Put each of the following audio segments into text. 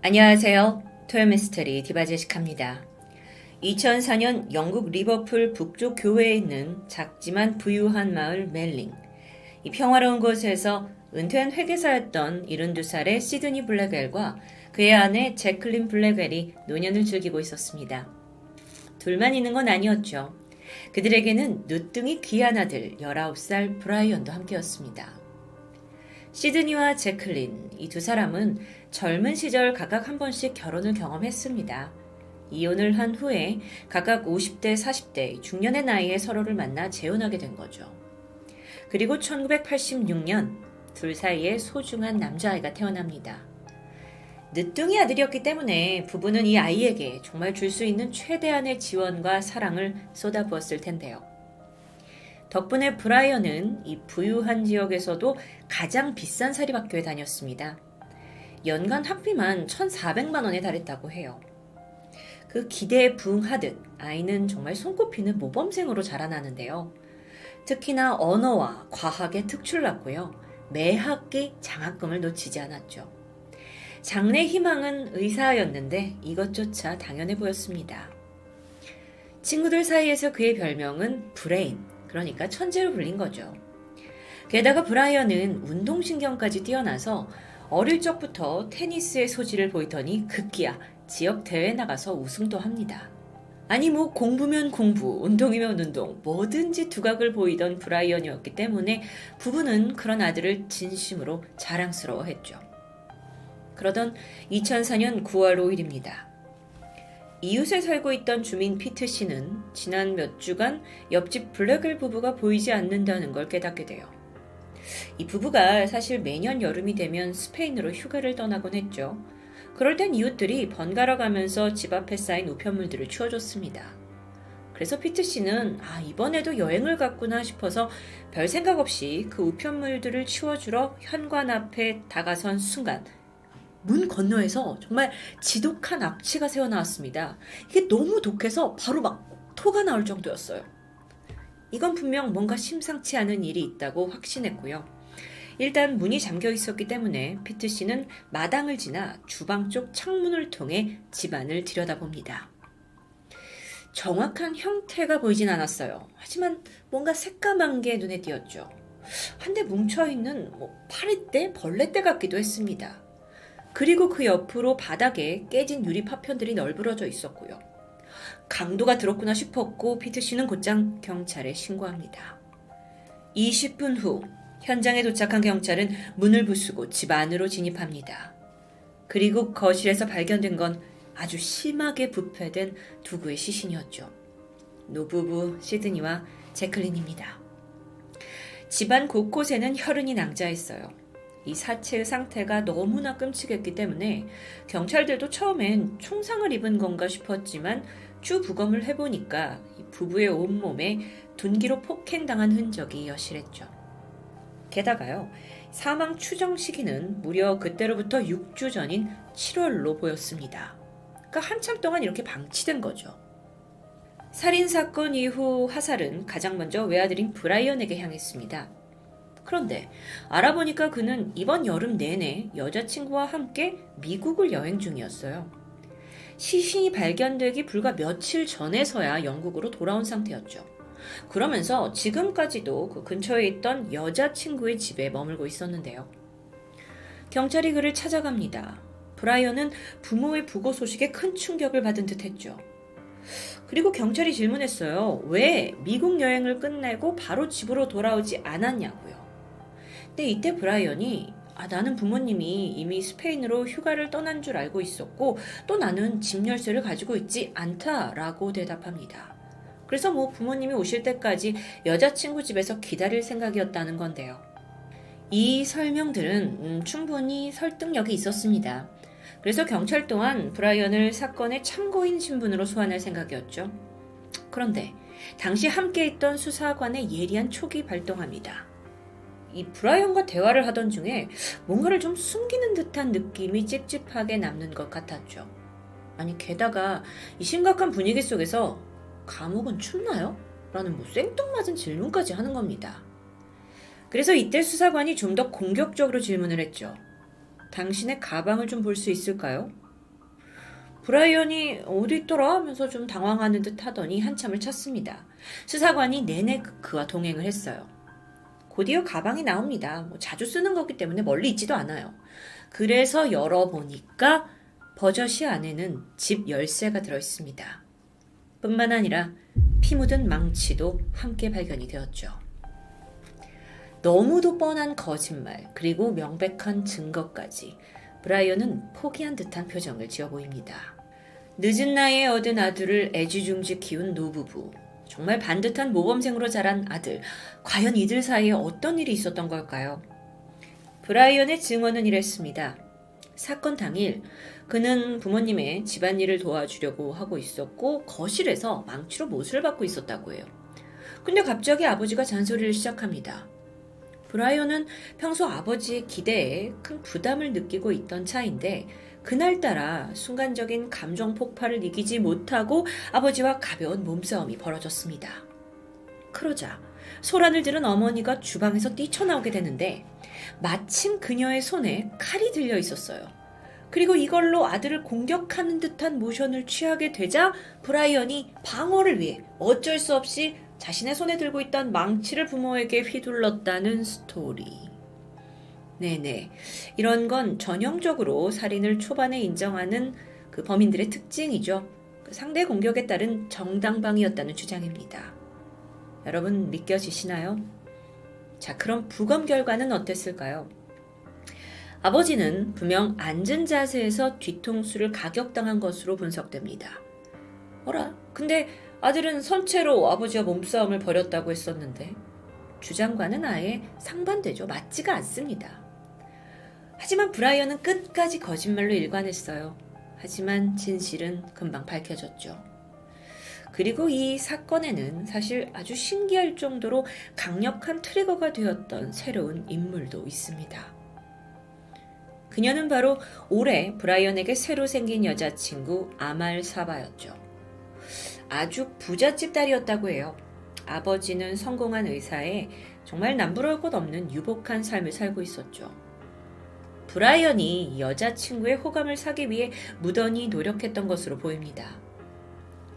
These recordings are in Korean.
안녕하세요. 토요미스터리 디바제식합니다. 2004년 영국 리버풀 북쪽 교회에 있는 작지만 부유한 마을 멜링. 이 평화로운 곳에서 은퇴한 회계사였던 72살의 시드니 블랙웰과 그의 아내 제클린 블랙웰이 노년을 즐기고 있었습니다. 둘만 있는 건 아니었죠. 그들에게는 늦둥이 귀한 아들 19살 브라이언도 함께였습니다. 시드니와 제클린, 이 두 사람은 젊은 시절 각각 한 번씩 결혼을 경험했습니다. 이혼을 한 후에 각각 50대, 40대, 중년의 나이에 서로를 만나 재혼하게 된 거죠. 그리고 1986년 둘 사이에 소중한 남자아이가 태어납니다. 늦둥이 아들이었기 때문에 부부는 이 아이에게 정말 줄 수 있는 최대한의 지원과 사랑을 쏟아부었을 텐데요. 덕분에 브라이언은 이 부유한 지역에서도 가장 비싼 사립학교에 다녔습니다. 연간 학비만 1,400만 원에 달했다고 해요. 그 기대에 부응하듯 아이는 정말 손꼽히는 모범생으로 자라나는데요. 특히나 언어와 과학에 특출났고요. 매 학기 장학금을 놓치지 않았죠. 장래 희망은 의사였는데 이것조차 당연해 보였습니다. 친구들 사이에서 그의 별명은 브레인, 그러니까 천재로 불린 거죠. 게다가 브라이언은 운동신경까지 뛰어나서 어릴 적부터 테니스의 소질을 보이더니 급기야 지역 대회에 나가서 우승도 합니다. 아니 뭐 공부면 공부, 운동이면 운동, 뭐든지 두각을 보이던 브라이언이었기 때문에 부부는 그런 아들을 진심으로 자랑스러워했죠. 그러던 2004년 9월 5일입니다. 이웃에 살고 있던 주민 피트 씨는 지난 몇 주간 옆집 블랙을 부부가 보이지 않는다는 걸 깨닫게 돼요. 이 부부가 사실 매년 여름이 되면 스페인으로 휴가를 떠나곤 했죠. 그럴 땐 이웃들이 번갈아 가면서 집 앞에 쌓인 우편물들을 치워줬습니다. 그래서 피트 씨는 아, 이번에도 여행을 갔구나 싶어서 별 생각 없이 그 우편물들을 치워주러 현관 앞에 다가선 순간 문 건너에서 정말 지독한 악취가 새어나왔습니다. 이게 너무 독해서 바로 막 토가 나올 정도였어요. 이건 분명 뭔가 심상치 않은 일이 있다고 확신했고요. 일단 문이 잠겨 있었기 때문에 피트 씨는 마당을 지나 주방 쪽 창문을 통해 집안을 들여다봅니다. 정확한 형태가 보이진 않았어요. 하지만 뭔가 새까만 게 눈에 띄었죠. 한데 뭉쳐있는 뭐 파리떼, 벌레떼 같기도 했습니다. 그리고 그 옆으로 바닥에 깨진 유리 파편들이 널브러져 있었고요. 강도가 들었구나 싶었고 피트 씨는 곧장 경찰에 신고합니다. 20분 후 현장에 도착한 경찰은 문을 부수고 집 안으로 진입합니다. 그리고 거실에서 발견된 건 아주 심하게 부패된 두 구의 시신이었죠. 노부부 시드니와 제클린입니다. 집안 곳곳에는 혈흔이 낭자했어요. 이 사체의 상태가 너무나 끔찍했기 때문에 경찰들도 처음엔 총상을 입은 건가 싶었지만 추 부검을 해보니까 부부의 온몸에 둔기로 폭행당한 흔적이 여실했죠. 게다가요, 사망 추정 시기는 무려 그때로부터 6주 전인 7월로 보였습니다. 그러니까 한참 동안 이렇게 방치된 거죠. 살인 사건 이후 화살은 가장 먼저 외아들인 브라이언에게 향했습니다. 그런데 알아보니까 그는 이번 여름 내내 여자친구와 함께 미국을 여행 중이었어요. 시신이 발견되기 불과 며칠 전에서야 영국으로 돌아온 상태였죠. 그러면서 지금까지도 그 근처에 있던 여자친구의 집에 머물고 있었는데요. 경찰이 그를 찾아갑니다. 브라이언은 부모의 부고 소식에 큰 충격을 받은 듯 했죠. 그리고 경찰이 질문했어요. 왜 미국 여행을 끝내고 바로 집으로 돌아오지 않았냐고요. 근데 이때 브라이언이 아, 나는 부모님이 이미 스페인으로 휴가를 떠난 줄 알고 있었고 또 나는 집 열쇠를 가지고 있지 않다라고 대답합니다. 그래서 뭐 부모님이 오실 때까지 여자친구 집에서 기다릴 생각이었다는 건데요. 이 설명들은 음, 충분히 설득력이 있었습니다. 그래서 경찰 또한 브라이언을 사건의 참고인 신분으로 소환할 생각이었죠. 그런데 당시 함께 있던 수사관의 예리한 촉이 발동합니다. 이 브라이언과 대화를 하던 중에 뭔가를 좀 숨기는 듯한 느낌이 찝찝하게 남는 것 같았죠. 아니, 게다가 이 심각한 분위기 속에서 감옥은 춥나요? 라는 뭐 생뚱맞은 질문까지 하는 겁니다. 그래서 이때 수사관이 좀 더 공격적으로 질문을 했죠. 당신의 가방을 좀 볼 수 있을까요? 브라이언이 어디 있더라 하면서 좀 당황하는 듯 하더니 한참을 찾습니다. 수사관이 내내 그- 그와 동행을 했어요. 곧이어 가방이 나옵니다. 뭐 자주 쓰는 거기 때문에 멀리 있지도 않아요. 그래서 열어보니까 버젓이 안에는 집 열쇠가 들어있습니다. 뿐만 아니라 피 묻은 망치도 함께 발견이 되었죠. 너무도 뻔한 거짓말, 그리고 명백한 증거까지 브라이언은 포기한 듯한 표정을 지어 보입니다. 늦은 나이에 얻은 아들을 애지중지 키운 노부부. 정말 반듯한 모범생으로 자란 아들. 과연 이들 사이에 어떤 일이 있었던 걸까요? 브라이언의 증언은 이랬습니다. 사건 당일 그는 부모님의 집안일을 도와주려고 하고 있었고 거실에서 망치로 못을 받고 있었다고 해요. 근데 갑자기 아버지가 잔소리를 시작합니다. 브라이언은 평소 아버지의 기대에 큰 부담을 느끼고 있던 차인데 그날따라 순간적인 감정 폭발을 이기지 못하고 아버지와 가벼운 몸싸움이 벌어졌습니다. 그러자 소란을 들은 어머니가 주방에서 뛰쳐나오게 되는데 마침 그녀의 손에 칼이 들려 있었어요. 그리고 이걸로 아들을 공격하는 듯한 모션을 취하게 되자 브라이언이 방어를 위해 어쩔 수 없이 자신의 손에 들고 있던 망치를 부모에게 휘둘렀다는 스토리. 네네. 이런 건 전형적으로 살인을 초반에 인정하는 그 범인들의 특징이죠. 그 상대 공격에 따른 정당방위였다는 주장입니다. 여러분 믿겨지시나요? 자, 그럼 부검 결과는 어땠을까요? 아버지는 분명 앉은 자세에서 뒤통수를 가격당한 것으로 분석됩니다. 어라? 근데 아들은 선체로 아버지와 몸싸움을 벌였다고 했었는데 주장과는 아예 상반되죠. 맞지가 않습니다. 하지만 브라이언은 끝까지 거짓말로 일관했어요. 하지만 진실은 금방 밝혀졌죠. 그리고 이 사건에는 사실 아주 신기할 정도로 강력한 트리거가 되었던 새로운 인물도 있습니다. 그녀는 바로 올해 브라이언에게 새로 생긴 여자친구 아말 사바였죠. 아주 부잣집 딸이었다고 해요. 아버지는 성공한 의사에 정말 남부러울 것 없는 유복한 삶을 살고 있었죠. 브라이언이 여자친구의 호감을 사기 위해 무던히 노력했던 것으로 보입니다.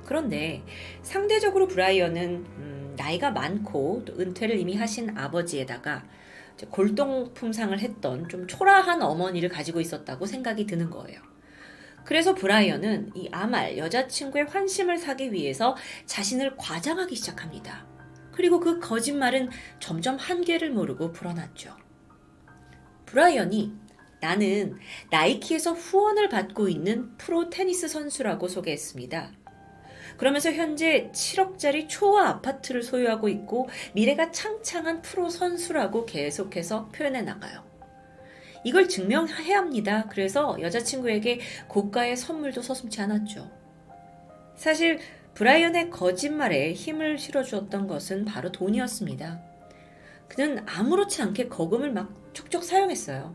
그런데 상대적으로 브라이언은 음, 나이가 많고 또 은퇴를 이미 하신 아버지에다가 골동품상을 했던 좀 초라한 어머니를 가지고 있었다고 생각이 드는 거예요. 그래서 브라이언은 이 아말 여자친구의 환심을 사기 위해서 자신을 과장하기 시작합니다. 그리고 그 거짓말은 점점 한계를 모르고 불어났죠. 브라이언이 나는 나이키에서 후원을 받고 있는 프로 테니스 선수라고 소개했습니다. 그러면서 현재 7억짜리 초아 아파트를 소유하고 있고 미래가 창창한 프로 선수라고 계속해서 표현해 나가요. 이걸 증명해야 합니다. 그래서 여자친구에게 고가의 선물도 서슴지 않았죠. 사실 브라이언의 거짓말에 힘을 실어주었던 것은 바로 돈이었습니다. 그는 아무렇지 않게 거금을 막 척척 사용했어요.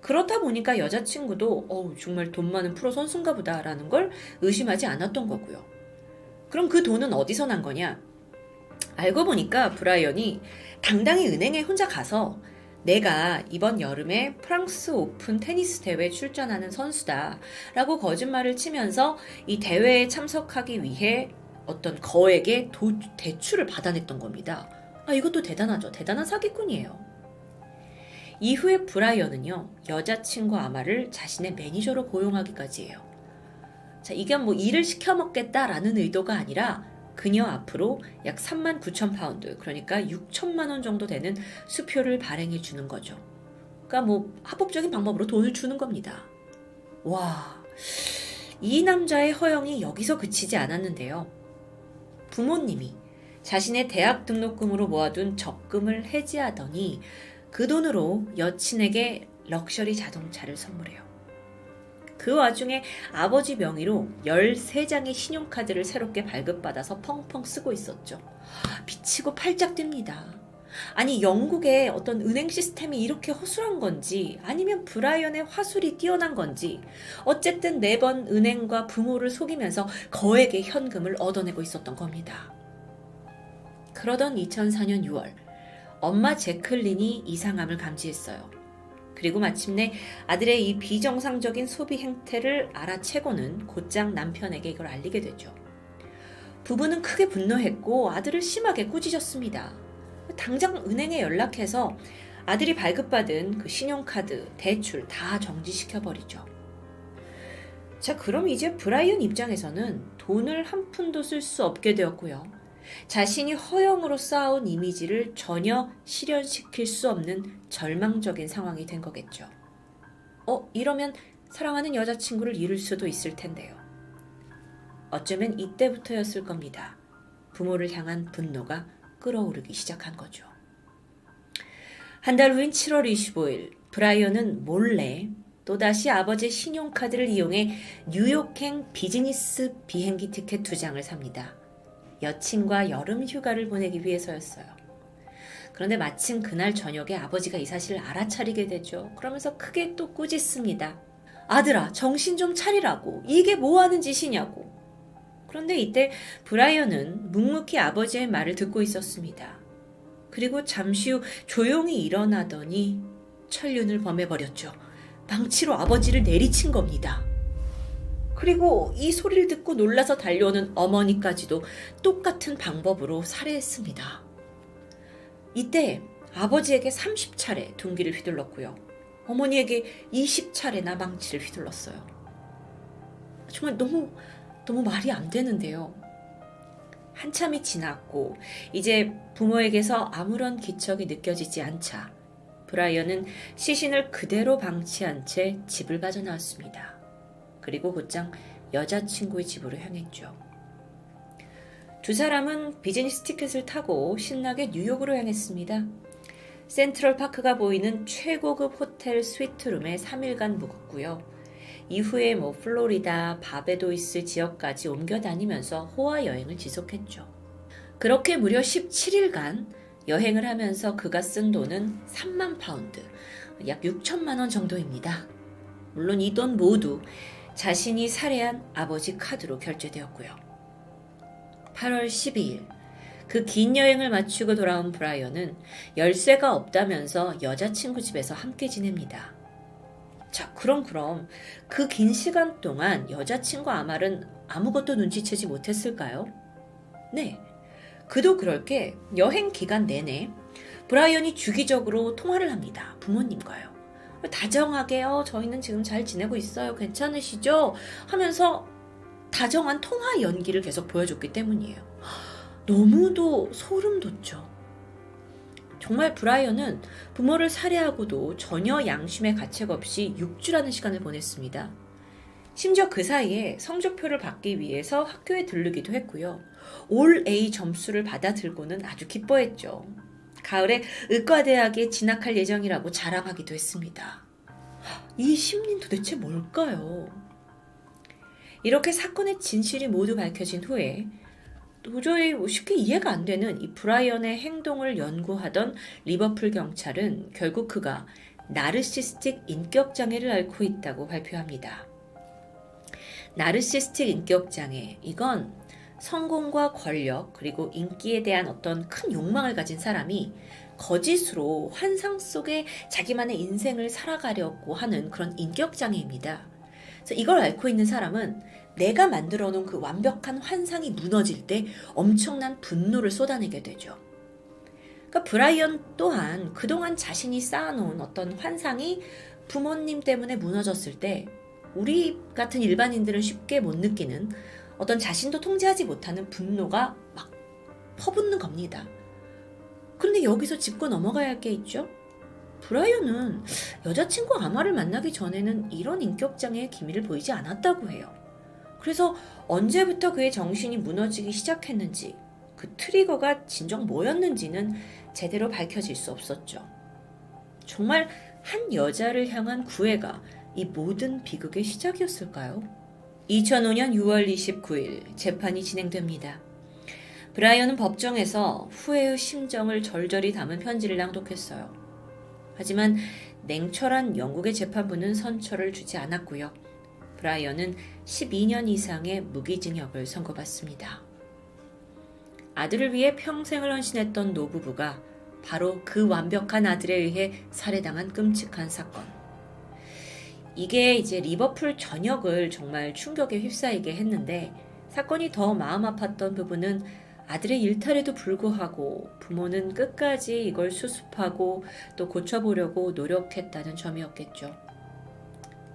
그렇다 보니까 여자친구도 어우, 정말 돈 많은 프로 선수인가 보다라는 걸 의심하지 않았던 거고요. 그럼 그 돈은 어디서 난 거냐? 알고 보니까 브라이언이 당당히 은행에 혼자 가서 내가 이번 여름에 프랑스 오픈 테니스 대회에 출전하는 선수다. 라고 거짓말을 치면서 이 대회에 참석하기 위해 어떤 거액의 도, 대출을 받아냈던 겁니다. 아, 이것도 대단하죠. 대단한 사기꾼이에요. 이후에 브라이언은요, 여자친구 아마를 자신의 매니저로 고용하기까지 해요. 자, 이게 뭐 일을 시켜먹겠다라는 의도가 아니라 그녀 앞으로 약 3만 9천 파운드, 그러니까 6천만 원 정도 되는 수표를 발행해 주는 거죠. 그러니까 뭐 합법적인 방법으로 돈을 주는 겁니다. 와, 이 남자의 허영이 여기서 그치지 않았는데요. 부모님이 자신의 대학 등록금으로 모아둔 적금을 해지하더니 그 돈으로 여친에게 럭셔리 자동차를 선물해요. 그 와중에 아버지 명의로 13장의 신용카드를 새롭게 발급받아서 펑펑 쓰고 있었죠. 미치고 팔짝 뜁니다. 아니, 영국의 어떤 은행 시스템이 이렇게 허술한 건지, 아니면 브라이언의 화술이 뛰어난 건지, 어쨌든 매번 은행과 부모를 속이면서 거액의 현금을 얻어내고 있었던 겁니다. 그러던 2004년 6월, 엄마 제클린이 이상함을 감지했어요. 그리고 마침내 아들의 이 비정상적인 소비 행태를 알아채고는 곧장 남편에게 이걸 알리게 되죠. 부부는 크게 분노했고 아들을 심하게 꾸짖었습니다. 당장 은행에 연락해서 아들이 발급받은 그 신용카드, 대출 다 정지시켜버리죠. 자, 그럼 이제 브라이언 입장에서는 돈을 한 푼도 쓸 수 없게 되었고요. 자신이 허영으로 쌓아온 이미지를 전혀 실현시킬 수 없는 절망적인 상황이 된 거겠죠. 어, 이러면 사랑하는 여자친구를 잃을 수도 있을 텐데요. 어쩌면 이때부터였을 겁니다. 부모를 향한 분노가 끓어오르기 시작한 거죠. 한 달 후인 7월 25일, 브라이언은 몰래 또다시 아버지의 신용카드를 이용해 뉴욕행 비즈니스 비행기 티켓 두 장을 삽니다. 여친과 여름 휴가를 보내기 위해서였어요. 그런데 마침 그날 저녁에 아버지가 이 사실을 알아차리게 되죠. 그러면서 크게 또 꾸짖습니다. 아들아, 정신 좀 차리라고. 이게 뭐 하는 짓이냐고. 그런데 이때 브라이언은 묵묵히 아버지의 말을 듣고 있었습니다. 그리고 잠시 후 조용히 일어나더니 천륜을 범해버렸죠. 망치로 아버지를 내리친 겁니다. 그리고 이 소리를 듣고 놀라서 달려오는 어머니까지도 똑같은 방법으로 살해했습니다. 이때 아버지에게 30차례 둥기를 휘둘렀고요. 어머니에게 20차례나 망치를 휘둘렀어요. 정말 너무, 너무 말이 안 되는데요. 한참이 지났고, 이제 부모에게서 아무런 기척이 느껴지지 않자, 브라이언은 시신을 그대로 방치한 채 집을 빠져나왔습니다. 그리고 곧장 여자친구의 집으로 향했죠. 두 사람은 비즈니스 티켓을 타고 신나게 뉴욕으로 향했습니다. 센트럴 파크가 보이는 최고급 호텔 스위트룸에 3일간 묵었고요. 이후에 뭐 플로리다, 바베이도스 지역까지 옮겨 다니면서 호화 여행을 지속했죠. 그렇게 무려 17일간 여행을 하면서 그가 쓴 돈은 3만 파운드, 약 6천만 원 정도입니다. 물론 이 돈 모두 자신이 살해한 아버지 카드로 결제되었고요. 8월 12일 그 긴 여행을 마치고 돌아온 브라이언은 열쇠가 없다면서 여자친구 집에서 함께 지냅니다. 자, 그럼 그럼 그 긴 시간 동안 여자친구 아말은 아무것도 눈치채지 못했을까요? 네. 그도 그럴 게 여행 기간 내내 브라이언이 주기적으로 통화를 합니다. 부모님과요. 다정하게 요 저희는 지금 잘 지내고 있어요. 괜찮으시죠? 하면서 다정한 통화 연기를 계속 보여줬기 때문이에요. 너무도 소름 돋죠. 정말 브라이언은 부모를 살해하고도 전혀 양심의 가책 없이 6주라는 시간을 보냈습니다. 심지어 그 사이에 성적표를 받기 위해서 학교에 들르기도 했고요. 올 A 점수를 받아들고는 아주 기뻐했죠. 가을에 의과대학에 진학할 예정이라고 자랑하기도 했습니다. 이 심리는 도대체 뭘까요? 이렇게 사건의 진실이 모두 밝혀진 후에 도저히 뭐 쉽게 이해가 안 되는 이 브라이언의 행동을 연구하던 리버풀 경찰은 결국 그가 나르시스틱 인격 장애를 앓고 있다고 발표합니다. 나르시스틱 인격 장애 이건 성공과 권력 그리고 인기에 대한 어떤 큰 욕망을 가진 사람이 거짓으로 환상 속에 자기만의 인생을 살아가려고 하는 그런 인격 장애입니다. 그래서 이걸 앓고 있는 사람은 내가 만들어 놓은 그 완벽한 환상이 무너질 때 엄청난 분노를 쏟아내게 되죠. 그러니까 브라이언 또한 그동안 자신이 쌓아놓은 어떤 환상이 부모님 때문에 무너졌을 때 우리 같은 일반인들은 쉽게 못 느끼는 어떤 자신도 통제하지 못하는 분노가 막 퍼붓는 겁니다. 그런데 여기서 짚고 넘어가야 할 게 있죠? 브라이언은 여자친구 아마를 만나기 전에는 이런 인격장애의 기미를 보이지 않았다고 해요. 그래서 언제부터 그의 정신이 무너지기 시작했는지, 그 트리거가 진정 뭐였는지는 제대로 밝혀질 수 없었죠. 정말 한 여자를 향한 구애가 이 모든 비극의 시작이었을까요? 2005년 6월 29일 재판이 진행됩니다. 브라이언은 법정에서 후회의 심정을 절절히 담은 편지를 낭독했어요. 하지만 냉철한 영국의 재판부는 선처를 주지 않았고요. 브라이언은 12년 이상의 무기징역을 선고받습니다. 아들을 위해 평생을 헌신했던 노부부가 바로 그 완벽한 아들에 의해 살해당한 끔찍한 사건. 이게 이제 리버풀 전역을 정말 충격에 휩싸이게 했는데 사건이 더 마음 아팠던 부분은 아들의 일탈에도 불구하고 부모는 끝까지 이걸 수습하고 또 고쳐보려고 노력했다는 점이었겠죠.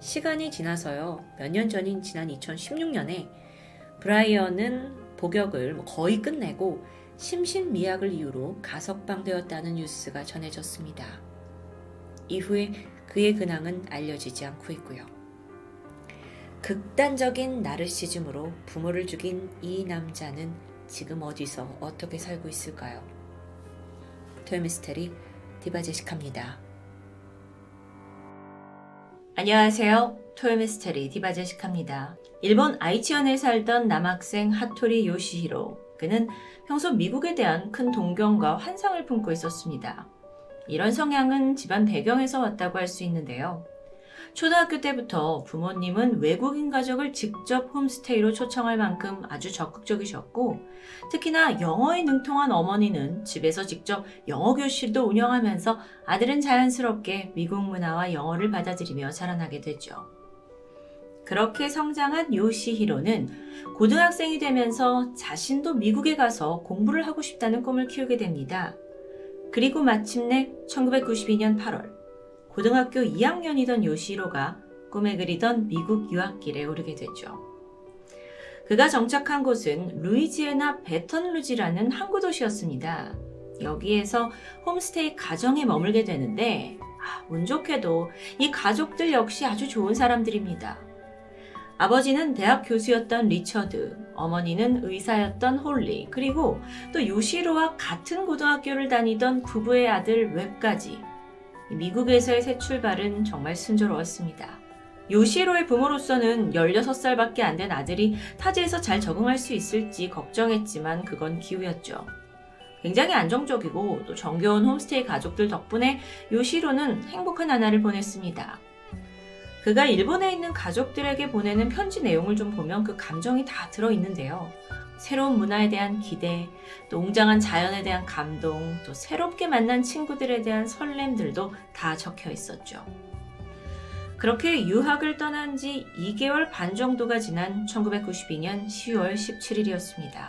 시간이 지나서요. 몇 년 전인 지난 2016년에 브라이언은 복역을 뭐 거의 끝내고 심신미약을 이유로 가석방되었다는 뉴스가 전해졌습니다. 이후에 그의 근황은 알려지지 않고 있고요. 극단적인 나르시즘으로 부모를 죽인 이 남자는 지금 어디서 어떻게 살고 있을까요? 토요미스테리 디바제식합니다. 안녕하세요. 토요미스테리 디바제식합니다. 일본 아이치현에 살던 남학생 하토리 요시히로. 그는 평소 미국에 대한 큰 동경과 환상을 품고 있었습니다. 이런 성향은 집안 배경에서 왔다고 할 수 있는데요. 초등학교 때부터 부모님은 외국인 가족을 직접 홈스테이로 초청할 만큼 아주 적극적이셨고, 특히나 영어에 능통한 어머니는 집에서 직접 영어 교실도 운영하면서 아들은 자연스럽게 미국 문화와 영어를 받아들이며 자라나게 되죠. 그렇게 성장한 요시히로는 고등학생이 되면서 자신도 미국에 가서 공부를 하고 싶다는 꿈을 키우게 됩니다. 그리고 마침내 1992년 8월 고등학교 2학년이던 요시로가 꿈에 그리던 미국 유학길에 오르게 되죠. 그가 정착한 곳은 루이지애나 배턴루지라는 항구 도시였습니다. 여기에서 홈스테이 가정에 머물게 되는데 아, 운 좋게도 이 가족들 역시 아주 좋은 사람들입니다. 아버지는 대학 교수였던 리처드, 어머니는 의사였던 홀리, 그리고 또 요시로와 같은 고등학교를 다니던 부부의 아들 웹까지 미국에서의 새 출발은 정말 순조로웠습니다. 요시로의 부모로서는 16살밖에 안 된 아들이 타지에서 잘 적응할 수 있을지 걱정했지만 그건 기우였죠. 굉장히 안정적이고 또 정겨운 홈스테이 가족들 덕분에 요시로는 행복한 하나를 보냈습니다. 그가 일본에 있는 가족들에게 보내는 편지 내용을 좀 보면 그 감정이 다 들어있는데요. 새로운 문화에 대한 기대, 또 웅장한 자연에 대한 감동, 또 새롭게 만난 친구들에 대한 설렘들도 다 적혀 있었죠. 그렇게 유학을 떠난 지 2개월 반 정도가 지난 1992년 10월 17일이었습니다.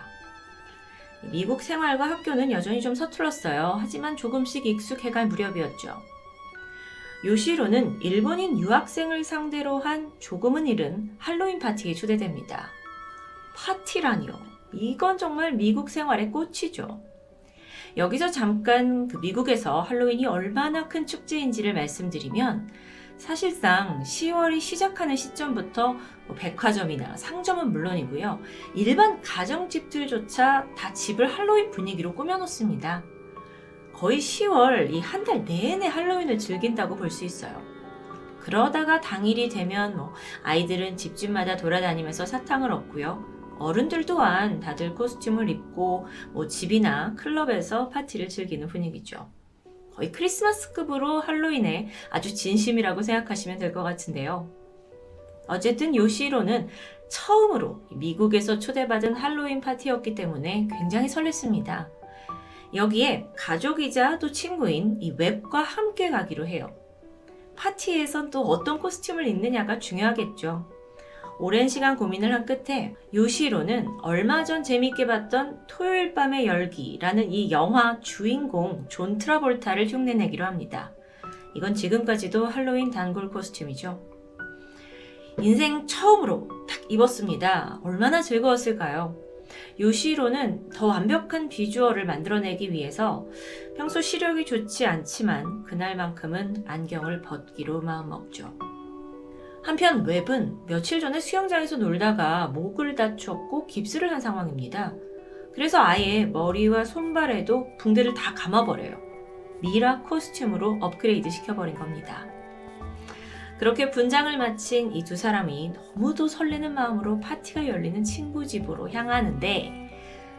미국 생활과 학교는 여전히 좀 서툴렀어요. 하지만 조금씩 익숙해갈 무렵이었죠. 요시로는 일본인 유학생을 상대로 한 조금은 이른 할로윈 파티에 초대됩니다. 파티라니요. 이건 정말 미국 생활의 꽃이죠. 여기서 잠깐 그 미국에서 할로윈이 얼마나 큰 축제인지를 말씀드리면 사실상 10월이 시작하는 시점부터 뭐 백화점이나 상점은 물론이고요. 일반 가정집들조차 다 집을 할로윈 분위기로 꾸며놓습니다. 거의 10월 이 한 달 내내 할로윈을 즐긴다고 볼 수 있어요. 그러다가 당일이 되면 뭐 아이들은 집집마다 돌아다니면서 사탕을 얻고요. 어른들 또한 다들 코스튬을 입고 뭐 집이나 클럽에서 파티를 즐기는 분위기죠. 거의 크리스마스급으로 할로윈에 아주 진심이라고 생각하시면 될 것 같은데요. 어쨌든 요시로는 처음으로 미국에서 초대받은 할로윈 파티였기 때문에 굉장히 설렜습니다. 여기에 가족이자 또 친구인 이 웹과 함께 가기로 해요. 파티에선 또 어떤 코스튬을 입느냐가 중요하겠죠. 오랜 시간 고민을 한 끝에 요시로는 얼마 전 재밌게 봤던 토요일 밤의 열기라는 이 영화 주인공 존 트라볼타를 흉내내기로 합니다. 이건 지금까지도 할로윈 단골 코스튬이죠. 인생 처음으로 딱 입었습니다. 얼마나 즐거웠을까요? 요시로는 더 완벽한 비주얼을 만들어내기 위해서 평소 시력이 좋지 않지만 그날만큼은 안경을 벗기로 마음먹죠. 한편 웹은 며칠 전에 수영장에서 놀다가 목을 다쳤고 깁스를 한 상황입니다. 그래서 아예 머리와 손발에도 붕대를 다 감아버려요. 미라 코스튬으로 업그레이드 시켜버린 겁니다. 그렇게 분장을 마친 이 두 사람이 너무도 설레는 마음으로 파티가 열리는 친구 집으로 향하는데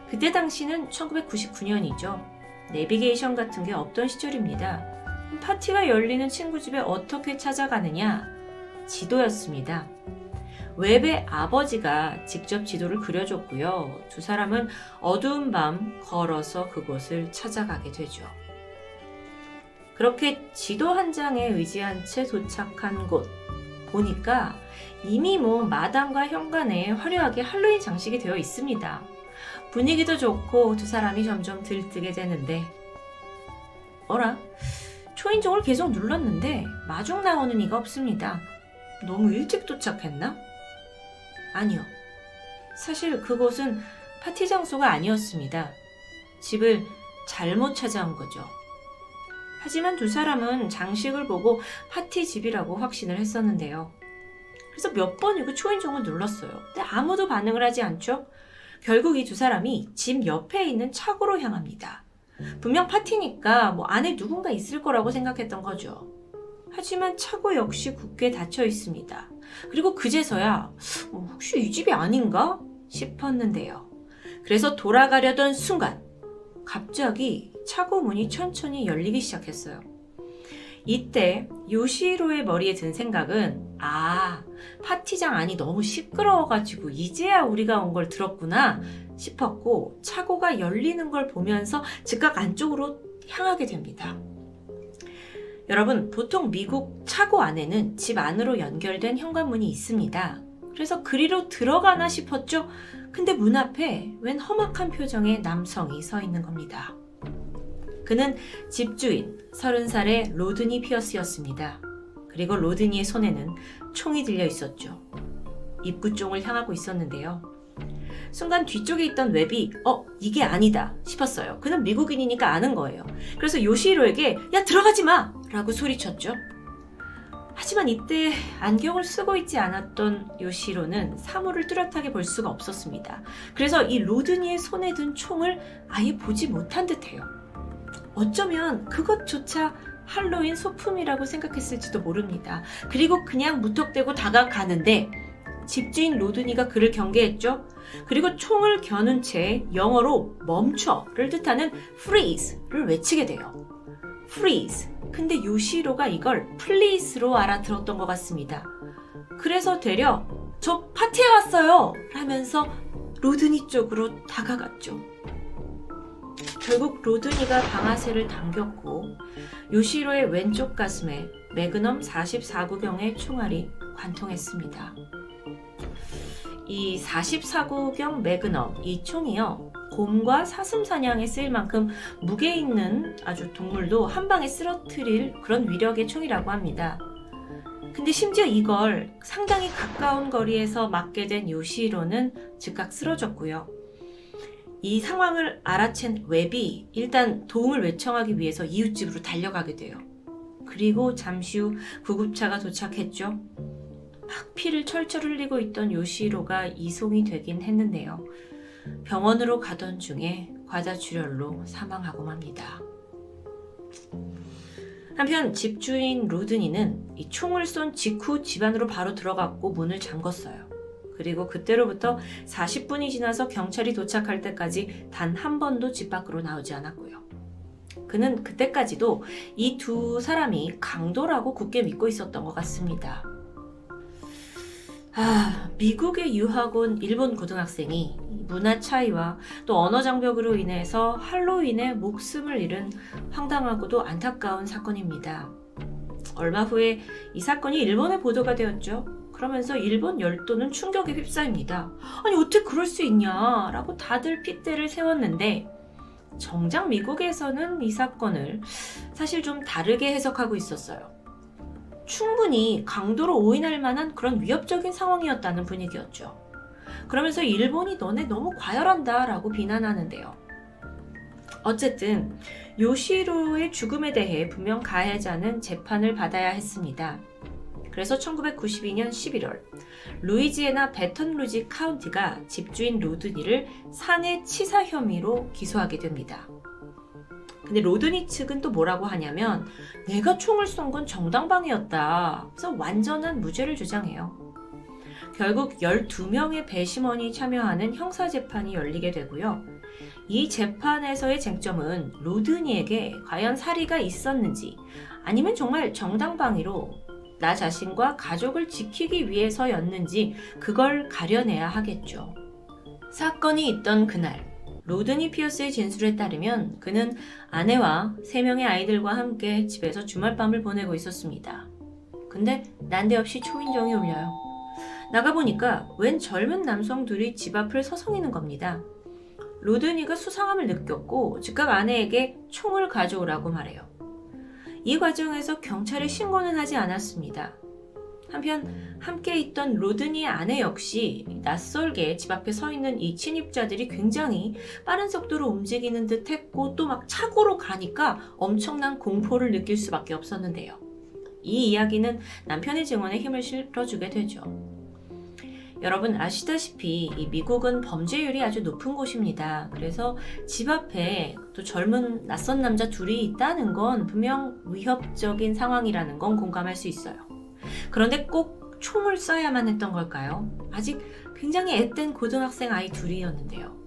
그때 당시는 1999년이죠. 내비게이션 같은 게 없던 시절입니다. 파티가 열리는 친구 집에 어떻게 찾아가느냐? 지도였습니다. 웹의 아버지가 직접 지도를 그려줬고요. 두 사람은 어두운 밤 걸어서 그곳을 찾아가게 되죠. 그렇게 지도 한 장에 의지한 채 도착한 곳 보니까 이미 뭐 마당과 현관에 화려하게 할로윈 장식이 되어 있습니다. 분위기도 좋고 두 사람이 점점 들뜨게 되는데 어라? 초인종을 계속 눌렀는데 마중 나오는 이가 없습니다. 너무 일찍 도착했나? 아니요. 사실 그곳은 파티 장소가 아니었습니다. 집을 잘못 찾아온 거죠. 하지만 두 사람은 장식을 보고 파티 집이라고 확신을 했었는데요. 그래서 몇 번이고 초인종을 눌렀어요. 근데 아무도 반응을 하지 않죠? 결국 이 두 사람이 집 옆에 있는 차고로 향합니다. 분명 파티니까 뭐 안에 누군가 있을 거라고 생각했던 거죠. 하지만 차고 역시 굳게 닫혀 있습니다. 그리고 그제서야 어, 혹시 이 집이 아닌가 싶었는데요. 그래서 돌아가려던 순간 갑자기 차고 문이 천천히 열리기 시작했어요. 이때 요시로의 머리에 든 생각은 아 파티장 안이 너무 시끄러워가지고 이제야 우리가 온 걸 들었구나 싶었고 차고가 열리는 걸 보면서 즉각 안쪽으로 향하게 됩니다. 여러분 보통 미국 차고 안에는 집 안으로 연결된 현관문이 있습니다. 그래서 그리로 들어가나 싶었죠. 근데 문 앞에 웬 험악한 표정의 남성이 서 있는 겁니다. 그는 집주인 30살의 로드니 피어스였습니다. 그리고 로드니의 손에는 총이 들려 있었죠. 입구 쪽을 향하고 있었는데요. 순간 뒤쪽에 있던 웹이 어 이게 아니다 싶었어요. 그는 미국인이니까 아는 거예요. 그래서 요시로에게 야 들어가지 마 라고 소리쳤죠. 하지만 이때 안경을 쓰고 있지 않았던 요시로는 사물을 뚜렷하게 볼 수가 없었습니다. 그래서 이 로드니의 손에 든 총을 아예 보지 못한 듯해요. 어쩌면 그것조차 할로윈 소품이라고 생각했을지도 모릅니다. 그리고 그냥 무턱대고 다가가는데 집주인 로드니가 그를 경계했죠. 그리고 총을 겨눈 채 영어로 멈춰를 뜻하는 freeze를 외치게 돼요. freeze. 근데 요시로가 이걸 please로 알아들었던 것 같습니다. 그래서 되려 저 파티에 왔어요! 하면서 로드니 쪽으로 다가갔죠. 결국 로드니가 방아쇠를 당겼고 요시로의 왼쪽 가슴에 매그넘 44구경의 총알이 관통했습니다. 이 44구경 매그넘 이 총이요 곰과 사슴 사냥에 쓰일 만큼 무게 있는 아주 동물도 한 방에 쓰러뜨릴 그런 위력의 총이라고 합니다. 근데 심지어 이걸 상당히 가까운 거리에서 맞게 된 요시로는 즉각 쓰러졌고요. 이 상황을 알아챈 웹이 일단 도움을 외청하기 위해서 이웃집으로 달려가게 돼요. 그리고 잠시 후 구급차가 도착했죠. 막 피를 철철 흘리고 있던 요시로가 이송이 되긴 했는데요. 병원으로 가던 중에 과다출혈로 사망하고 맙니다. 한편 집주인 로드니는 이 총을 쏜 직후 집안으로 바로 들어갔고 문을 잠궜어요. 그리고 그때로부터 40분이 지나서 경찰이 도착할 때까지 단 한 번도 집 밖으로 나오지 않았고요. 그는 그때까지도 이 두 사람이 강도라고 굳게 믿고 있었던 것 같습니다. 아, 미국에 유학 온 일본 고등학생이 문화 차이와 또 언어 장벽으로 인해서 할로윈에 목숨을 잃은 황당하고도 안타까운 사건입니다. 얼마 후에 이 사건이 일본에 보도가 되었죠. 그러면서 일본 열도는 충격에 휩싸입니다. 아니 어떻게 그럴 수 있냐라고 다들 핏대를 세웠는데 정작 미국에서는 이 사건을 사실 좀 다르게 해석하고 있었어요. 충분히 강도로 오인할 만한 그런 위협적인 상황이었다는 분위기였죠. 그러면서 일본이 너네 너무 과열한다 라고 비난하는데요. 어쨌든 요시로의 죽음에 대해 분명 가해자는 재판을 받아야 했습니다. 그래서 1992년 11월 루이지애나 베턴루지 카운티가 집주인 로드니를 산해 치사 혐의로 기소하게 됩니다. 근데 로드니 측은 또 뭐라고 하냐면 내가 총을 쏜 건 정당방위였다. 그래서 완전한 무죄를 주장해요. 결국 12명의 배심원이 참여하는 형사재판이 열리게 되고요. 이 재판에서의 쟁점은 로드니에게 과연 사리가 있었는지 아니면 정말 정당방위로 나 자신과 가족을 지키기 위해서였는지 그걸 가려내야 하겠죠. 사건이 있던 그날 로드니 피어스의 진술에 따르면 그는 아내와 세 명의 아이들과 함께 집에서 주말밤을 보내고 있었습니다. 근데 난데없이 초인종이 울려요. 나가보니까 웬 젊은 남성 둘이 집 앞을 서성이는 겁니다. 로드니가 수상함을 느꼈고 즉각 아내에게 총을 가져오라고 말해요. 이 과정에서 경찰에 신고는 하지 않았습니다. 한편 함께 있던 로드니의 아내 역시 낯설게 집 앞에 서 있는 이 침입자들이 굉장히 빠른 속도로 움직이는 듯 했고 또 막 차고로 가니까 엄청난 공포를 느낄 수밖에 없었는데요. 이 이야기는 남편의 증언에 힘을 실어주게 되죠. 여러분 아시다시피 미국은 범죄율이 아주 높은 곳입니다. 그래서 집 앞에 또 젊은 낯선 남자 둘이 있다는 건 분명 위협적인 상황이라는 건 공감할 수 있어요. 그런데 꼭 총을 쏴야만 했던 걸까요? 아직 굉장히 앳된 고등학생 아이 둘이었는데요.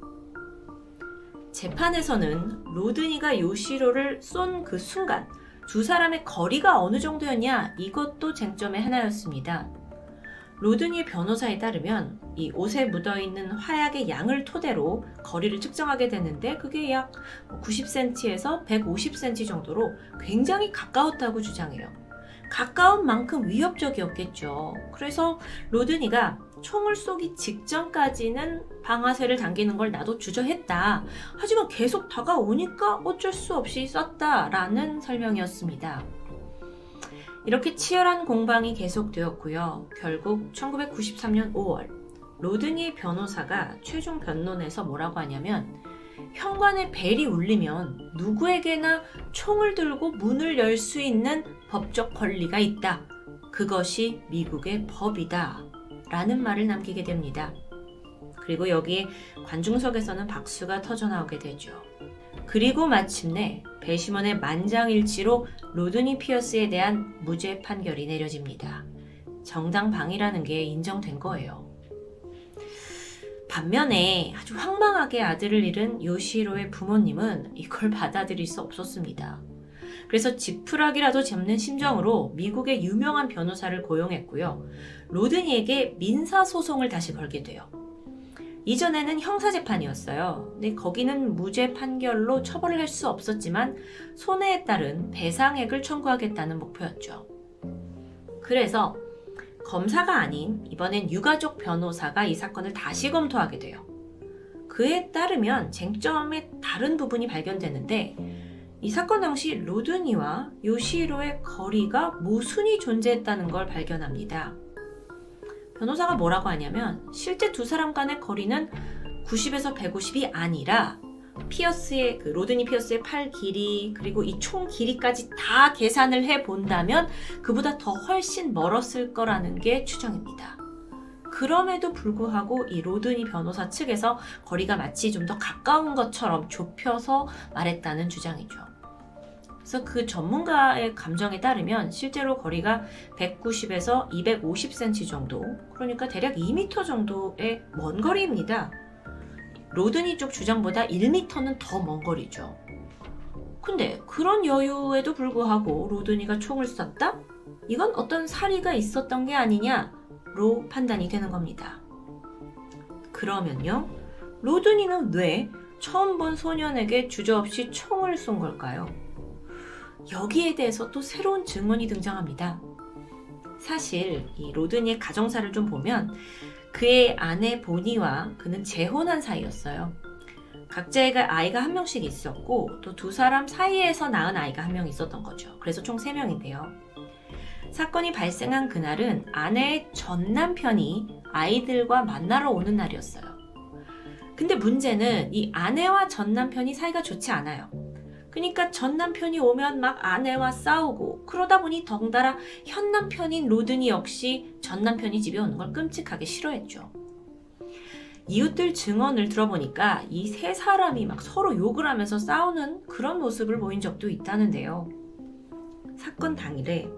재판에서는 로드니가 요시로를 쏜 그 순간 두 사람의 거리가 어느 정도였냐 이것도 쟁점의 하나였습니다. 로드니 변호사에 따르면 이 옷에 묻어있는 화약의 양을 토대로 거리를 측정하게 되는데 그게 약 90cm에서 150cm 정도로 굉장히 가까웠다고 주장해요. 가까운 만큼 위협적이었겠죠. 그래서 로드니가 총을 쏘기 직전까지는 방아쇠를 당기는 걸 나도 주저했다. 하지만 계속 다가오니까 어쩔 수 없이 쐈다라는 설명이었습니다. 이렇게 치열한 공방이 계속되었고요. 결국 1993년 5월 로드니 변호사가 최종 변론에서 뭐라고 하냐면 현관에 벨이 울리면 누구에게나 총을 들고 문을 열 수 있는 법적 권리가 있다. 그것이 미국의 법이다. 라는 말을 남기게 됩니다. 그리고 여기에 관중석에서는 박수가 터져나오게 되죠. 그리고 마침내 배심원의 만장일치로 로드니 피어스에 대한 무죄 판결이 내려집니다. 정당방위라는 게 인정된 거예요. 반면에 아주 황망하게 아들을 잃은 요시로의 부모님은 이걸 받아들일 수 없었습니다. 그래서 지푸라기라도 잡는 심정으로 미국의 유명한 변호사를 고용했고요. 로드니에게 민사소송을 다시 걸게 돼요. 이전에는 형사재판이었어요. 근데 거기는 무죄 판결로 처벌을 할 수 없었지만 손해에 따른 배상액을 청구하겠다는 목표였죠. 그래서 검사가 아닌 이번엔 유가족 변호사가 이 사건을 다시 검토하게 돼요. 그에 따르면 쟁점의 다른 부분이 발견되는데 이 사건 당시 로드니와 요시로의 거리가 모순이 존재했다는 걸 발견합니다. 변호사가 뭐라고 하냐면 실제 두 사람 간의 거리는 90에서 150이 아니라 피어스의 그 로드니 피어스의 팔 길이 그리고 이 총 길이까지 다 계산을 해 본다면 그보다 더 훨씬 멀었을 거라는 게 추정입니다. 그럼에도 불구하고 이 로드니 변호사 측에서 거리가 마치 좀 더 가까운 것처럼 좁혀서 말했다는 주장이죠. 그래서 그 전문가의 감정에 따르면 실제로 거리가 190에서 250cm 정도, 그러니까 대략 2m 정도의 먼 거리입니다. 로드니 쪽 주장보다 1m는 더 먼 거리죠. 근데 그런 여유에도 불구하고 로드니가 총을 쐈다? 이건 어떤 살의가 있었던 게 아니냐로 판단이 되는 겁니다. 그러면요, 로드니는 왜 처음 본 소년에게 주저없이 총을 쏜 걸까요? 여기에 대해서 또 새로운 증언이 등장합니다. 사실 이 로드니의 가정사를 좀 보면 그의 아내 보니와 그는 재혼한 사이였어요. 각자가 아이가 한 명씩 있었고 또 두 사람 사이에서 낳은 아이가 한 명 있었던 거죠. 그래서 총세 명인데요. 사건이 발생한 그날은 아내의 전 남편이 아이들과 만나러 오는 날이었어요. 근데 문제는 이 아내와 전 남편이 사이가 좋지 않아요. 그러니까 전 남편이 오면 막 아내와 싸우고 그러다 보니 덩달아 현 남편인 로드니 역시 전 남편이 집에 오는 걸 끔찍하게 싫어했죠. 이웃들 증언을 들어보니까 이 세 사람이 막 서로 욕을 하면서 싸우는 그런 모습을 보인 적도 있다는데요. 사건 당일에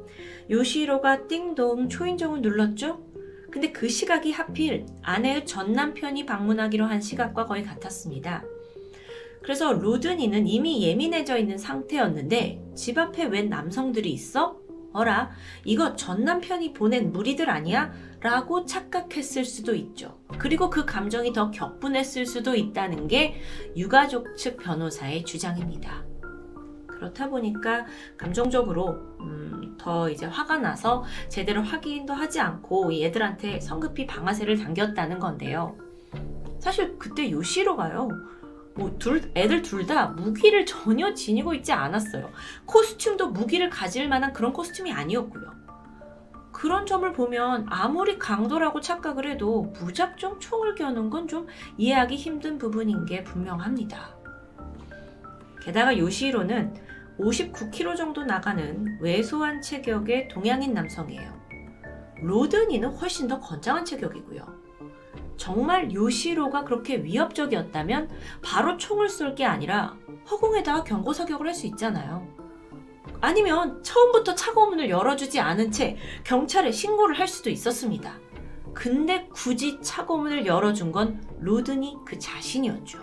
요시로가 띵동 초인종을 눌렀죠? 근데 그 시각이 하필 아내의 전 남편이 방문하기로 한 시각과 거의 같았습니다. 그래서 로드니는 이미 예민해져 있는 상태였는데 집 앞에 웬 남성들이 있어? 어라, 이거 전 남편이 보낸 무리들 아니야? 라고 착각했을 수도 있죠. 그리고 그 감정이 더 격분했을 수도 있다는 게 유가족 측 변호사의 주장입니다. 그렇다 보니까 감정적으로 음, 더 이제 화가 나서 제대로 확인도 하지 않고 얘들한테 성급히 방아쇠를 당겼다는 건데요. 사실 그때 요시로가요. 뭐 둘, 애들 둘 다 무기를 전혀 지니고 있지 않았어요. 코스튬도 무기를 가질 만한 그런 코스튬이 아니었고요. 그런 점을 보면 아무리 강도라고 착각을 해도 무작정 총을 겨눈 건 좀 이해하기 힘든 부분인 게 분명합니다. 게다가 요시로는 59kg 정도 나가는 왜소한 체격의 동양인 남성이에요. 로드니는 훨씬 더 건장한 체격이고요. 정말 요시로가 그렇게 위협적이었다면 바로 총을 쏠 게 아니라 허공에다가 경고 사격을 할 수 있잖아요. 아니면 처음부터 차고 문을 열어주지 않은 채 경찰에 신고를 할 수도 있었습니다. 근데 굳이 차고 문을 열어준 건 로드니 그 자신이었죠.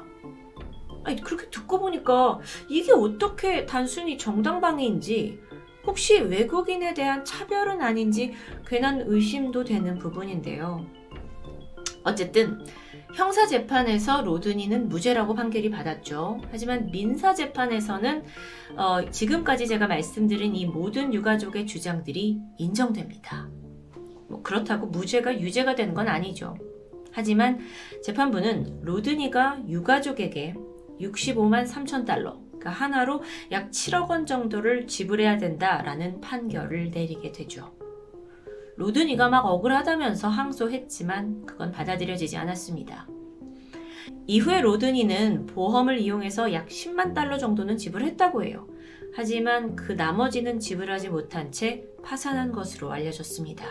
아니, 그렇게 듣고 보니까 이게 어떻게 단순히 정당방위인지 혹시 외국인에 대한 차별은 아닌지 괜한 의심도 되는 부분인데요. 어쨌든 형사 재판에서 로드니는 무죄라고 판결이 받았죠. 하지만 민사 재판에서는 어, 지금까지 제가 말씀드린 이 모든 유가족의 주장들이 인정됩니다. 뭐 그렇다고 무죄가 유죄가 되는 건 아니죠. 하지만 재판부는 로드니가 유가족에게 65만 3천 달러, 그러니까 한화로 약 7억 원 정도를 지불해야 된다라는 판결을 내리게 되죠. 로드니가 막 억울하다면서 항소했지만 그건 받아들여지지 않았습니다. 이후에 로드니는 보험을 이용해서 약 10만 달러 정도는 지불했다고 해요. 하지만 그 나머지는 지불하지 못한 채 파산한 것으로 알려졌습니다.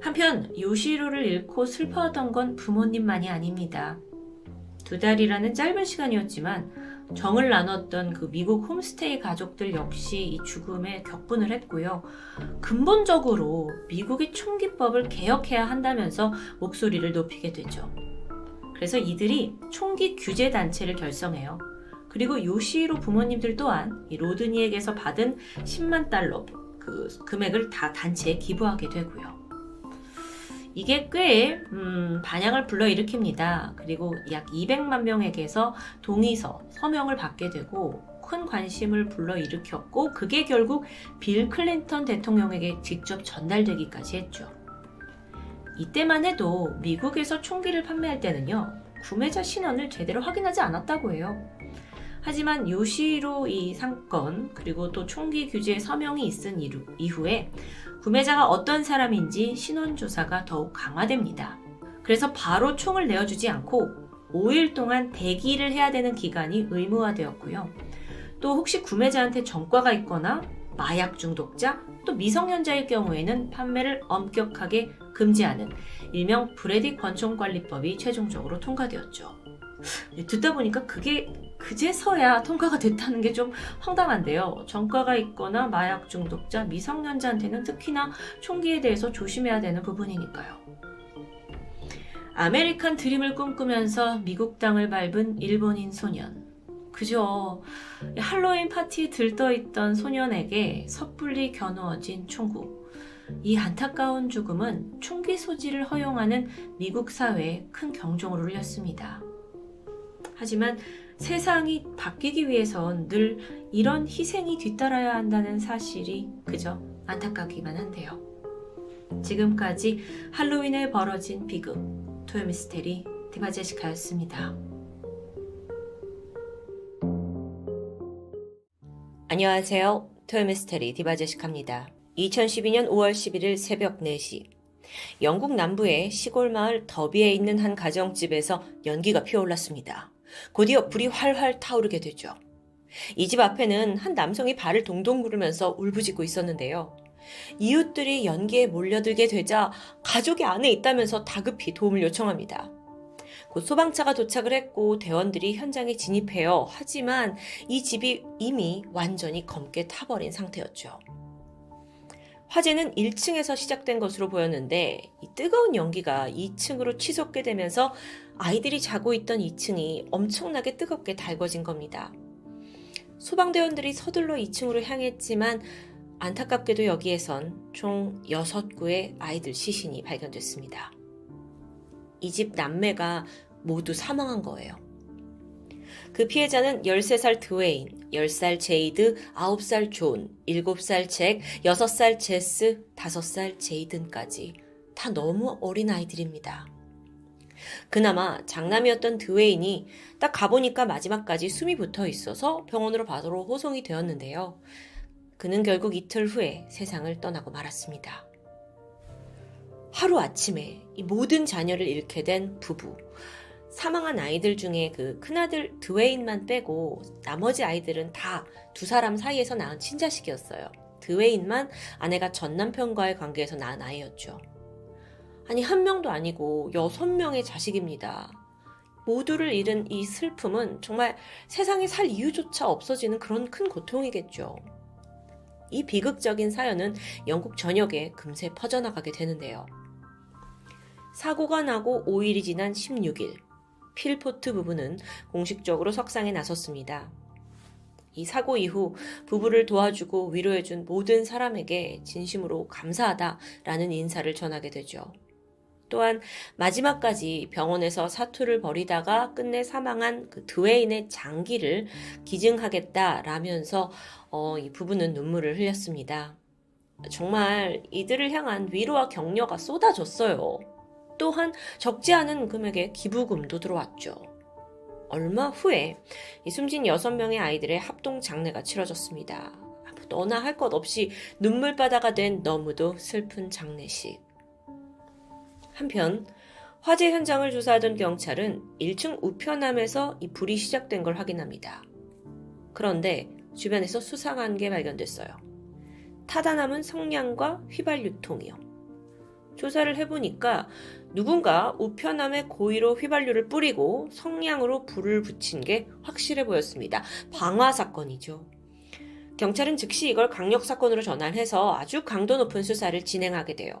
한편 요시로를 잃고 슬퍼하던 건 부모님만이 아닙니다. 두 달이라는 짧은 시간이었지만 정을 나눴던 그 미국 홈스테이 가족들 역시 이 죽음에 격분을 했고요. 근본적으로 미국의 총기법을 개혁해야 한다면서 목소리를 높이게 되죠. 그래서 이들이 총기 규제 단체를 결성해요. 그리고 요시로 부모님들 또한 이 로드니에게서 받은 10만 달러 그 금액을 다 단체에 기부하게 되고요. 이게 꽤 음, 반향을 불러일으킵니다. 그리고 약 200만 명에게서 동의서, 서명을 받게 되고 큰 관심을 불러일으켰고 그게 결국 빌 클린턴 대통령에게 직접 전달되기까지 했죠. 이때만 해도 미국에서 총기를 판매할 때는요, 구매자 신원을 제대로 확인하지 않았다고 해요. 하지만 요시로 이 상권, 그리고 또 총기 규제 서명이 있은 이후에 구매자가 어떤 사람인지 신원조사가 더욱 강화됩니다. 그래서 바로 총을 내어주지 않고 5일 동안 대기를 해야 되는 기간이 의무화되었고요. 또 혹시 구매자한테 전과가 있거나 마약 중독자, 또 미성년자일 경우에는 판매를 엄격하게 금지하는 일명 브래디 권총관리법이 최종적으로 통과되었죠. 듣다 보니까 그게 그제서야 통과가 됐다는 게 좀 황당한데요. 전과가 있거나 마약 중독자, 미성년자한테는 특히나 총기에 대해서 조심해야 되는 부분이니까요. 아메리칸 드림을 꿈꾸면서 미국 땅을 밟은 일본인 소년. 그저 할로윈 파티에 들떠있던 소년에게 섣불리 겨누어진 총구. 이 안타까운 죽음은 총기 소지를 허용하는 미국 사회에 큰 경종을 울렸습니다. 하지만 세상이 바뀌기 위해선 늘 이런 희생이 뒤따라야 한다는 사실이 그저 안타깝기만 한데요. 지금까지 할로윈에 벌어진 비극, 토요미스테리 디바제시카였습니다. 안녕하세요. 토요미스테리 디바제시카입니다. 2012년 5월 11일 새벽 4시 영국 남부의 시골 마을 더비에 있는 한 가정집에서 연기가 피어올랐습니다. 곧이어 불이 활활 타오르게 되죠. 이 집 앞에는 한 남성이 발을 동동 구르면서 울부짖고 있었는데요. 이웃들이 연기에 몰려들게 되자 가족이 안에 있다면서 다급히 도움을 요청합니다. 곧 소방차가 도착을 했고 대원들이 현장에 진입해요. 하지만 이 집이 이미 완전히 검게 타버린 상태였죠. 화재는 1층에서 시작된 것으로 보였는데 이 뜨거운 연기가 2층으로 치솟게 되면서 아이들이 자고 있던 2층이 엄청나게 뜨겁게 달궈진 겁니다. 소방대원들이 서둘러 2층으로 향했지만 안타깝게도 여기에선 총 6구의 아이들 시신이 발견됐습니다. 이 집 남매가 모두 사망한 거예요. 그 피해자는 13살 드웨인, 10살 제이드, 9살 존, 7살 잭, 6살 제스, 5살 제이든까지 다 너무 어린 아이들입니다. 그나마 장남이었던 드웨인이 딱 가보니까 마지막까지 숨이 붙어 있어서 병원으로 바로 호송이 되었는데요. 그는 결국 이틀 후에 세상을 떠나고 말았습니다. 하루 아침에 이 모든 자녀를 잃게 된 부부. 사망한 아이들 중에 그 큰아들 드웨인만 빼고 나머지 아이들은 다 두 사람 사이에서 낳은 친자식이었어요. 드웨인만 아내가 전 남편과의 관계에서 낳은 아이였죠. 아니, 한 명도 아니고 여섯 명의 자식입니다. 모두를 잃은 이 슬픔은 정말 세상에 살 이유조차 없어지는 그런 큰 고통이겠죠. 이 비극적인 사연은 영국 전역에 금세 퍼져나가게 되는데요. 사고가 나고 5일이 지난 16일, 필포트 부부는 공식적으로 석상에 나섰습니다. 이 사고 이후 부부를 도와주고 위로해준 모든 사람에게 진심으로 감사하다라는 인사를 전하게 되죠. 또한 마지막까지 병원에서 사투를 벌이다가 끝내 사망한 그 드웨인의 장기를 기증하겠다라면서 어, 이 부부는 눈물을 흘렸습니다. 정말 이들을 향한 위로와 격려가 쏟아졌어요. 또한 적지 않은 금액의 기부금도 들어왔죠. 얼마 후에 이 숨진 6명의 아이들의 합동 장례가 치러졌습니다. 너나 할 것 없이 눈물바다가 된 너무도 슬픈 장례식. 한편 화재 현장을 조사하던 경찰은 1층 우편함에서 이 불이 시작된 걸 확인합니다. 그런데 주변에서 수상한 게 발견됐어요. 타다 남은 성냥과 휘발 유통이요. 조사를 해보니까 누군가 우편함에 고의로 휘발유를 뿌리고 성냥으로 불을 붙인 게 확실해 보였습니다. 방화 사건이죠. 경찰은 즉시 이걸 강력 사건으로 전환해서 아주 강도 높은 수사를 진행하게 돼요.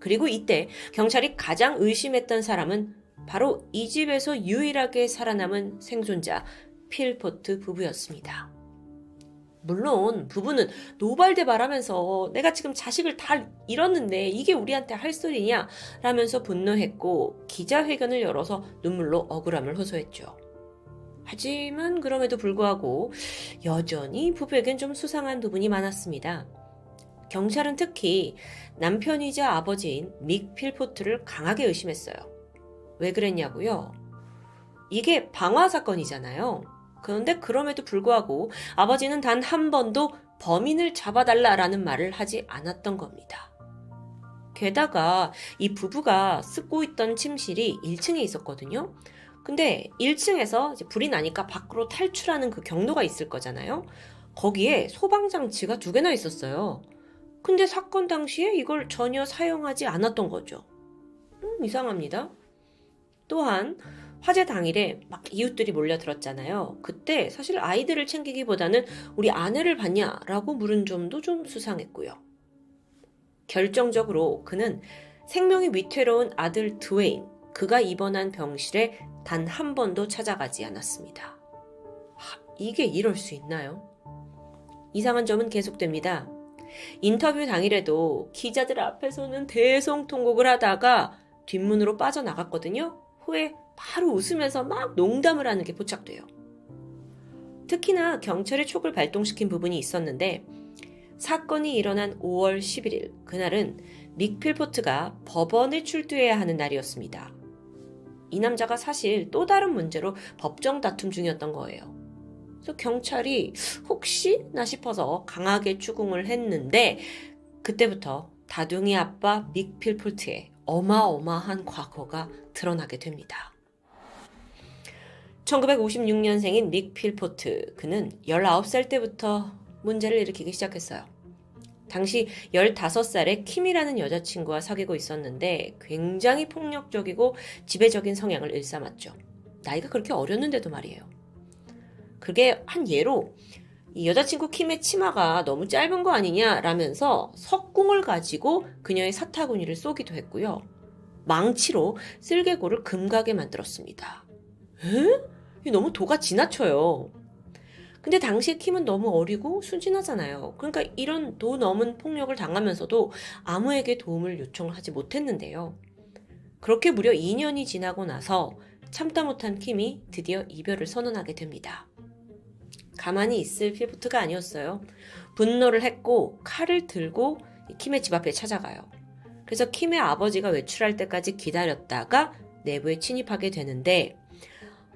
그리고 이때 경찰이 가장 의심했던 사람은 바로 이 집에서 유일하게 살아남은 생존자 필포트 부부였습니다. 물론 부부는 노발대발하면서 내가 지금 자식을 다 잃었는데 이게 우리한테 할 소리냐 라면서 분노했고 기자회견을 열어서 눈물로 억울함을 호소했죠. 하지만 그럼에도 불구하고 여전히 부부에겐 좀 수상한 부분이 많았습니다. 경찰은 특히 남편이자 아버지인 믹 필포트를 강하게 의심했어요. 왜 그랬냐고요? 이게 방화 사건이잖아요. 그런데 그럼에도 불구하고 아버지는 단 한 번도 범인을 잡아달라라는 말을 하지 않았던 겁니다. 게다가 이 부부가 쓰고 있던 침실이 1층에 있었거든요. 근데 1층에서 불이 나니까 밖으로 탈출하는 그 경로가 있을 거잖아요. 거기에 소방장치가 두 개나 있었어요. 근데 사건 당시에 이걸 전혀 사용하지 않았던 거죠. 음, 이상합니다. 또한 화재 당일에 막 이웃들이 몰려들었잖아요. 그때 사실 아이들을 챙기기보다는 우리 아내를 봤냐라고 물은 점도 좀 수상했고요. 결정적으로 그는 생명이 위태로운 아들 드웨인, 그가 입원한 병실에 단 한 번도 찾아가지 않았습니다. 하, 이게 이럴 수 있나요? 이상한 점은 계속됩니다. 인터뷰 당일에도 기자들 앞에서는 대성통곡을 하다가 뒷문으로 빠져나갔거든요. 후에 바로 웃으면서 막 농담을 하는 게 포착돼요. 특히나 경찰의 촉을 발동시킨 부분이 있었는데 사건이 일어난 5월 11일 그날은 믹필포트가 법원에 출두해야 하는 날이었습니다. 이 남자가 사실 또 다른 문제로 법정 다툼 중이었던 거예요. 그래서 경찰이 혹시나 싶어서 강하게 추궁을 했는데 그때부터 다둥이 아빠 믹필폴트의 어마어마한 과거가 드러나게 됩니다. 1956년생인 닉 필포트. 그는 19살 때부터 문제를 일으키기 시작했어요. 당시 15살의 킴이라는 여자친구와 사귀고 있었는데 굉장히 폭력적이고 지배적인 성향을 일삼았죠. 나이가 그렇게 어렸는데도 말이에요. 그게 한 예로 이 여자친구 킴의 치마가 너무 짧은 거 아니냐라면서 석궁을 가지고 그녀의 사타구니를 쏘기도 했고요. 망치로 쓸개골을 금가게 만들었습니다. 에? 너무 도가 지나쳐요. 근데 당시에 킴은 너무 어리고 순진하잖아요. 그러니까 이런 도 넘은 폭력을 당하면서도 아무에게 도움을 요청을 하지 못했는데요. 그렇게 무려 2년이 지나고 나서 참다 못한 킴이 드디어 이별을 선언하게 됩니다. 가만히 있을 필포트가 아니었어요. 분노를 했고 칼을 들고 킴의 집 앞에 찾아가요. 그래서 킴의 아버지가 외출할 때까지 기다렸다가 내부에 침입하게 되는데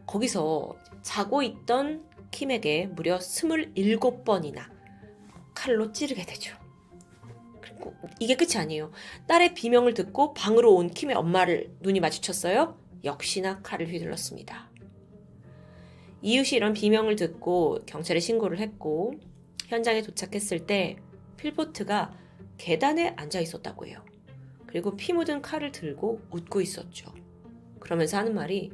거기서 자고 있던 킴에게 무려 27번이나 칼로 찌르게 되죠. 그리고 이게 끝이 아니에요. 딸의 비명을 듣고 방으로 온 킴의 엄마를 눈이 마주쳤어요. 역시나 칼을 휘둘렀습니다. 이웃이 이런 비명을 듣고 경찰에 신고를 했고 현장에 도착했을 때 필포트가 계단에 앉아 있었다고 해요. 그리고 피 묻은 칼을 들고 웃고 있었죠. 그러면서 하는 말이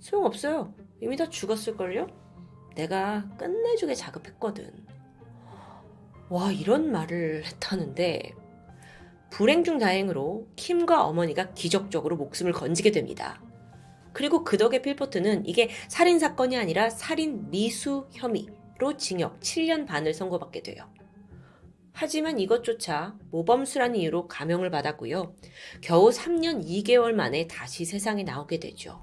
소용없어요. 이미 다 죽었을걸요? 내가 끝내주게 자급했거든. 와, 이런 말을 했다는데, 불행 중 다행으로 킴과 어머니가 기적적으로 목숨을 건지게 됩니다. 그리고 그 덕에 필포트는 이게 살인 사건이 아니라 살인 미수 혐의로 징역 7년 반을 선고받게 돼요. 하지만 이것조차 모범수라는 이유로 감형을 받았고요. 겨우 3년 2개월 만에 다시 세상에 나오게 되죠.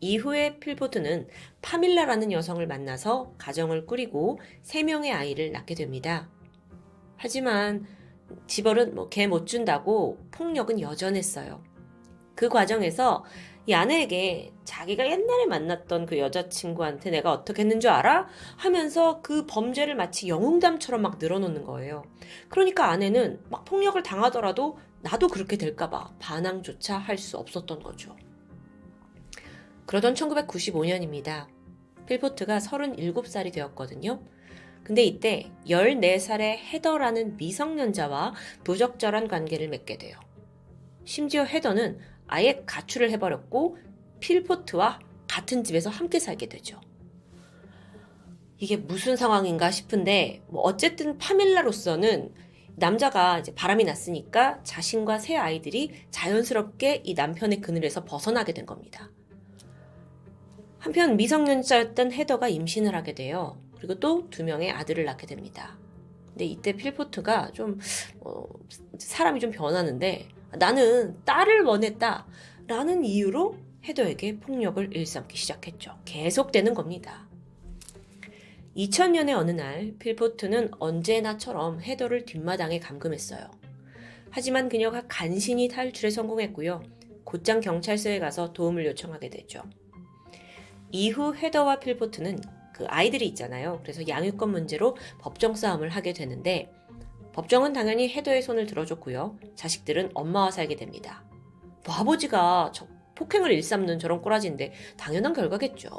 이후에 필포트는 파밀라라는 여성을 만나서 가정을 꾸리고 3명의 아이를 낳게 됩니다. 하지만 집벌은 뭐 개 못 준다고 폭력은 여전했어요. 그 과정에서 이 아내에게 자기가 옛날에 만났던 그 여자친구한테 내가 어떻게 했는 줄 알아? 하면서 그 범죄를 마치 영웅담처럼 막 늘어놓는 거예요. 그러니까 아내는 막 폭력을 당하더라도 나도 그렇게 될까봐 반항조차 할 수 없었던 거죠. 그러던 1995년입니다. 필포트가 37살이 되었거든요. 근데 이때 14살의 헤더라는 미성년자와 부적절한 관계를 맺게 돼요. 심지어 헤더는 아예 가출을 해버렸고 필포트와 같은 집에서 함께 살게 되죠. 이게 무슨 상황인가 싶은데 뭐 어쨌든 파밀라로서는 남자가 이제 바람이 났으니까 자신과 새 아이들이 자연스럽게 이 남편의 그늘에서 벗어나게 된 겁니다. 한편 미성년자였던 헤더가 임신을 하게 돼요. 그리고 또 두 명의 아들을 낳게 됩니다. 근데 이때 필포트가 좀 어, 사람이 좀 변하는데 나는 딸을 원했다. 라는 이유로 헤더에게 폭력을 일삼기 시작했죠. 계속되는 겁니다. 2000년의 어느 날 필포트는 언제나처럼 헤더를 뒷마당에 감금했어요. 하지만 그녀가 간신히 탈출에 성공했고요. 곧장 경찰서에 가서 도움을 요청하게 되죠. 이후 헤더와 필포트는 그 아이들이 있잖아요. 그래서 양육권 문제로 법정 싸움을 하게 되는데 법정은 당연히 헤더의 손을 들어줬고요. 자식들은 엄마와 살게 됩니다. 뭐 아버지가 폭행을 일삼는 저런 꼬라지인데 당연한 결과겠죠.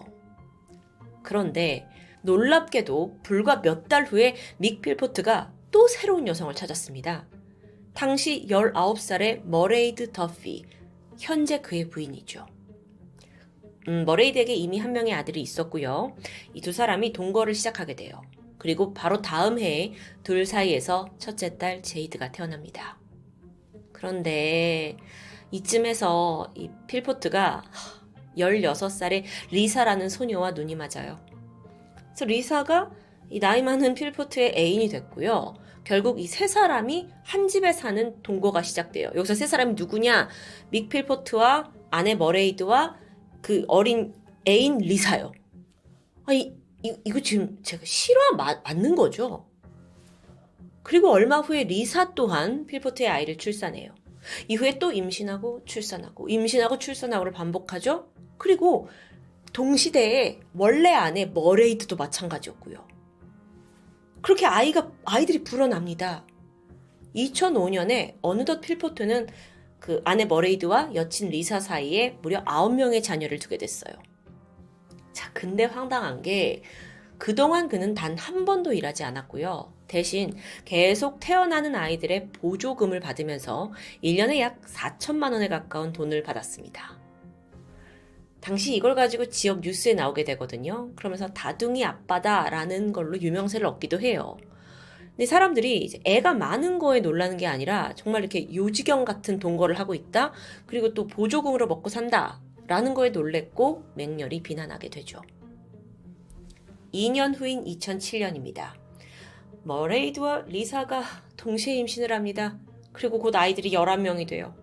그런데 놀랍게도 불과 몇 달 후에 믹 필포트가 또 새로운 여성을 찾았습니다. 당시 19살의 머레이드 더피, 현재 그의 부인이죠. 음, 머레이드에게 이미 한 명의 아들이 있었고요. 이 두 사람이 동거를 시작하게 돼요. 그리고 바로 다음 해에 둘 사이에서 첫째 딸 제이드가 태어납니다. 그런데 이쯤에서 이 필포트가 16살의 리사라는 소녀와 눈이 맞아요. 그래서 리사가 이 나이 많은 필포트의 애인이 됐고요. 결국 이 세 사람이 한 집에 사는 동거가 시작돼요. 여기서 세 사람이 누구냐? 믹 필포트와 아내 머레이드와 그 어린 애인 리사요. 아니, 이, 이거 지금 제가 실화 마, 맞는 거죠? 그리고 얼마 후에 리사 또한 필포트의 아이를 출산해요. 이후에 또 임신하고 출산하고 임신하고 출산하고를 반복하죠. 그리고 동시대에 원래 아내 머레이드도 마찬가지였고요. 그렇게 아이가 아이들이 불어납니다. 2005년에 어느덧 필포트는 그 아내 머레이드와 여친 리사 사이에 무려 9명의 자녀를 두게 됐어요. 자, 근데 황당한 게 그동안 그는 단 한 번도 일하지 않았고요. 대신 계속 태어나는 아이들의 보조금을 받으면서 1년에 약 4천만 원에 가까운 돈을 받았습니다. 당시 이걸 가지고 지역 뉴스에 나오게 되거든요. 그러면서 다둥이 아빠다라는 걸로 유명세를 얻기도 해요. 근데 사람들이 이제 애가 많은 거에 놀라는 게 아니라 정말 이렇게 요지경 같은 동거를 하고 있다. 그리고 또 보조금으로 먹고 산다. 라는 거에 놀랬고 맹렬히 비난하게 되죠. 2년 후인 2007년입니다. 머레이드와 리사가 동시에 임신을 합니다. 그리고 곧 아이들이 11명이 돼요.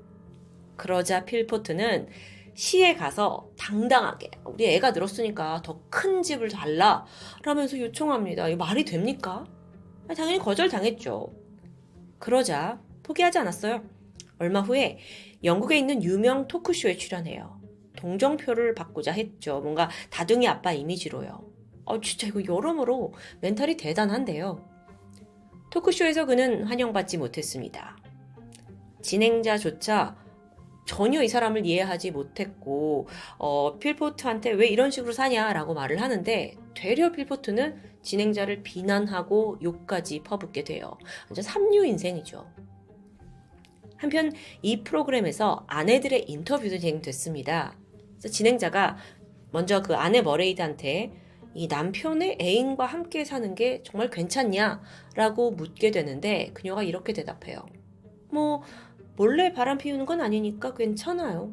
그러자 필포트는 시에 가서 당당하게 우리 애가 늘었으니까 더 큰 집을 달라 라면서 요청합니다. 이 말이 됩니까? 당연히 거절당했죠. 그러자 포기하지 않았어요. 얼마 후에 영국에 있는 유명 토크쇼에 출연해요. 동정표를 받고자 했죠. 뭔가 다둥이 아빠 이미지로요. 어, 진짜 이거 여러모로 멘탈이 대단한데요. 토크쇼에서 그는 환영받지 못했습니다. 진행자조차 전혀 이 사람을 이해하지 못했고 어, 필포트한테 왜 이런 식으로 사냐라고 말을 하는데 되려 필포트는 진행자를 비난하고 욕까지 퍼붓게 돼요. 완전 삼류 인생이죠. 한편 이 프로그램에서 아내들의 인터뷰도 진행됐습니다. 그래서 진행자가 먼저 그 아내 머레이드한테 이 남편의 애인과 함께 사는 게 정말 괜찮냐? 라고 묻게 되는데 그녀가 이렇게 대답해요. 뭐, 몰래 바람 피우는 건 아니니까 괜찮아요.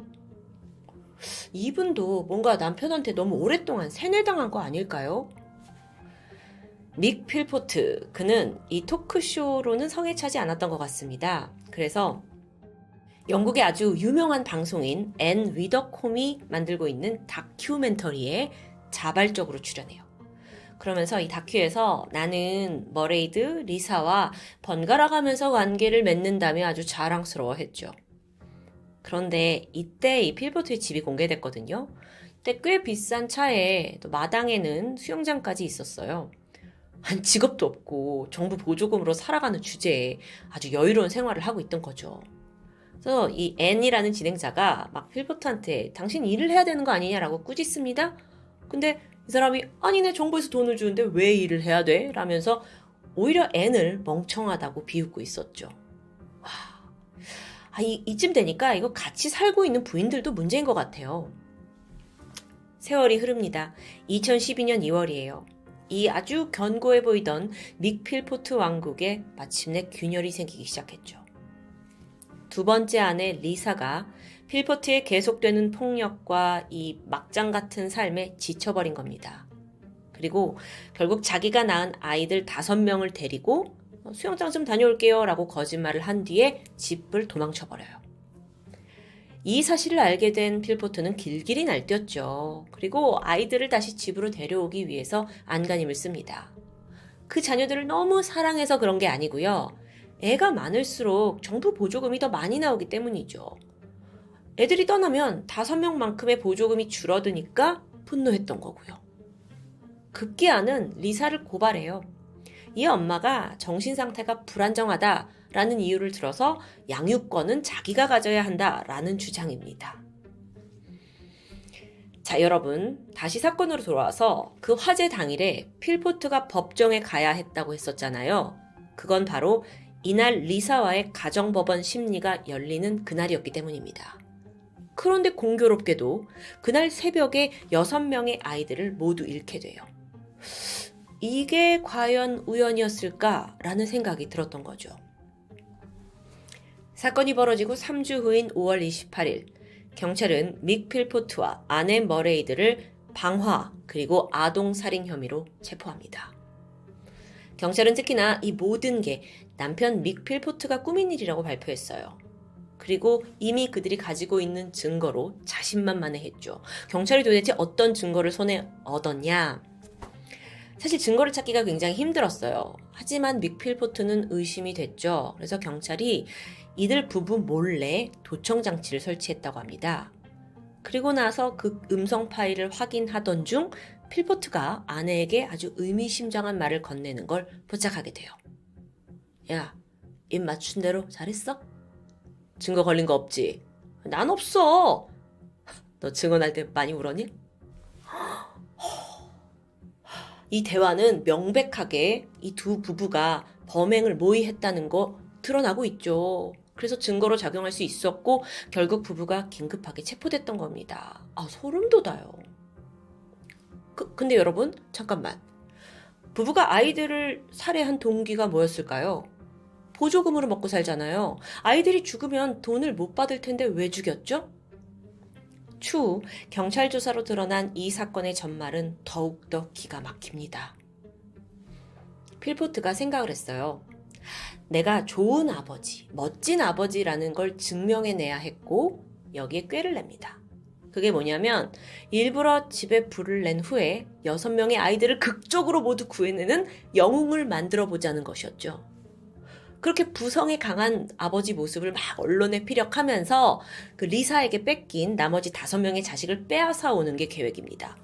이분도 뭔가 남편한테 너무 오랫동안 세뇌당한 거 아닐까요? 믹 필포트, 그는 이 토크쇼로는 성에 차지 않았던 것 같습니다. 그래서 영국의 아주 유명한 방송인 앤 위더콤이 만들고 있는 다큐멘터리에 자발적으로 출연해요. 그러면서 이 다큐에서 나는 머레이드, 리사와 번갈아 가면서 관계를 맺는다며 아주 자랑스러워 했죠. 그런데 이때 이 필포트의 집이 공개됐거든요. 그때 꽤 비싼 차에 또 마당에는 수영장까지 있었어요. 한 직업도 없고 정부 보조금으로 살아가는 주제에 아주 여유로운 생활을 하고 있던 거죠. 그래서 이 앤이라는 진행자가 막 필버트한테 당신 일을 해야 되는 거 아니냐라고 꾸짖습니다. 근데 이 사람이 아니네 정부에서 돈을 주는데 왜 일을 해야 돼? 라면서 오히려 앤을 멍청하다고 비웃고 있었죠. 와, 아, 이, 이쯤 되니까 이거 같이 살고 있는 부인들도 문제인 것 같아요. 세월이 흐릅니다. 2012년 2월이에요. 이 아주 견고해 보이던 믹필포트 왕국에 마침내 균열이 생기기 시작했죠. 두 번째 아내 리사가 필포트의 계속되는 폭력과 이 막장 같은 삶에 지쳐버린 겁니다. 그리고 결국 자기가 낳은 아이들 다섯 명을 데리고 수영장 좀 다녀올게요 라고 거짓말을 한 뒤에 집을 도망쳐버려요. 이 사실을 알게 된 필포트는 길길이 날뛰었죠. 그리고 아이들을 다시 집으로 데려오기 위해서 안간힘을 씁니다. 그 자녀들을 너무 사랑해서 그런 게 아니고요. 애가 많을수록 정부 보조금이 더 많이 나오기 때문이죠. 애들이 떠나면 다섯 명만큼의 보조금이 줄어드니까 분노했던 거고요. 급기야는 리사를 고발해요. 이 엄마가 정신 상태가 불안정하다라는 이유를 들어서 양육권은 자기가 가져야 한다라는 주장입니다. 자, 여러분, 다시 사건으로 돌아와서 그 화재 당일에 필포트가 법정에 가야 했다고 했었잖아요. 그건 바로 이날 리사와의 가정법원 심리가 열리는 그날이었기 때문입니다. 그런데 공교롭게도 그날 새벽에 6명의 아이들을 모두 잃게 돼요. 이게 과연 우연이었을까라는 생각이 들었던 거죠. 사건이 벌어지고 3주 후인 5월 28일, 경찰은 믹 필포트와 아내 머레이드를 방화 그리고 아동살인 혐의로 체포합니다. 경찰은 특히나 이 모든 게 남편 믹 필포트가 꾸민 일이라고 발표했어요. 그리고 이미 그들이 가지고 있는 증거로 자신만만해했죠. 경찰이 도대체 어떤 증거를 손에 얻었냐? 사실 증거를 찾기가 굉장히 힘들었어요. 하지만 믹 필포트는 의심이 됐죠. 그래서 경찰이 이들 부부 몰래 도청 장치를 설치했다고 합니다. 그리고 나서 그 음성 파일을 확인하던 중 필포트가 아내에게 아주 의미심장한 말을 건네는 걸 포착하게 돼요. 야, 입 맞춘 대로 잘했어? 증거 걸린 거 없지? 난 없어! 너 증언할 때 많이 울었니? 이 대화는 명백하게 이 두 부부가 범행을 모의했다는 거 드러나고 있죠. 그래서 증거로 작용할 수 있었고 결국 부부가 긴급하게 체포됐던 겁니다. 아 소름 돋아요. 그, 근데 여러분 잠깐만 부부가 아이들을 살해한 동기가 뭐였을까요? 보조금으로 먹고 살잖아요. 아이들이 죽으면 돈을 못 받을 텐데 왜 죽였죠? 추후 경찰 조사로 드러난 이 사건의 전말은 더욱더 기가 막힙니다. 필포트가 생각을 했어요. 내가 좋은 아버지, 멋진 아버지라는 걸 증명해내야 했고 여기에 꾀를 냅니다. 그게 뭐냐면 일부러 집에 불을 낸 후에 여섯 명의 아이들을 극적으로 모두 구해내는 영웅을 만들어 보자는 것이었죠. 그렇게 부성에 강한 아버지 모습을 막 언론에 피력하면서 그 리사에게 뺏긴 나머지 다섯 명의 자식을 빼앗아 오는 게 계획입니다.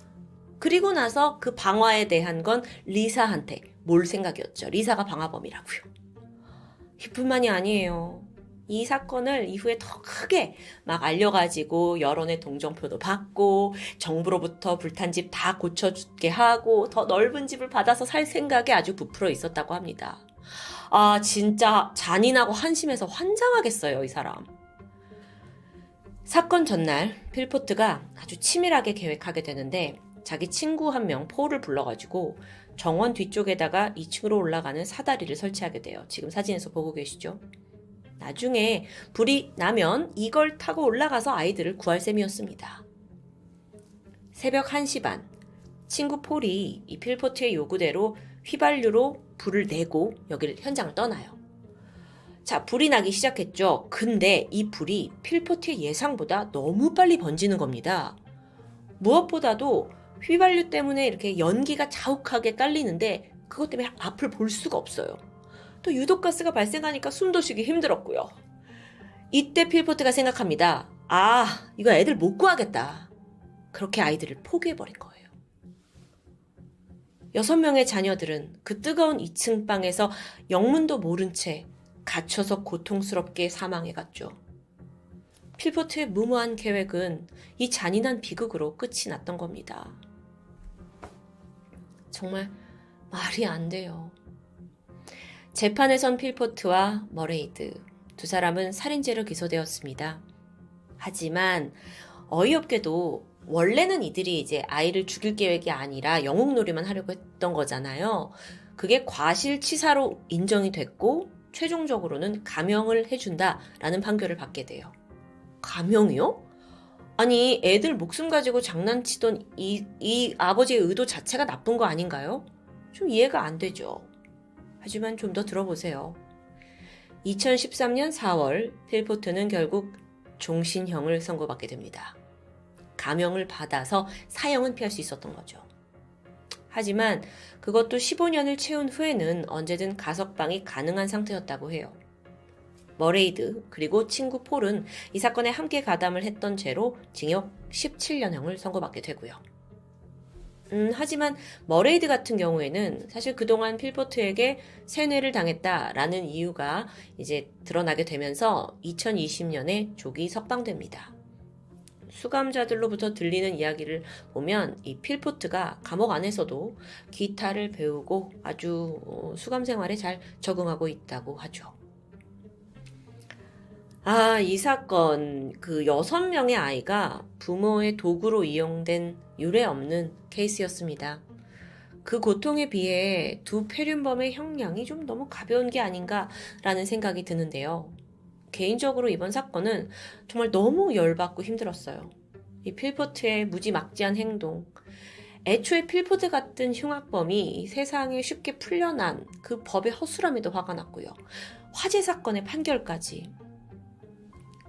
그리고 나서 그 방화에 대한 건 리사한테 몰 생각이었죠. 리사가 방화범이라고요. 이뿐만이 아니에요. 이 사건을 이후에 더 크게 막 알려가지고 여론의 동정표도 받고 정부로부터 불탄 집 다 고쳐주게 하고 더 넓은 집을 받아서 살 생각에 아주 부풀어 있었다고 합니다. 아, 진짜 잔인하고 한심해서 환장하겠어요, 이 사람. 사건 전날 필포트가 아주 치밀하게 계획하게 되는데 자기 친구 한명 폴을 불러가지고 정원 뒤쪽에다가 2층으로 올라가는 사다리를 설치하게 돼요. 지금 사진에서 보고 계시죠? 나중에 불이 나면 이걸 타고 올라가서 아이들을 구할 셈이었습니다. 새벽 1시 반, 친구 폴이 이 필포트의 요구대로 휘발유로 불을 내고 여기를 현장을 떠나요. 자, 불이 나기 시작했죠. 근데 이 불이 필포트의 예상보다 너무 빨리 번지는 겁니다. 무엇보다도 휘발유 때문에 이렇게 연기가 자욱하게 깔리는데 그것 때문에 앞을 볼 수가 없어요. 또 유독가스가 발생하니까 숨도 쉬기 힘들었고요. 이때 필포트가 생각합니다. 아, 이거 애들 못 구하겠다. 그렇게 아이들을 포기해버린 거예요. 여섯 명의 자녀들은 그 뜨거운 2층 방에서 영문도 모른 채 갇혀서 고통스럽게 사망해갔죠. 필포트의 무모한 계획은 이 잔인한 비극으로 끝이 났던 겁니다. 정말 말이 안 돼요. 재판에선 필포트와 머레이드 두 사람은 살인죄로 기소되었습니다. 하지만 어이없게도 원래는 이들이 이제 아이를 죽일 계획이 아니라 영웅놀이만 하려고 했던 거잖아요. 그게 과실치사로 인정이 됐고 최종적으로는 감형을 해준다라는 판결을 받게 돼요. 감형이요? 아니 애들 목숨 가지고 장난치던 이, 이 아버지의 의도 자체가 나쁜 거 아닌가요? 좀 이해가 안 되죠. 하지만 좀 더 들어보세요. 2013년 4월 필포트는 결국 종신형을 선고받게 됩니다. 감형을 받아서 사형은 피할 수 있었던 거죠. 하지만 그것도 15년을 채운 후에는 언제든 가석방이 가능한 상태였다고 해요. 머레이드 그리고 친구 폴은 이 사건에 함께 가담을 했던 죄로 징역 17년형을 선고받게 되고요. 음, 하지만 머레이드 같은 경우에는 사실 그동안 필포트에게 세뇌를 당했다라는 이유가 이제 드러나게 되면서 2020년에 조기 석방됩니다. 수감자들로부터 들리는 이야기를 보면 이 필포트가 감옥 안에서도 기타를 배우고 아주 어, 수감 생활에 잘 적응하고 있다고 하죠. 아, 이 사건, 그 여섯 명의 아이가 부모의 도구로 이용된 유례 없는 케이스였습니다. 그 고통에 비해 두 패륜범의 형량이 좀 너무 가벼운 게 아닌가라는 생각이 드는데요. 개인적으로 이번 사건은 정말 너무 열받고 힘들었어요. 이 필포트의 무지막지한 행동, 애초에 필포트 같은 흉악범이 세상에 쉽게 풀려난 그 법의 허술함에도 화가 났고요. 화재 사건의 판결까지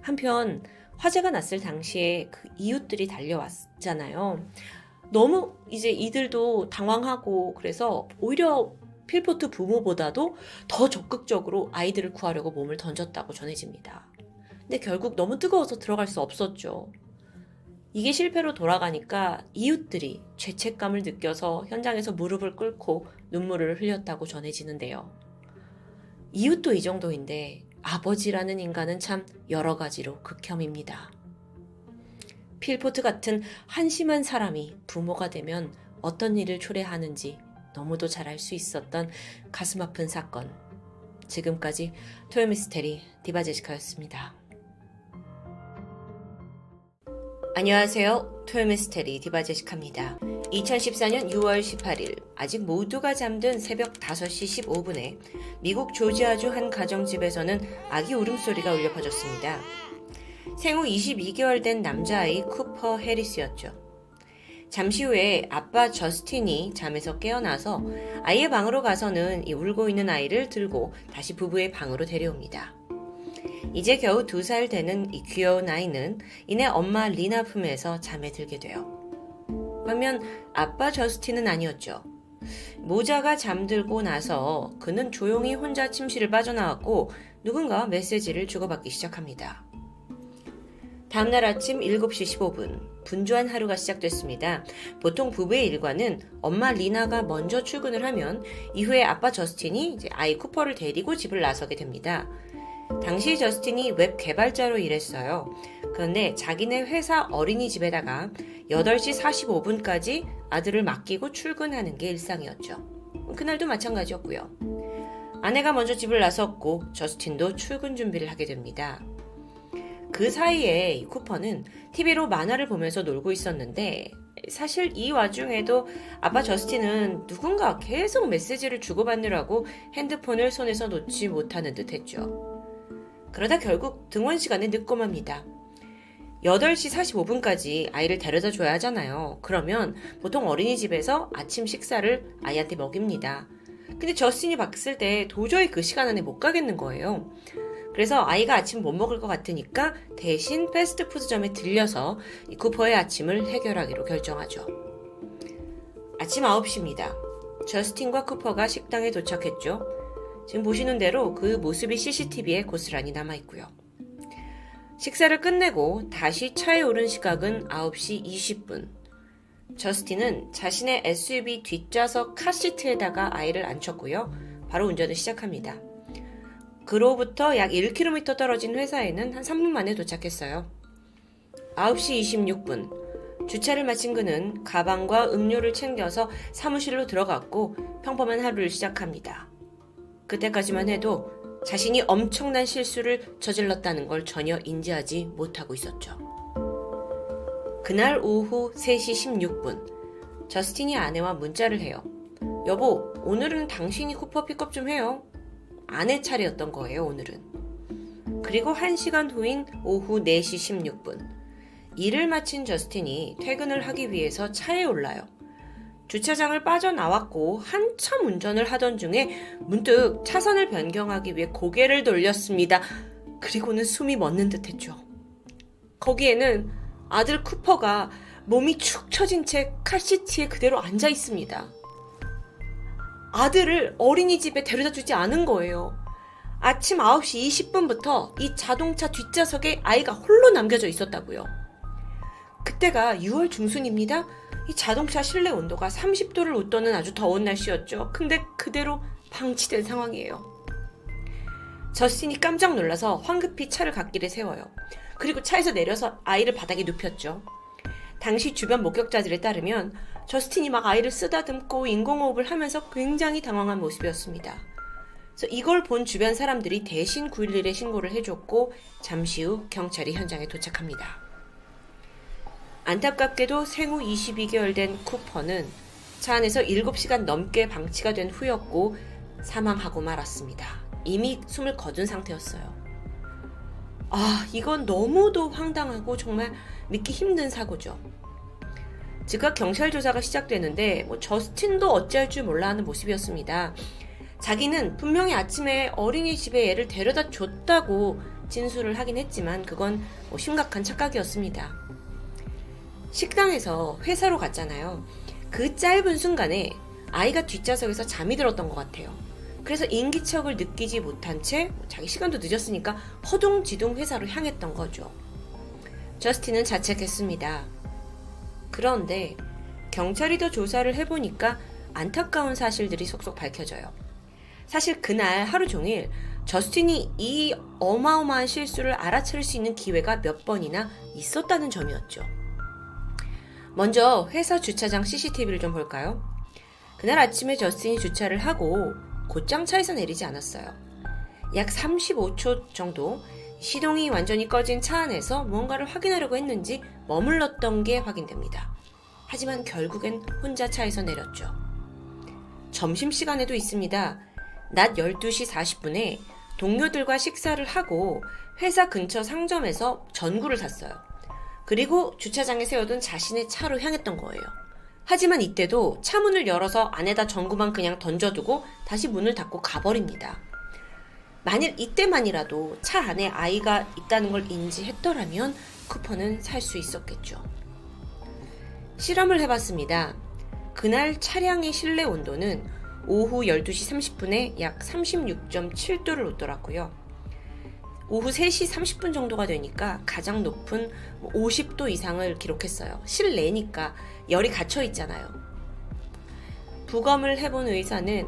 한편 화재가 났을 당시에 그 이웃들이 달려왔잖아요. 너무 이제 이들도 당황하고 그래서 오히려 필포트 부모보다도 더 적극적으로 아이들을 구하려고 몸을 던졌다고 전해집니다. 근데 결국 너무 뜨거워서 들어갈 수 없었죠. 이게 실패로 돌아가니까 이웃들이 죄책감을 느껴서 현장에서 무릎을 꿇고 눈물을 흘렸다고 전해지는데요. 이웃도 이 정도인데 아버지라는 인간은 참 여러 가지로 극혐입니다. 필포트 같은 한심한 사람이 부모가 되면 어떤 일을 초래하는지 너무도 잘 알 수 있었던 가슴 아픈 사건. 지금까지 토요미스테리 디바제시카였습니다. 안녕하세요. 토요미스테리 디바제시카입니다. 2014년 6월 18일 아직 모두가 잠든 새벽 5시 15분에 미국 조지아주 한 가정집에서는 아기 울음소리가 울려 퍼졌습니다. 생후 22개월 된 남자아이 쿠퍼 해리스였죠. 잠시 후에 아빠 저스틴이 잠에서 깨어나서 아이의 방으로 가서는 이 울고 있는 아이를 들고 다시 부부의 방으로 데려옵니다. 이제 겨우 두 살 되는 이 귀여운 아이는 이내 엄마 리나 품에서 잠에 들게 돼요. 반면 아빠 저스틴은 아니었죠. 모자가 잠들고 나서 그는 조용히 혼자 침실을 빠져나왔고 누군가 메시지를 주고받기 시작합니다. 다음날 아침 7시 15분, 분주한 하루가 시작됐습니다. 보통 부부의 일과는 엄마 리나가 먼저 출근을 하면 이후에 아빠 저스틴이 아이 쿠퍼를 데리고 집을 나서게 됩니다. 당시 저스틴이 웹 개발자로 일했어요. 그런데 자기네 회사 어린이집에다가 8시 45분까지 아들을 맡기고 출근하는 게 일상이었죠. 그날도 마찬가지였고요. 아내가 먼저 집을 나섰고 저스틴도 출근 준비를 하게 됩니다. 그 사이에 쿠퍼는 TV로 만화를 보면서 놀고 있었는데 사실 이 와중에도 아빠 저스틴은 누군가 계속 메시지를 주고받느라고 핸드폰을 손에서 놓지 못하는 듯 했죠. 그러다 결국 등원 시간에 늦고 맙니다. 8시 45분까지 아이를 데려다 줘야 하잖아요. 그러면 보통 어린이집에서 아침 식사를 아이한테 먹입니다. 근데 저스틴이 봤을 때 도저히 그 시간 안에 못 가겠는 거예요. 그래서 아이가 아침 못 먹을 것 같으니까 대신 패스트푸드점에 들려서 이 쿠퍼의 아침을 해결하기로 결정하죠. 아침 9시입니다. 저스틴과 쿠퍼가 식당에 도착했죠. 지금 보시는 대로 그 모습이 CCTV에 고스란히 남아있고요. 식사를 끝내고 다시 차에 오른 시각은 9시 20분. 저스틴은 자신의 SUV 뒷좌석 카시트에다가 아이를 앉혔고요. 바로 운전을 시작합니다. 그로부터 약 1km 떨어진 회사에는 한 3분 만에 도착했어요. 9시 26분. 주차를 마친 그는 가방과 음료를 챙겨서 사무실로 들어갔고 평범한 하루를 시작합니다. 그때까지만 해도 자신이 엄청난 실수를 저질렀다는 걸 전혀 인지하지 못하고 있었죠. 그날 오후 3시 16분, 저스틴이 아내와 문자를 해요. 여보, 오늘은 당신이 쿠퍼 픽업 좀 해요. 아내 차례였던 거예요, 오늘은. 그리고 1시간 후인 오후 4시 16분, 일을 마친 저스틴이 퇴근을 하기 위해서 차에 올라요. 주차장을 빠져나왔고 한참 운전을 하던 중에 문득 차선을 변경하기 위해 고개를 돌렸습니다. 그리고는 숨이 멎는 듯 했죠. 거기에는 아들 쿠퍼가 몸이 축 처진 채 칼시트에 그대로 앉아 있습니다. 아들을 어린이집에 데려다 주지 않은 거예요. 아침 9시 20분부터 이 자동차 뒷좌석에 아이가 홀로 남겨져 있었다고요. 그때가 6월 중순입니다. 이 자동차 실내 온도가 30도를 웃도는 아주 더운 날씨였죠. 근데 그대로 방치된 상황이에요. 저스틴이 깜짝 놀라서 황급히 차를 갓길에 세워요. 그리고 차에서 내려서 아이를 바닥에 눕혔죠. 당시 주변 목격자들에 따르면 저스틴이 막 아이를 쓰다듬고 인공호흡을 하면서 굉장히 당황한 모습이었습니다. 그래서 이걸 본 주변 사람들이 대신 911에 신고를 해줬고 잠시 후 경찰이 현장에 도착합니다. 안타깝게도 생후 22개월 된 쿠퍼는 차 안에서 7시간 넘게 방치가 된 후였고 사망하고 말았습니다. 이미 숨을 거둔 상태였어요. 아, 이건 너무도 황당하고 정말 믿기 힘든 사고죠. 즉각 경찰 조사가 시작되는데 뭐 저스틴도 어찌할 줄 몰라 하는 모습이었습니다. 자기는 분명히 아침에 어린이집에 애를 데려다 줬다고 진술을 하긴 했지만 그건 뭐 심각한 착각이었습니다. 식당에서 회사로 갔잖아요. 그 짧은 순간에 아이가 뒷좌석에서 잠이 들었던 것 같아요. 그래서 인기척을 느끼지 못한 채 자기 시간도 늦었으니까 허둥지둥 회사로 향했던 거죠. 저스틴은 자책했습니다. 그런데 경찰이 더 조사를 해보니까 안타까운 사실들이 속속 밝혀져요. 사실 그날 하루 종일 저스틴이 이 어마어마한 실수를 알아차릴 수 있는 기회가 몇 번이나 있었다는 점이었죠. 먼저 회사 주차장 CCTV를 좀 볼까요? 그날 아침에 저스틴이 주차를 하고 곧장 차에서 내리지 않았어요. 약 35초 정도 시동이 완전히 꺼진 차 안에서 무언가를 확인하려고 했는지 머물렀던 게 확인됩니다. 하지만 결국엔 혼자 차에서 내렸죠. 점심시간에도 있습니다. 낮 12시 40분에 동료들과 식사를 하고 회사 근처 상점에서 전구를 샀어요. 그리고 주차장에 세워둔 자신의 차로 향했던 거예요. 하지만 이때도 차 문을 열어서 안에다 전구만 그냥 던져두고 다시 문을 닫고 가버립니다. 만일 이때만이라도 차 안에 아이가 있다는 걸 인지했더라면 쿠퍼는 살 수 있었겠죠. 실험을 해봤습니다. 그날 차량의 실내 온도는 오후 12시 30분에 약 36.7도를 웃더라고요. 오후 3시 30분 정도가 되니까 가장 높은 50도 이상을 기록했어요. 실내니까 열이 갇혀 있잖아요. 부검을 해본 의사는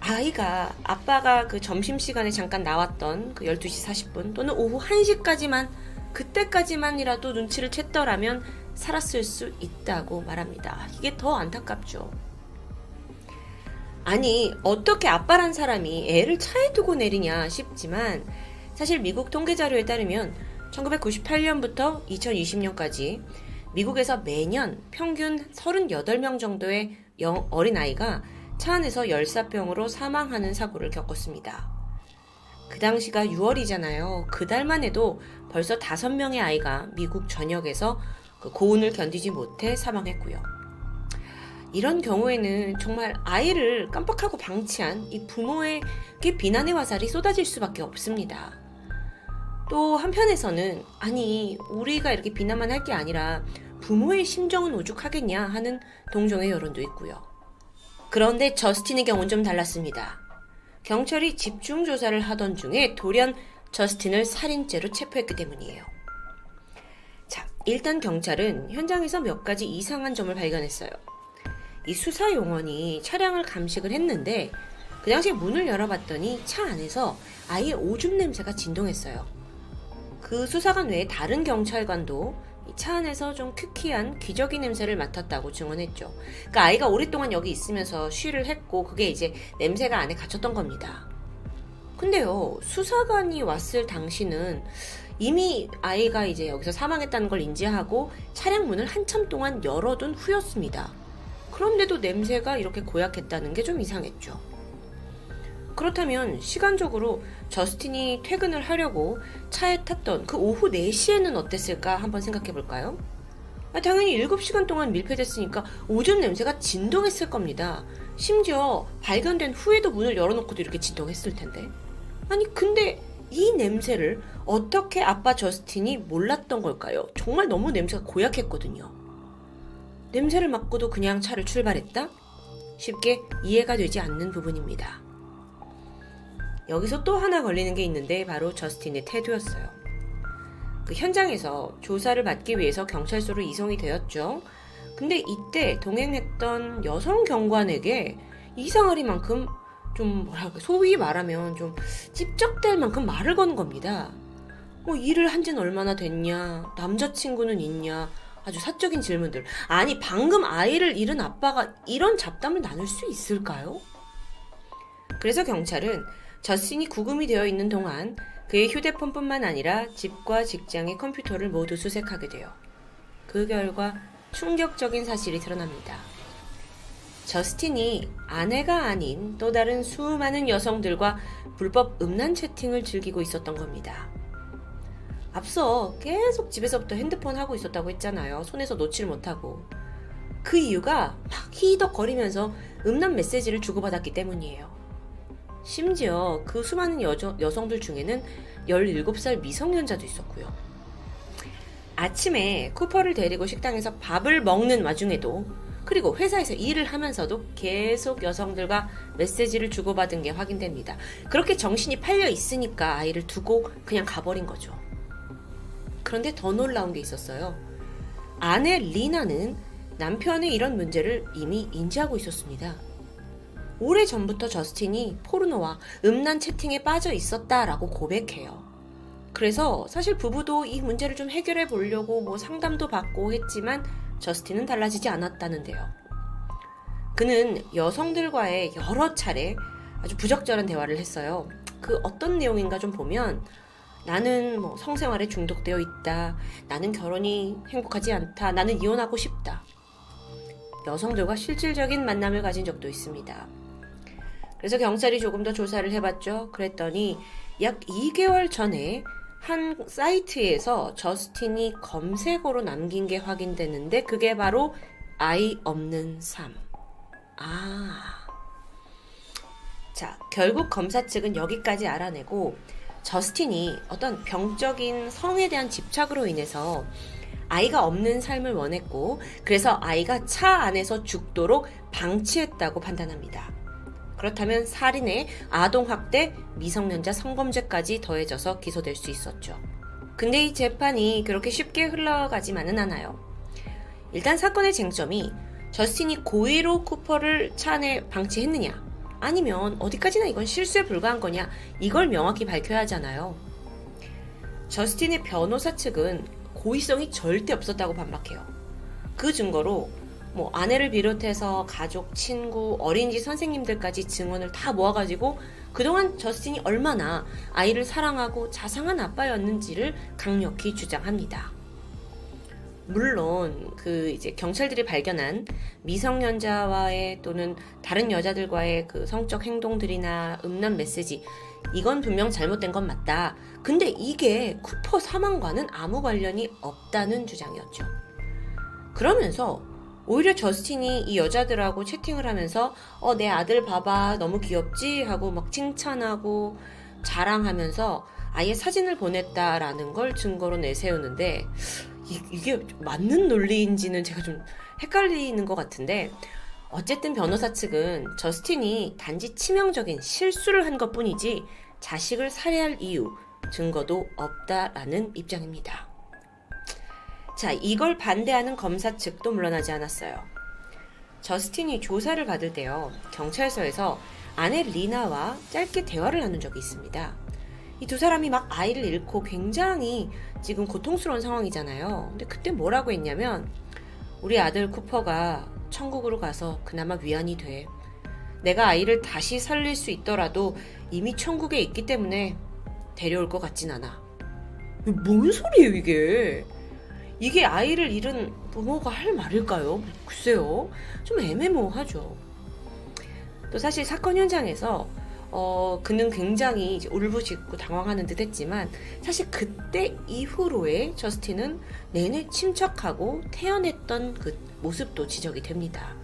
아이가 아빠가 그 점심시간에 잠깐 나왔던 그 12시 40분 또는 오후 1시까지만 그때까지만이라도 눈치를 챘더라면 살았을 수 있다고 말합니다. 이게 더 안타깝죠. 아니, 어떻게 아빠란 사람이 애를 차에 두고 내리냐 싶지만 사실 미국 통계 자료에 따르면 1998년부터 2020년까지 미국에서 매년 평균 38명 정도의 어린아이가 차 안에서 열사병으로 사망하는 사고를 겪었습니다. 그 당시가 6월이잖아요. 그 달만 해도 벌써 5명의 아이가 미국 전역에서 그 고온을 견디지 못해 사망했고요. 이런 경우에는 정말 아이를 깜빡하고 방치한 이 부모에게 비난의 화살이 쏟아질 수밖에 없습니다. 또 한편에서는 아니 우리가 이렇게 비난만 할 게 아니라 부모의 심정은 오죽하겠냐 하는 동정의 여론도 있고요. 그런데 저스틴의 경우는 좀 달랐습니다. 경찰이 집중 조사를 하던 중에 돌연 저스틴을 살인죄로 체포했기 때문이에요. 자, 일단 경찰은 현장에서 몇 가지 이상한 점을 발견했어요. 이 수사 용원이 차량을 감식을 했는데 그 당시에 문을 열어봤더니 차 안에서 아예 오줌 냄새가 진동했어요. 그 수사관 외에 다른 경찰관도 차 안에서 좀 퀴퀴한 기저귀 냄새를 맡았다고 증언했죠. 그러니까 아이가 오랫동안 여기 있으면서 쉬를 했고 그게 이제 냄새가 안에 갇혔던 겁니다. 근데요, 수사관이 왔을 당시는 이미 아이가 이제 여기서 사망했다는 걸 인지하고 차량 문을 한참 동안 열어둔 후였습니다. 그런데도 냄새가 이렇게 고약했다는 게 좀 이상했죠. 그렇다면 시간적으로 저스틴이 퇴근을 하려고 차에 탔던 그 오후 4시에는 어땠을까 한번 생각해 볼까요? 아, 당연히 7시간 동안 밀폐됐으니까 오줌 냄새가 진동했을 겁니다. 심지어 발견된 후에도 문을 열어놓고도 이렇게 진동했을 텐데. 아니, 근데 이 냄새를 어떻게 아빠 저스틴이 몰랐던 걸까요? 정말 너무 냄새가 고약했거든요. 냄새를 맡고도 그냥 차를 출발했다? 쉽게 이해가 되지 않는 부분입니다. 여기서 또 하나 걸리는 게 있는데 바로 저스틴의 태도였어요. 그 현장에서 조사를 받기 위해서 경찰서로 이송이 되었죠. 근데 이때 동행했던 여성 경관에게 이상하리만큼 좀 뭐랄까 소위 말하면 좀 찝적될 만큼 말을 거는 겁니다. 뭐 일을 한 지는 얼마나 됐냐, 남자친구는 있냐, 아주 사적인 질문들. 아니 방금 아이를 잃은 아빠가 이런 잡담을 나눌 수 있을까요? 그래서 경찰은 저스틴이 구금이 되어 있는 동안 그의 휴대폰뿐만 아니라 집과 직장의 컴퓨터를 모두 수색하게 돼요. 그 결과 충격적인 사실이 드러납니다. 저스틴이 아내가 아닌 또 다른 수많은 여성들과 불법 음란 채팅을 즐기고 있었던 겁니다. 앞서 계속 집에서부터 핸드폰 하고 있었다고 했잖아요. 손에서 놓지를 못하고. 그 이유가 막 히덕거리면서 음란 메시지를 주고받았기 때문이에요. 심지어 그 수많은 여저, 여성들 중에는 17살 미성년자도 있었고요. 아침에 쿠퍼를 데리고 식당에서 밥을 먹는 와중에도 그리고 회사에서 일을 하면서도 계속 여성들과 메시지를 주고받은 게 확인됩니다. 그렇게 정신이 팔려 있으니까 아이를 두고 그냥 가버린 거죠. 그런데 더 놀라운 게 있었어요. 아내 리나는 남편의 이런 문제를 이미 인지하고 있었습니다. 오래 전부터 저스틴이 포르노와 음란 채팅에 빠져 있었다라고 고백해요. 그래서 사실 부부도 이 문제를 좀 해결해 보려고 뭐 상담도 받고 했지만 저스틴은 달라지지 않았다는데요. 그는 여성들과의 여러 차례 아주 부적절한 대화를 했어요. 그 어떤 내용인가 좀 보면 나는 뭐 성생활에 중독되어 있다. 나는 결혼이 행복하지 않다. 나는 이혼하고 싶다. 여성들과 실질적인 만남을 가진 적도 있습니다. 그래서 경찰이 조금 더 조사를 해봤죠. 그랬더니 약 2개월 전에 한 사이트에서 저스틴이 검색어로 남긴 게 확인됐는데 그게 바로 아이 없는 삶. 아. 자, 결국 검사 측은 여기까지 알아내고 저스틴이 어떤 병적인 성에 대한 집착으로 인해서 아이가 없는 삶을 원했고 그래서 아이가 차 안에서 죽도록 방치했다고 판단합니다. 그렇다면 살인에 아동학대, 미성년자 성범죄까지 더해져서 기소될 수 있었죠. 근데 이 재판이 그렇게 쉽게 흘러가지만은 않아요. 일단 사건의 쟁점이 저스틴이 고의로 쿠퍼를 차 안에 방치했느냐, 아니면 어디까지나 이건 실수에 불과한 거냐, 이걸 명확히 밝혀야 하잖아요. 저스틴의 변호사 측은 고의성이 절대 없었다고 반박해요. 그 증거로 뭐 아내를 비롯해서 가족, 친구, 어린이집 선생님들까지 증언을 다 모아가지고 그동안 저스틴이 얼마나 아이를 사랑하고 자상한 아빠였는지를 강력히 주장합니다. 물론 그 이제 경찰들이 발견한 미성년자와의 또는 다른 여자들과의 그 성적 행동들이나 음란 메시지 이건 분명 잘못된 건 맞다. 근데 이게 쿠퍼 사망과는 아무 관련이 없다는 주장이었죠. 그러면서 오히려 저스틴이 이 여자들하고 채팅을 하면서 어, 내 아들 봐봐. 너무 귀엽지? 하고 막 칭찬하고 자랑하면서 아예 사진을 보냈다라는 걸 증거로 내세우는데 이, 게 맞는 논리인지는 제가 좀 헷갈리는 것 같은데 어쨌든 변호사 측은 저스틴이 단지 치명적인 실수를 한 것 뿐이지 자식을 살해할 이유, 증거도 없다라는 입장입니다. 자, 이걸 반대하는 검사 측도 물러나지 않았어요. 저스틴이 조사를 받을 때요, 경찰서에서 아내 리나와 짧게 대화를 나눈 적이 있습니다. 이 두 사람이 막 아이를 잃고 굉장히 지금 고통스러운 상황이잖아요. 근데 그때 뭐라고 했냐면, 우리 아들 쿠퍼가 천국으로 가서 그나마 위안이 돼. 내가 아이를 다시 살릴 수 있더라도 이미 천국에 있기 때문에 데려올 것 같진 않아. 뭔 소리예요, 이게? 이게 아이를 잃은 부모가 할 말일까요? 글쎄요. 좀 애매모호하죠. 또 사실 사건 현장에서 어, 그는 굉장히 울부짖고 당황하는 듯 했지만 사실 그때 이후로의 저스틴은 내내 침착하고 태연했던 그 모습도 지적이 됩니다.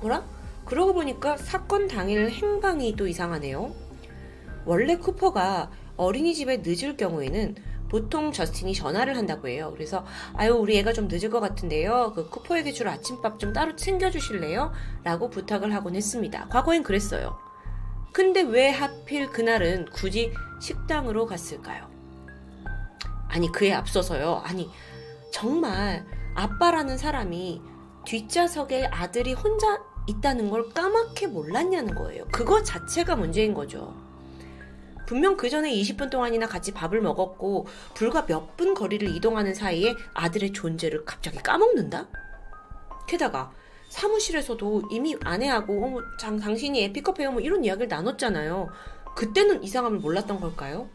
뭐라? 그러고 보니까 사건 당일 행방이 또 이상하네요. 원래 쿠퍼가 어린이집에 늦을 경우에는 보통 저스틴이 전화를 한다고 해요. 그래서 아유 우리 애가 좀 늦을 것 같은데요. 그 쿠퍼에게 줄 아침밥 좀 따로 챙겨주실래요? 라고 부탁을 하곤 했습니다. 과거엔 그랬어요. 근데 왜 하필 그날은 굳이 식당으로 갔을까요? 아니 그에 앞서서요. 아니 정말 아빠라는 사람이 뒷좌석에 아들이 혼자 있다는 걸 까맣게 몰랐냐는 거예요. 그거 자체가 문제인 거죠. 분명 그 전에 20분 동안이나 같이 밥을 먹었고 불과 몇 분 거리를 이동하는 사이에 아들의 존재를 갑자기 까먹는다? 게다가 사무실에서도 이미 아내하고 어머 장, 당신이 애 픽업해요 뭐 이런 이야기를 나눴잖아요. 그때는 이상함을 몰랐던 걸까요?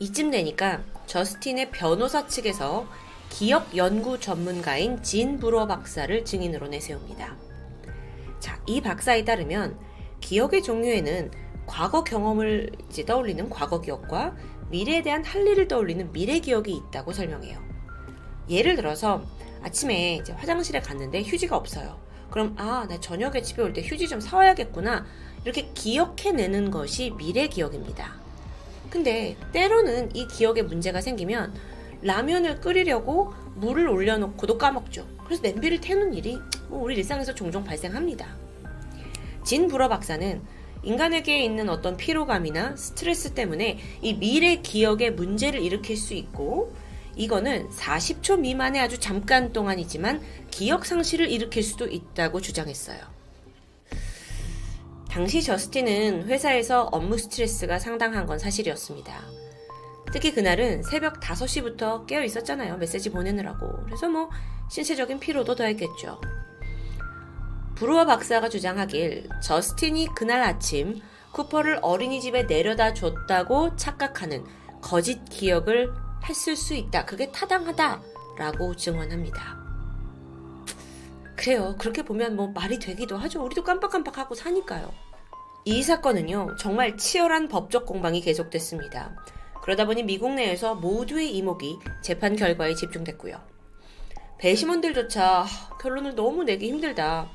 이쯤 되니까 저스틴의 변호사 측에서 기억 연구 전문가인 진 브로 박사를 증인으로 내세웁니다. 자, 이 박사에 따르면 기억의 종류에는 과거 경험을 이제 떠올리는 과거 기억과 미래에 대한 할 일을 떠올리는 미래 기억이 있다고 설명해요. 예를 들어서 아침에 이제 화장실에 갔는데 휴지가 없어요. 그럼 아, 나 저녁에 집에 올 때 휴지 좀 사와야겠구나. 이렇게 기억해내는 것이 미래 기억입니다. 근데 때로는 이 기억에 문제가 생기면 라면을 끓이려고 물을 올려놓고도 까먹죠. 그래서 냄비를 태우는 일이 뭐 우리 일상에서 종종 발생합니다. 진 불어 박사는 인간에게 있는 어떤 피로감이나 스트레스 때문에 이 미래 기억에 문제를 일으킬 수 있고 이거는 40초 미만의 아주 잠깐 동안이지만 기억 상실을 일으킬 수도 있다고 주장했어요. 당시 저스틴은 회사에서 업무 스트레스가 상당한 건 사실이었습니다. 특히 그날은 새벽 5시부터 깨어 있었잖아요. 메시지 보내느라고. 그래서 뭐 신체적인 피로도 더했겠죠. 브루어 박사가 주장하길 저스틴이 그날 아침 쿠퍼를 어린이집에 내려다 줬다고 착각하는 거짓 기억을 했을 수 있다. 그게 타당하다. 라고 증언합니다. 그래요. 그렇게 보면 뭐 말이 되기도 하죠. 우리도 깜빡깜빡하고 사니까요. 이 사건은요, 정말 치열한 법적 공방이 계속됐습니다. 그러다 보니 미국 내에서 모두의 이목이 재판 결과에 집중됐고요. 배심원들조차 하, 결론을 너무 내기 힘들다.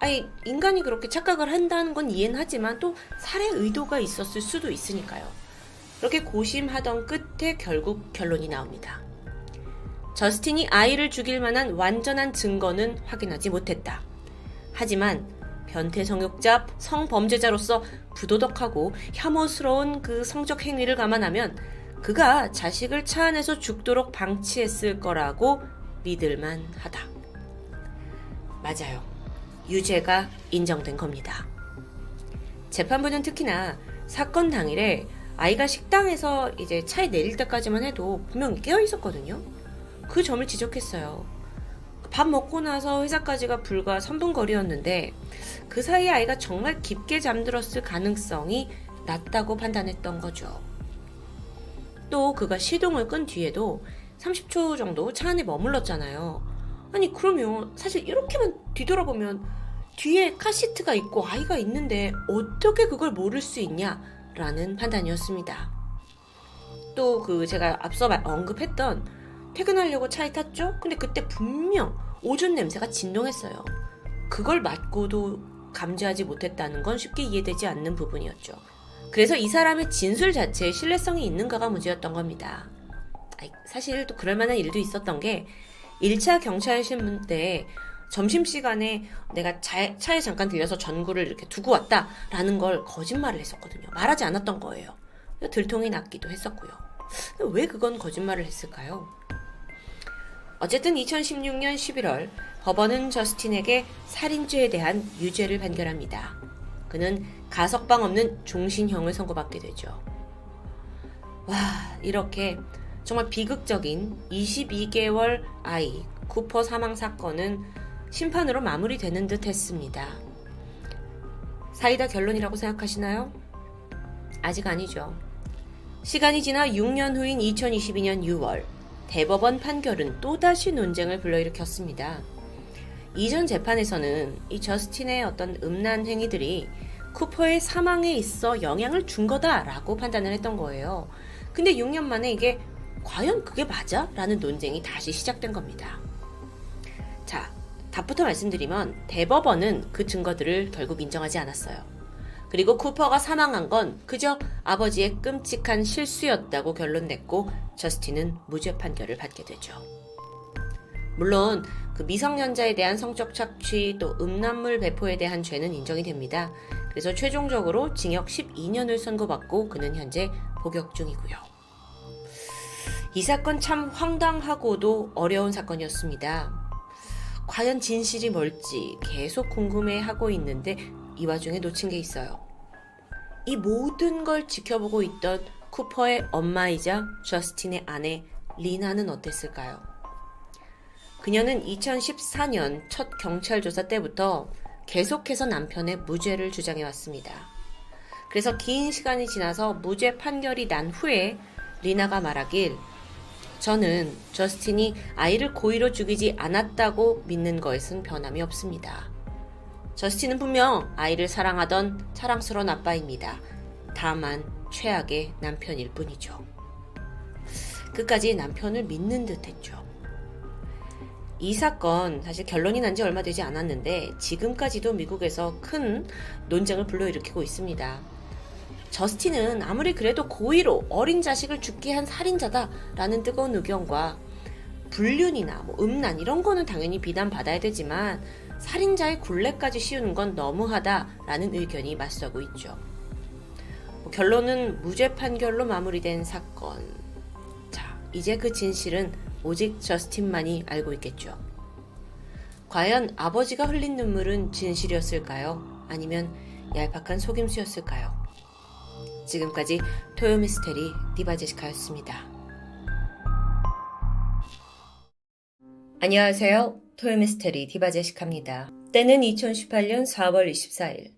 아니, 인간이 그렇게 착각을 한다는 건 이해는 하지만 또 살해 의도가 있었을 수도 있으니까요. 그렇게 고심하던 끝에 결국 결론이 나옵니다. 저스틴이 아이를 죽일 만한 완전한 증거는 확인하지 못했다. 하지만 변태 성욕자 성범죄자로서 부도덕하고 혐오스러운 그 성적 행위를 감안하면 그가 자식을 차 안에서 죽도록 방치했을 거라고 믿을만 하다. 맞아요. 유죄가 인정된 겁니다. 재판부는 특히나 사건 당일에 아이가 식당에서 이제 차에 내릴 때까지만 해도 분명히 깨어 있었거든요. 그 점을 지적했어요. 밥 먹고 나서 회사까지가 불과 3분 거리였는데 그 사이에 아이가 정말 깊게 잠들었을 가능성이 낮다고 판단했던 거죠. 또 그가 시동을 끈 뒤에도 30초 정도 차 안에 머물렀잖아요. 아니 그러면 사실 이렇게만 뒤돌아보면 뒤에 카시트가 있고 아이가 있는데 어떻게 그걸 모를 수 있냐라는 판단이었습니다. 또 그 제가 앞서 언급했던 퇴근하려고 차에 탔죠? 근데 그때 분명 오줌 냄새가 진동했어요. 그걸 맡고도 감지하지 못했다는 건 쉽게 이해되지 않는 부분이었죠. 그래서 이 사람의 진술 자체에 신뢰성이 있는가가 문제였던 겁니다. 사실 또 그럴 만한 일도 있었던 게 1차 경찰 신문 때 점심시간에 내가 차, 차에 잠깐 들려서 전구를 이렇게 두고 왔다라는 걸 거짓말을 했었거든요. 말하지 않았던 거예요. 들통이 났기도 했었고요. 왜 그건 거짓말을 했을까요? 어쨌든 2016년 11월 법원은 저스틴에게 살인죄에 대한 유죄를 판결합니다. 그는 가석방 없는 종신형을 선고받게 되죠. 와, 이렇게 정말 비극적인 22개월 아이 쿠퍼 사망 사건은 심판으로 마무리되는 듯 했습니다. 사이다 결론이라고 생각하시나요? 아직 아니죠. 시간이 지나 6년 후인 2022년 6월, 대법원 판결은 또다시 논쟁을 불러일으켰습니다. 이전 재판에서는 이 저스틴의 어떤 음란 행위들이 쿠퍼의 사망에 있어 영향을 준 거다라고 판단을 했던 거예요. 근데 6년 만에 이게 과연 그게 맞아? 라는 논쟁이 다시 시작된 겁니다. 자, 답부터 말씀드리면 대법원은 그 증거들을 결국 인정하지 않았어요. 그리고 쿠퍼가 사망한 건 그저 아버지의 끔찍한 실수였다고 결론 냈고 저스틴은 무죄 판결을 받게 되죠. 물론 그 미성년자에 대한 성적 착취 또 음란물 배포에 대한 죄는 인정이 됩니다. 그래서 최종적으로 징역 12년을 선고받고 그는 현재 복역 중이고요. 이 사건 참 황당하고도 어려운 사건이었습니다. 과연 진실이 뭘지 계속 궁금해하고 있는데 이 와중에 놓친 게 있어요. 이 모든 걸 지켜보고 있던 쿠퍼의 엄마이자 저스틴의 아내 리나는 어땠을까요? 그녀는 2014년 첫 경찰 조사 때부터 계속해서 남편의 무죄를 주장해 왔습니다. 그래서 긴 시간이 지나서 무죄 판결이 난 후에 리나가 말하길 저는 저스틴이 아이를 고의로 죽이지 않았다고 믿는 것은 변함이 없습니다. 저스틴은 분명 아이를 사랑하던 사랑스러운 아빠입니다. 다만 최악의 남편일 뿐이죠. 끝까지 남편을 믿는 듯 했죠. 이 사건 사실 결론이 난 지 얼마 되지 않았는데 지금까지도 미국에서 큰 논쟁을 불러일으키고 있습니다. 저스틴은 아무리 그래도 고의로 어린 자식을 죽게 한 살인자다라는 뜨거운 의견과 불륜이나 뭐 음란 이런 거는 당연히 비난받아야 되지만 살인자의 굴레까지 씌우는 건 너무하다라는 의견이 맞서고 있죠. 뭐 결론은 무죄 판결로 마무리된 사건. 자, 이제 그 진실은 오직 저스틴만이 알고 있겠죠. 과연 아버지가 흘린 눈물은 진실이었을까요? 아니면 얄팍한 속임수였을까요? 지금까지 토요미스테리 디바제시카였습니다. 안녕하세요. 토요미스테리 디바제시카입니다. 때는 2018년 4월 24일.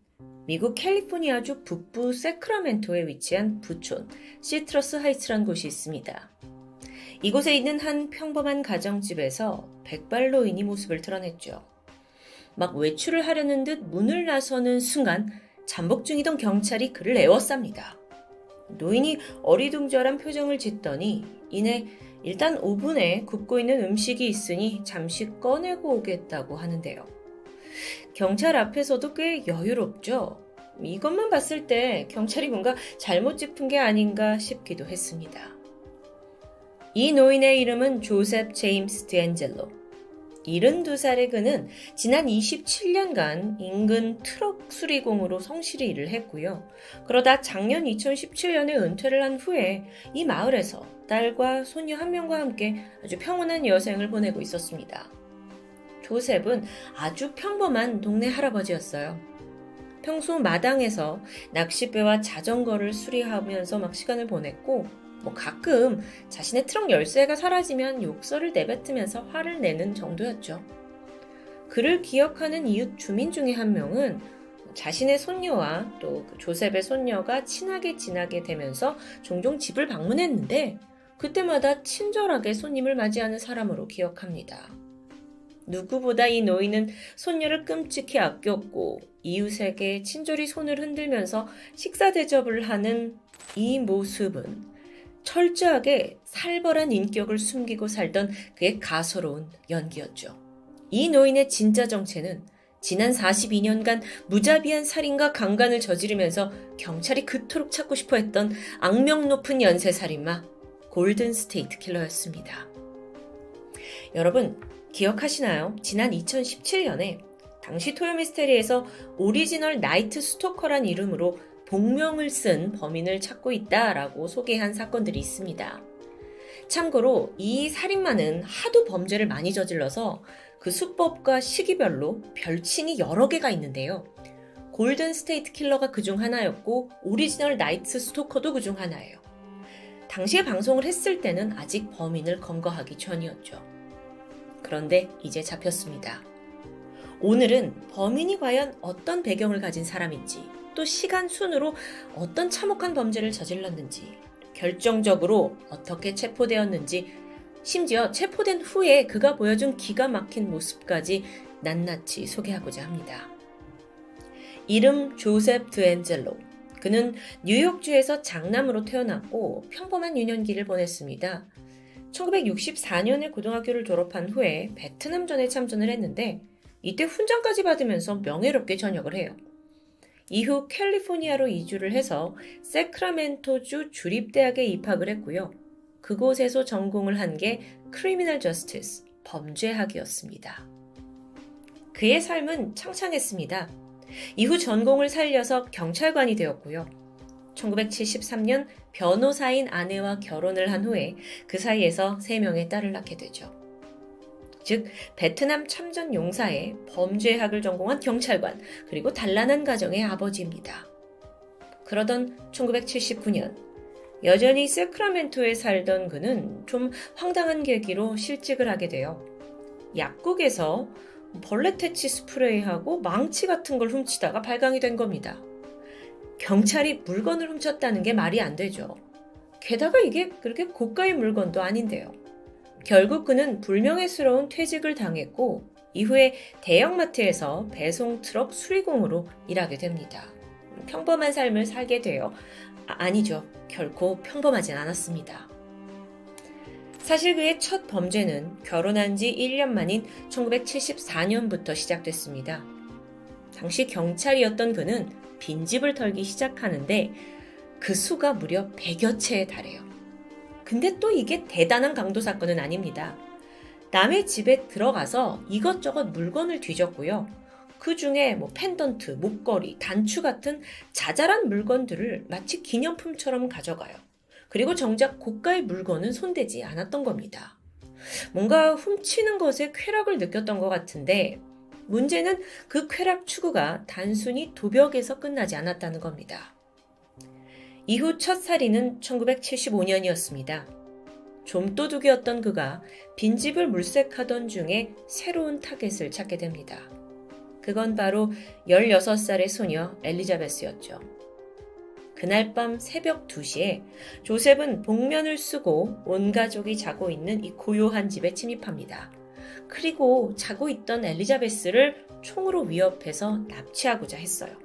미국 캘리포니아주 북부 세크라멘토에 위치한 부촌 시트러스 하이츠란 곳이 있습니다. 이곳에 있는 한 평범한 가정집에서 백발로인이 모습을 드러냈죠. 막 외출을 하려는 듯 문을 나서는 순간 잠복 중이던 경찰이 그를 에워쌉니다. 노인이 어리둥절한 표정을 짓더니 이내 일단 오븐에 굽고 있는 음식이 있으니 잠시 꺼내고 오겠다고 하는데요. 경찰 앞에서도 꽤 여유롭죠. 이것만 봤을 때 경찰이 뭔가 잘못 짚은 게 아닌가 싶기도 했습니다. 이 노인의 이름은 조셉 제임스 디엔젤로. 72살의 그는 지난 27년간 인근 트럭 수리공으로 성실히 일을 했고요. 그러다 작년 2017년에 은퇴를 한 후에 이 마을에서 딸과 손녀 한 명과 함께 아주 평온한 여생을 보내고 있었습니다. 조셉은 아주 평범한 동네 할아버지였어요. 평소 마당에서 낚싯배와 자전거를 수리하면서 막 시간을 보냈고 뭐 가끔 자신의 트럭 열쇠가 사라지면 욕설을 내뱉으면서 화를 내는 정도였죠. 그를 기억하는 이웃 주민 중에 한 명은 자신의 손녀와 또그 조셉의 손녀가 친하게 지나게 되면서 종종 집을 방문했는데 그때마다 친절하게 손님을 맞이하는 사람으로 기억합니다. 누구보다 이 노인은 손녀를 끔찍히 아꼈고 이웃에게 친절히 손을 흔들면서 식사 대접을 하는 이 모습은 철저하게 살벌한 인격을 숨기고 살던 그의 가소로운 연기였죠. 이 노인의 진짜 정체는 지난 42년간 무자비한 살인과 강간을 저지르면서 경찰이 그토록 찾고 싶어 했던 악명 높은 연쇄살인마 골든 스테이트 킬러였습니다. 여러분, 기억하시나요? 지난 2017년에 당시 토요미스테리에서 오리지널 나이트 스토커란 이름으로 복면을 쓴 범인을 찾고 있다라고 소개한 사건들이 있습니다. 참고로 이 살인마는 하도 범죄를 많이 저질러서 그 수법과 시기별로 별칭이 여러 개가 있는데요. 골든 스테이트 킬러가 그 중 하나였고 오리지널 나이트 스토커도 그 중 하나예요. 당시에 방송을 했을 때는 아직 범인을 검거하기 전이었죠. 그런데 이제 잡혔습니다. 오늘은 범인이 과연 어떤 배경을 가진 사람인지, 또 시간 순으로 어떤 참혹한 범죄를 저질렀는지, 결정적으로 어떻게 체포되었는지, 심지어 체포된 후에 그가 보여준 기가 막힌 모습까지 낱낱이 소개하고자 합니다. 이름 조셉 드엔젤로. 그는 뉴욕주에서 장남으로 태어났고 평범한 유년기를 보냈습니다. 1964년에 고등학교를 졸업한 후에 베트남전에 참전을 했는데 이때 훈장까지 받으면서 명예롭게 전역을 해요. 이후 캘리포니아로 이주를 해서 세크라멘토주 주립대학에 입학을 했고요. 그곳에서 전공을 한 게 크리미널 저스티스, 범죄학이었습니다. 그의 삶은 창창했습니다. 이후 전공을 살려서 경찰관이 되었고요. 1973년 변호사인 아내와 결혼을 한 후에 그 사이에서 3명의 딸을 낳게 되죠. 즉, 베트남 참전 용사의 범죄학을 전공한 경찰관, 그리고 단란한 가정의 아버지입니다. 그러던 1979년, 여전히 세크라멘토에 살던 그는 좀 황당한 계기로 실직을 하게 돼요. 약국에서 벌레 퇴치 스프레이하고 망치 같은 걸 훔치다가 발광이 된 겁니다. 경찰이 물건을 훔쳤다는 게 말이 안 되죠. 게다가 이게 그렇게 고가의 물건도 아닌데요. 결국 그는 불명예스러운 퇴직을 당했고 이후에 대형마트에서 배송 트럭 수리공으로 일하게 됩니다. 평범한 삶을 살게 되어 아, 니죠 결코 평범하진 않았습니다. 사실 그의 첫 범죄는 결혼한 지 1년 만인 1974년부터 시작됐습니다. 당시 경찰이었던 그는 빈집을 털기 시작하는데 그 수가 무려 100여 채에 달해요. 근데 또 이게 대단한 강도 사건은 아닙니다. 남의 집에 들어가서 이것저것 물건을 뒤졌고요. 그 중에 뭐 펜던트, 목걸이, 단추 같은 자잘한 물건들을 마치 기념품처럼 가져가요. 그리고 정작 고가의 물건은 손대지 않았던 겁니다. 뭔가 훔치는 것에 쾌락을 느꼈던 것 같은데 문제는 그 쾌락 추구가 단순히 도벽에서 끝나지 않았다는 겁니다. 이후 첫 살인은 1975년이었습니다. 좀도둑이었던 그가 빈집을 물색하던 중에 새로운 타겟을 찾게 됩니다. 그건 바로 16살의 소녀 엘리자베스였죠. 그날 밤 새벽 2시에 조셉은 복면을 쓰고 온 가족이 자고 있는 이 고요한 집에 침입합니다. 그리고 자고 있던 엘리자베스를 총으로 위협해서 납치하고자 했어요.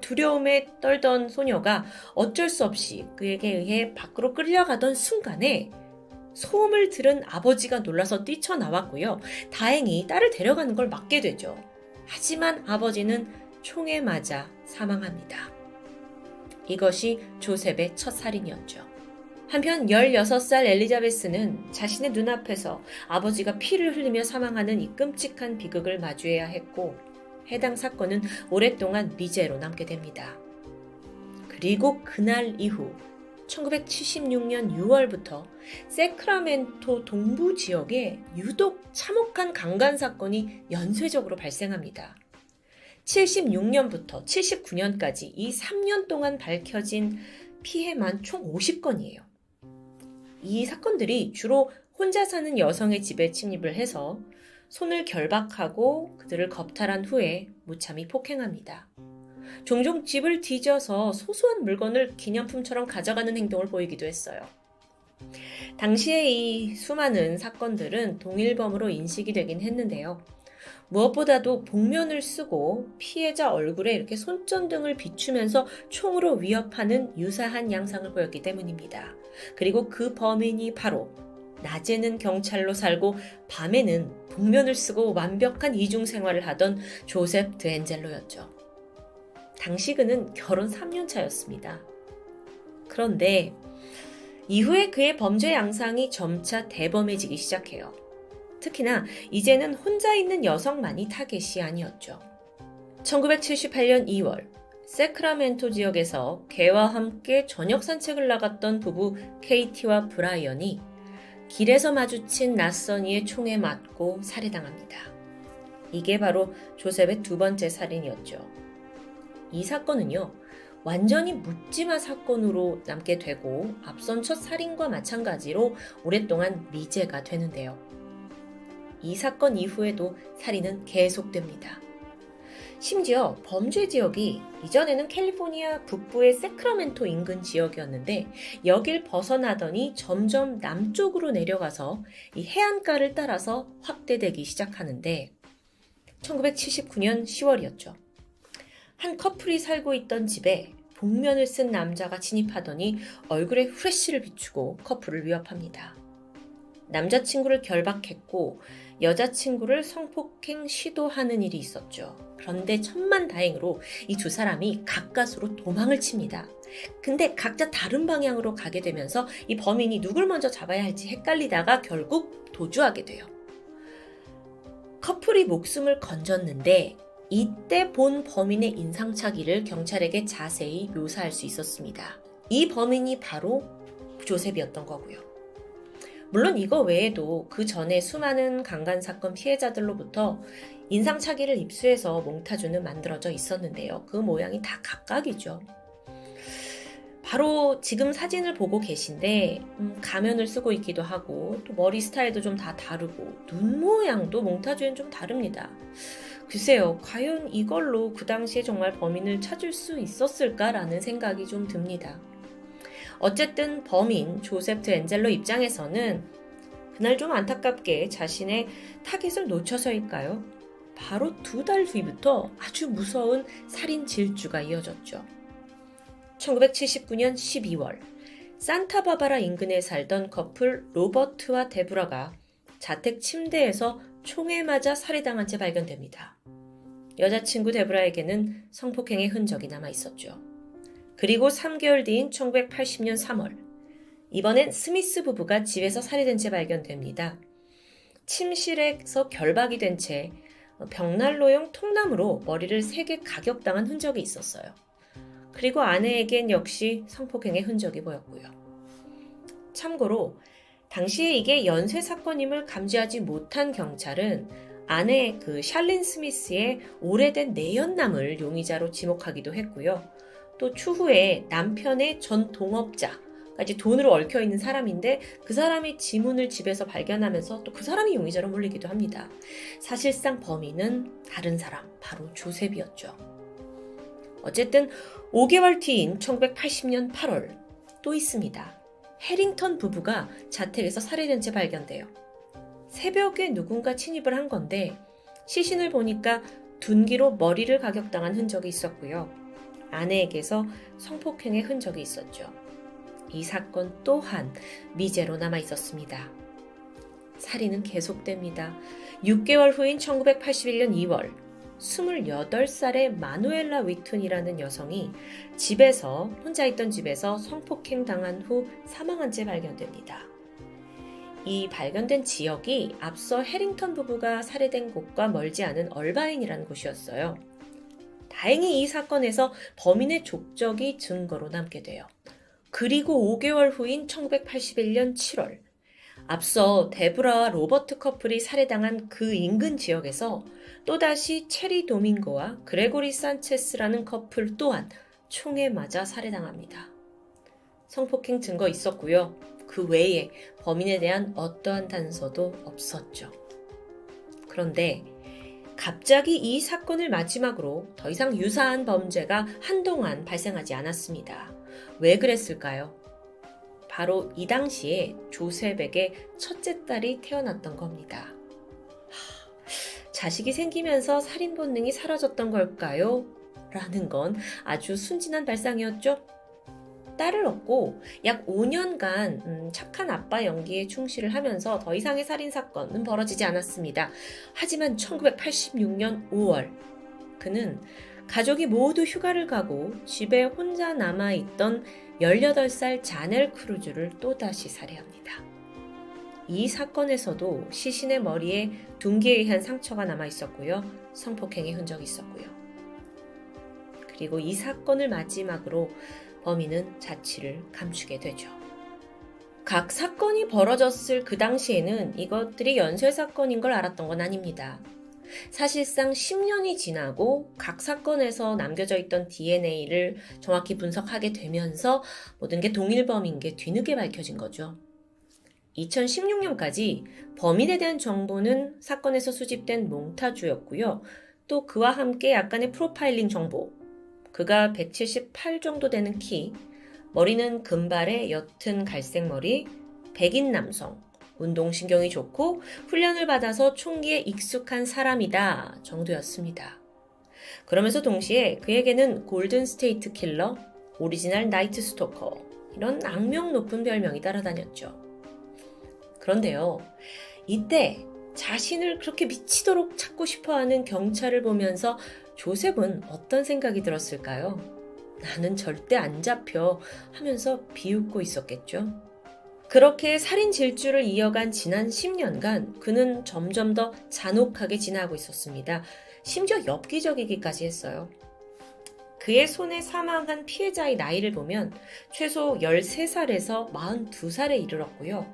두려움에 떨던 소녀가 어쩔 수 없이 그에게 의해 밖으로 끌려가던 순간에 소음을 들은 아버지가 놀라서 뛰쳐나왔고요. 다행히 딸을 데려가는 걸 막게 되죠. 하지만 아버지는 총에 맞아 사망합니다. 이것이 조셉의 첫 살인이었죠. 한편 16살 엘리자베스는 자신의 눈앞에서 아버지가 피를 흘리며 사망하는 이 끔찍한 비극을 마주해야 했고 해당 사건은 오랫동안 미제로 남게 됩니다. 그리고 그날 이후 1976년 6월부터 세크라멘토 동부 지역에 유독 참혹한 강간 사건이 연쇄적으로 발생합니다. 76년부터 79년까지 이 3년 동안 밝혀진 피해만 총 50건이에요. 이 사건들이 주로 혼자 사는 여성의 집에 침입을 해서 손을 결박하고 그들을 겁탈한 후에 무참히 폭행합니다. 종종 집을 뒤져서 소소한 물건을 기념품처럼 가져가는 행동을 보이기도 했어요. 당시에 이 수많은 사건들은 동일범으로 인식이 되긴 했는데요. 무엇보다도 복면을 쓰고 피해자 얼굴에 이렇게 손전등을 비추면서 총으로 위협하는 유사한 양상을 보였기 때문입니다. 그리고 그 범인이 바로 낮에는 경찰로 살고 밤에는 복면을 쓰고 완벽한 이중 생활을 하던 조셉 드엔젤로였죠. 당시 그는 결혼 3년 차였습니다. 그런데 이후에 그의 범죄 양상이 점차 대범해지기 시작해요. 특히나 이제는 혼자 있는 여성만이 타겟이 아니었죠. 1978년 2월 세크라멘토 지역에서 개와 함께 저녁 산책을 나갔던 부부 케이티와 브라이언이 길에서 마주친 낯선 이의 총에 맞고 살해당합니다. 이게 바로 조셉의 두 번째 살인이었죠. 이 사건은요, 완전히 묻지마 사건으로 남게 되고 앞선 첫 살인과 마찬가지로 오랫동안 미제가 되는데요. 이 사건 이후에도 살인은 계속됩니다. 심지어 범죄 지역이 이전에는 캘리포니아 북부의 세크라멘토 인근 지역이었는데 여길 벗어나더니 점점 남쪽으로 내려가서 이 해안가를 따라서 확대되기 시작하는데 1979년 10월이었죠. 한 커플이 살고 있던 집에 복면을 쓴 남자가 진입하더니 얼굴에 후레쉬를 비추고 커플을 위협합니다. 남자친구를 결박했고 여자친구를 성폭행 시도하는 일이 있었죠. 그런데 천만 다행으로 이 두 사람이 가까스로 도망을 칩니다. 근데 각자 다른 방향으로 가게 되면서 이 범인이 누굴 먼저 잡아야 할지 헷갈리다가 결국 도주하게 돼요. 커플이 목숨을 건졌는데 이때 본 범인의 인상착의를 경찰에게 자세히 묘사할 수 있었습니다. 이 범인이 바로 조셉이었던 거고요. 물론 이거 외에도 그 전에 수많은 강간 사건 피해자들로부터 인상착의를 입수해서 몽타주는 만들어져 있었는데요. 그 모양이 다 각각이죠. 바로 지금 사진을 보고 계신데 음, 가면을 쓰고 있기도 하고 또 머리 스타일도 좀 다 다르고 눈 모양도 몽타주엔 좀 다릅니다. 글쎄요, 과연 이걸로 그 당시에 정말 범인을 찾을 수 있었을까라는 생각이 좀 듭니다. 어쨌든 범인 조셉 드엔젤로 입장에서는 그날 좀 안타깝게 자신의 타겟을 놓쳐서일까요? 바로 두 달 뒤부터 아주 무서운 살인 질주가 이어졌죠. 1979년 12월 산타바바라 인근에 살던 커플 로버트와 데브라가 자택 침대에서 총에 맞아 살해당한 채 발견됩니다. 여자친구 데브라에게는 성폭행의 흔적이 남아 있었죠. 그리고 3개월 뒤인 1980년 3월, 이번엔 스미스 부부가 집에서 살해된 채 발견됩니다. 침실에서 결박이 된 채 벽난로용 통나무로 머리를 3개 가격당한 흔적이 있었어요. 그리고 아내에겐 역시 성폭행의 흔적이 보였고요. 참고로 당시에 이게 연쇄 사건임을 감지하지 못한 경찰은 아내 그 샬린 스미스의 오래된 내연남을 용의자로 지목하기도 했고요. 또 추후에 남편의 전 동업자 까지 돈으로 얽혀 있는 사람인데 그 사람이 지문을 집에서 발견하면서 또 그 사람이 용의자로 몰리기도 합니다. 사실상 범인은 다른 사람, 바로 조셉이었죠. 어쨌든 5개월 뒤인 1980년 8월 또 있습니다. 해링턴 부부가 자택에서 살해된 채 발견돼요. 새벽에 누군가 침입을 한 건데 시신을 보니까 둔기로 머리를 가격당한 흔적이 있었고요. 아내에게서 성폭행의 흔적이 있었죠. 이 사건 또한 미제로 남아 있었습니다. 살인은 계속됩니다. 6개월 후인 1981년 2월, 28살의 마누엘라 위툰이라는 여성이 집에서, 혼자 있던 집에서 성폭행 당한 후 사망한 채 발견됩니다. 이 발견된 지역이 앞서 해링턴 부부가 살해된 곳과 멀지 않은 얼바인이라는 곳이었어요. 다행히 이 사건에서 범인의 족적이 증거로 남게 돼요. 그리고 5개월 후인 1981년 7월, 앞서 데브라와 로버트 커플이 살해당한 그 인근 지역에서 또다시 체리 도밍고와 그레고리 산체스라는 커플 또한 총에 맞아 살해당합니다. 성폭행 증거 있었고요. 그 외에 범인에 대한 어떠한 단서도 없었죠. 그런데 갑자기 이 사건을 마지막으로 더 이상 유사한 범죄가 한동안 발생하지 않았습니다. 왜 그랬을까요? 바로 이 당시에 조셉에게 첫째 딸이 태어났던 겁니다. 자식이 생기면서 살인 본능이 사라졌던 걸까요? 라는 건 아주 순진한 발상이었죠. 딸을 얻고 약 5년간 음, 착한 아빠 연기에 충실을 하면서 더 이상의 살인 사건은 벌어지지 않았습니다. 하지만 1986년 5월 그는 가족이 모두 휴가를 가고 집에 혼자 남아있던 18살 자넬 크루즈를 또다시 살해합니다. 이 사건에서도 시신의 머리에 둔기에 의한 상처가 남아 있었고요. 성폭행의 흔적이 있었고요. 그리고 이 사건을 마지막으로 범인은 자취를 감추게 되죠. 각 사건이 벌어졌을 그 당시에는 이것들이 연쇄 사건인 걸 알았던 건 아닙니다. 사실상 10년이 지나고 각 사건에서 남겨져 있던 DNA를 정확히 분석하게 되면서 모든 게 동일범인 게 뒤늦게 밝혀진 거죠. 2016년까지 범인에 대한 정보는 사건에서 수집된 몽타주였고요. 또 그와 함께 약간의 프로파일링 정보, 그가 178 정도 되는 키, 머리는 금발의 옅은 갈색 머리, 백인 남성, 운동신경이 좋고 훈련을 받아서 총기에 익숙한 사람이다 정도였습니다. 그러면서 동시에 그에게는 골든 스테이트 킬러, 오리지널 나이트 스토커, 이런 악명 높은 별명이 따라다녔죠. 그런데요, 이때 자신을 그렇게 미치도록 찾고 싶어 하는 경찰을 보면서 조셉은 어떤 생각이 들었을까요? 나는 절대 안 잡혀 하면서 비웃고 있었겠죠. 그렇게 살인 질주를 이어간 지난 10년간 그는 점점 더 잔혹하게 지나고 있었습니다. 심지어 엽기적이기까지 했어요. 그의 손에 사망한 피해자의 나이를 보면 최소 13살에서 42살에 이르렀고요.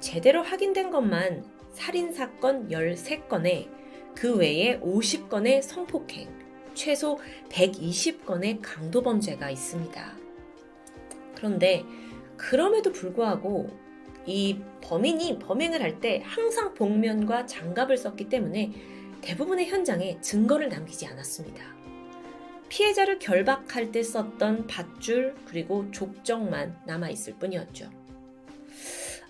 제대로 확인된 것만 살인사건 13건에 그 외에 50건의 성폭행, 최소 120건의 강도범죄가 있습니다. 그런데 그럼에도 불구하고 이 범인이 범행을 할 때 항상 복면과 장갑을 썼기 때문에 대부분의 현장에 증거를 남기지 않았습니다. 피해자를 결박할 때 썼던 밧줄 그리고 족정만 남아 있을 뿐이었죠.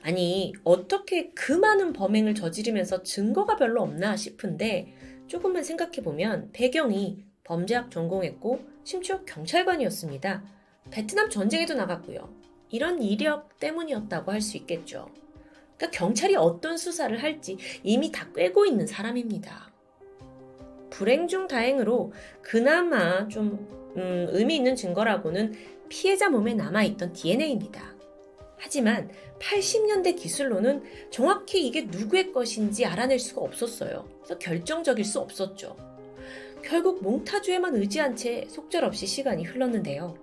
아니, 어떻게 그 많은 범행을 저지르면서 증거가 별로 없나 싶은데 조금만 생각해보면 배경이 범죄학 전공했고 심지어 경찰관이었습니다. 베트남 전쟁에도 나갔고요. 이런 이력 때문이었다고 할 수 있겠죠. 그러니까 경찰이 어떤 수사를 할지 이미 다 꿰고 있는 사람입니다. 불행 중 다행으로 그나마 좀 음, 의미 있는 증거라고는 피해자 몸에 남아있던 DNA입니다. 하지만 80년대 기술로는 정확히 이게 누구의 것인지 알아낼 수가 없었어요. 그래서 결정적일 수 없었죠. 결국 몽타주에만 의지한 채 속절없이 시간이 흘렀는데요.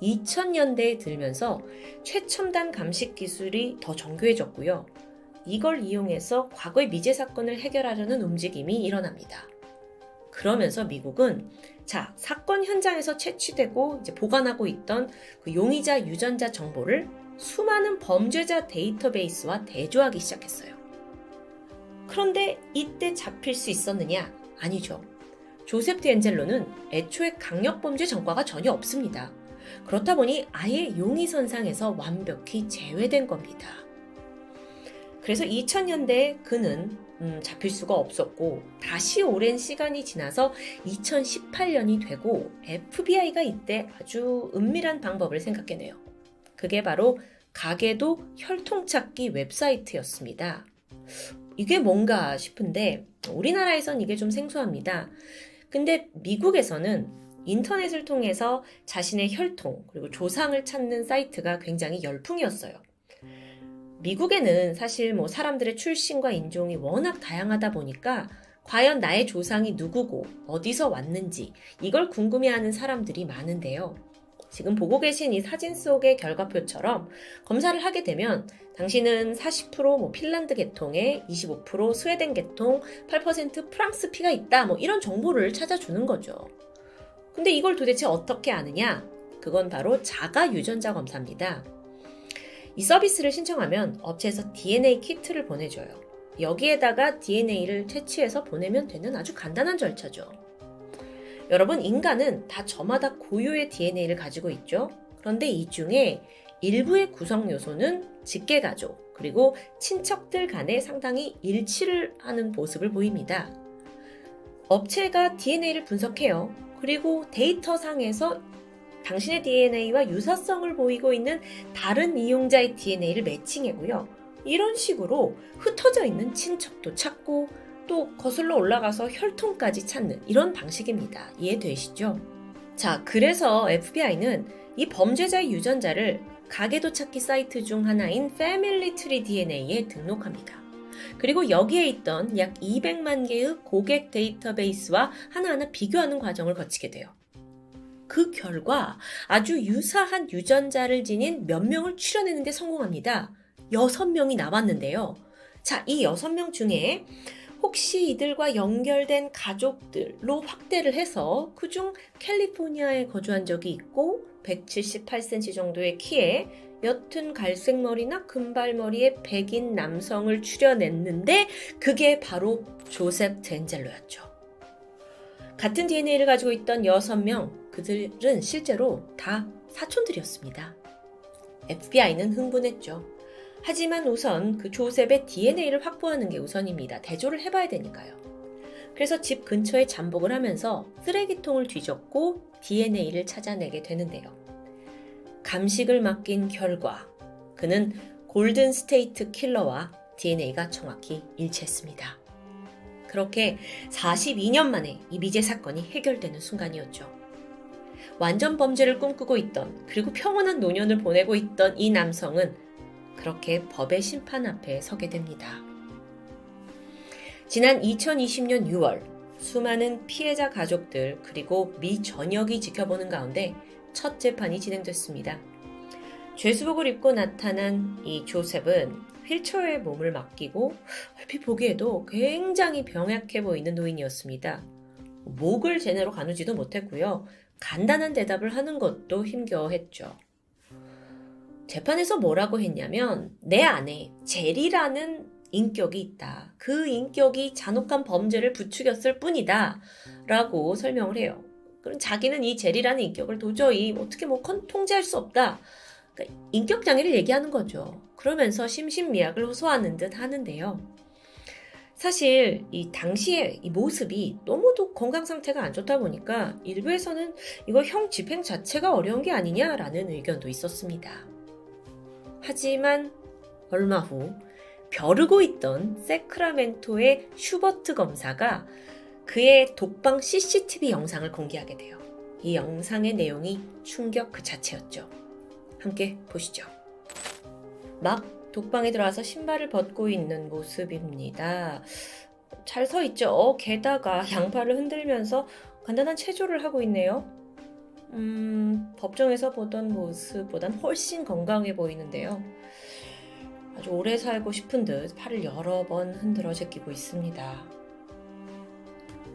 2000년대에 들면서 최첨단 감식 기술이 더 정교해졌고요. 이걸 이용해서 과거의 미제 사건을 해결하려는 움직임이 일어납니다. 그러면서 미국은 자, 사건 현장에서 채취되고 이제 보관하고 있던 그 용의자 유전자 정보를 수많은 범죄자 데이터베이스와 대조하기 시작했어요. 그런데 이때 잡힐 수 있었느냐? 아니죠. 조셉 디엔젤로는 애초에 강력범죄 전과가 전혀 없습니다. 그렇다 보니 아예 용의선상에서 완벽히 제외된 겁니다. 그래서 2000년대에 그는 음, 잡힐 수가 없었고 다시 오랜 시간이 지나서 2018년이 되고 FBI가 이때 아주 은밀한 방법을 생각해내요. 그게 바로 가게도 혈통찾기 웹사이트였습니다. 이게 뭔가 싶은데 우리나라에선 이게 좀 생소합니다. 근데 미국에서는 인터넷을 통해서 자신의 혈통 그리고 조상을 찾는 사이트가 굉장히 열풍이었어요. 미국에는 사실 뭐 사람들의 출신과 인종이 워낙 다양하다 보니까 과연 나의 조상이 누구고 어디서 왔는지 이걸 궁금해하는 사람들이 많은데요. 지금 보고 계신 이 사진 속의 결과표처럼 검사를 하게 되면 당신은 40%뭐 핀란드 계통에 25% 스웨덴 계통, 8% 프랑스 피가 있다. 뭐 이런 정보를 찾아주는 거죠. 근데 이걸 도대체 어떻게 아느냐? 그건 바로 자가 유전자 검사입니다. 이 서비스를 신청하면 업체에서 DNA 키트를 보내줘요. 여기에다가 DNA를 채취해서 보내면 되는 아주 간단한 절차죠. 여러분, 인간은 다 저마다 고유의 DNA를 가지고 있죠. 그런데 이 중에 일부의 구성 요소는 직계가족, 그리고 친척들 간에 상당히 일치를 하는 모습을 보입니다. 업체가 DNA를 분석해요. 그리고 데이터 상에서 당신의 DNA와 유사성을 보이고 있는 다른 이용자의 DNA를 매칭하고요. 이런 식으로 흩어져 있는 친척도 찾고 또 거슬러 올라가서 혈통까지 찾는 이런 방식입니다. 이해되시죠? 자, 그래서 FBI는 이 범죄자의 유전자를 가계도 찾기 사이트 중 하나인 패밀리 트리 DNA에 등록합니다. 그리고 여기에 있던 약 200만 개의 고객 데이터베이스와 하나하나 비교하는 과정을 거치게 돼요. 그 결과 아주 유사한 유전자를 지닌 몇 명을 추려내는데 성공합니다. 6명이 남았는데요. 자, 이 6명 중에 혹시 이들과 연결된 가족들로 확대를 해서 그중 캘리포니아에 거주한 적이 있고 178cm 정도의 키에 옅은 갈색 머리나 금발머리의 백인 남성을 추려냈는데 그게 바로 조셉 덴젤로였죠. 같은 DNA를 가지고 있던 6명, 그들은 실제로 다 사촌들이었습니다. FBI는 흥분했죠. 하지만 우선 그 조셉의 DNA를 확보하는 게 우선입니다. 대조를 해봐야 되니까요. 그래서 집 근처에 잠복을 하면서 쓰레기통을 뒤졌고 DNA를 찾아내게 되는데요. 감식을 맡긴 결과 그는 골든 스테이트 킬러와 DNA가 정확히 일치했습니다. 그렇게 42년 만에 이 미제 사건이 해결되는 순간이었죠. 완전 범죄를 꿈꾸고 있던 그리고 평온한 노년을 보내고 있던 이 남성은 그렇게 법의 심판 앞에 서게 됩니다. 지난 2020년 6월 수많은 피해자 가족들 그리고 미 전역이 지켜보는 가운데 첫 재판이 진행됐습니다. 죄수복을 입고 나타난 이 조셉은 휠체어에 몸을 맡기고 얼핏 보기에도 굉장히 병약해 보이는 노인이었습니다. 목을 제대로 가누지도 못했고요. 간단한 대답을 하는 것도 힘겨워했죠. 재판에서 뭐라고 했냐면 내 안에 제리라는 인격이 있다. 그 인격이 잔혹한 범죄를 부추겼을 뿐이다. 라고 설명을 해요. 그럼 자기는 이 제리라는 인격을 도저히 어떻게 뭐 통제할 수 없다. 그러니까 인격 장애를 얘기하는 거죠. 그러면서 심신미약을 호소하는 듯 하는데요. 사실 이 당시의 이 모습이 너무도 건강 상태가 안 좋다 보니까 일부에서는 이거 형 집행 자체가 어려운 게 아니냐라는 의견도 있었습니다. 하지만 얼마 후 벼르고 있던 세크라멘토의 슈버트 검사가 그의 독방 CCTV 영상을 공개하게 돼요. 이 영상의 내용이 충격 그 자체였죠. 함께 보시죠. 막 독방에 들어와서 신발을 벗고 있는 모습입니다. 잘 서 있죠. 게다가 양팔을 흔들면서 간단한 체조를 하고 있네요. 음, 법정에서 보던 모습보단 훨씬 건강해 보이는데요. 아주 오래 살고 싶은 듯 팔을 여러 번 흔들어 제끼고 있습니다.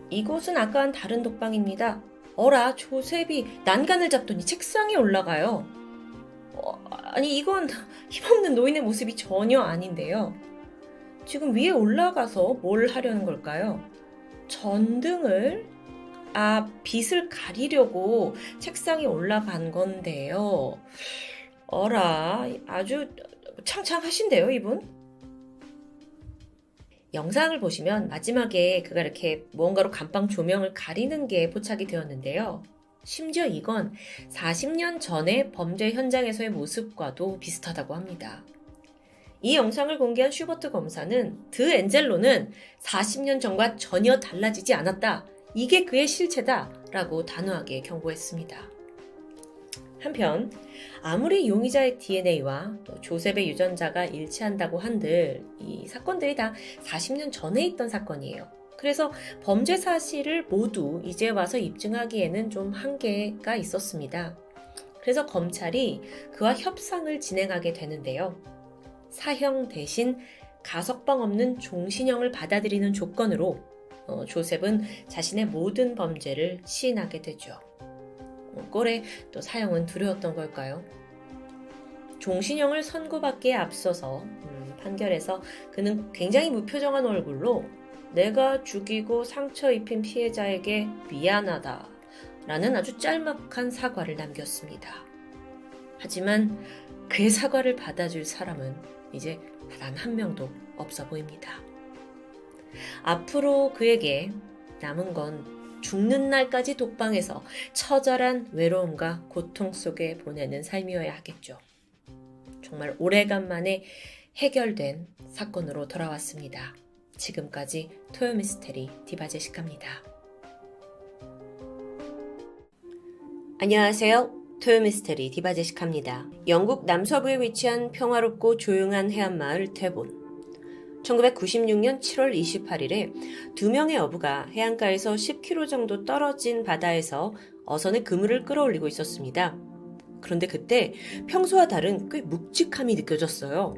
이곳은 아까와는 다른 독방입니다. 어라, 조셉이 난간을 잡더니 책상에 올라가요. 어, 아니, 이건 힘없는 노인의 모습이 전혀 아닌데요. 지금 위에 올라가서 뭘 하려는 걸까요? 전등을 아, 빛을 가리려고 책상에 올라간 건데요. 어라, 아주 창창하신데요, 이분? 영상을 보시면 마지막에 그가 이렇게 무언가로 감방 조명을 가리는 게 포착이 되었는데요. 심지어 이건 40년 전의 범죄 현장에서의 모습과도 비슷하다고 합니다. 이 영상을 공개한 슈버트 검사는 드 엔젤로는 40년 전과 전혀 달라지지 않았다. 이게 그의 실체다. 라고 단호하게 경고했습니다. 한편 아무리 용의자의 DNA와 조셉의 유전자가 일치한다고 한들 이 사건들이 다 40년 전에 있던 사건이에요. 그래서 범죄 사실을 모두 이제 와서 입증하기에는 좀 한계가 있었습니다. 그래서 검찰이 그와 협상을 진행하게 되는데요. 사형 대신 가석방 없는 종신형을 받아들이는 조건으로 어, 조셉은 자신의 모든 범죄를 시인하게 되죠. 어, 꼴에 또 사형은 두려웠던 걸까요? 종신형을 선고받기에 앞서서 음, 판결에서 그는 굉장히 무표정한 얼굴로 내가 죽이고 상처 입힌 피해자에게 미안하다 라는 아주 짤막한 사과를 남겼습니다. 하지만 그의 사과를 받아줄 사람은 이제 단 한 명도 없어 보입니다. 앞으로 그에게 남은 건 죽는 날까지 독방에서 처절한 외로움과 고통 속에 보내는 삶이어야 하겠죠. 정말 오래간만에 해결된 사건으로 돌아왔습니다. 지금까지 토요미스테리 디바제시카입니다. 안녕하세요. 토요미스테리 디바제시카입니다. 영국 남서부에 위치한 평화롭고 조용한 해안마을 태본. 1996년 7월 28일에 두 명의 어부가 해안가에서 10km 정도 떨어진 바다에서 어선의 그물을 끌어올리고 있었습니다. 그런데 그때 평소와 다른 꽤 묵직함이 느껴졌어요.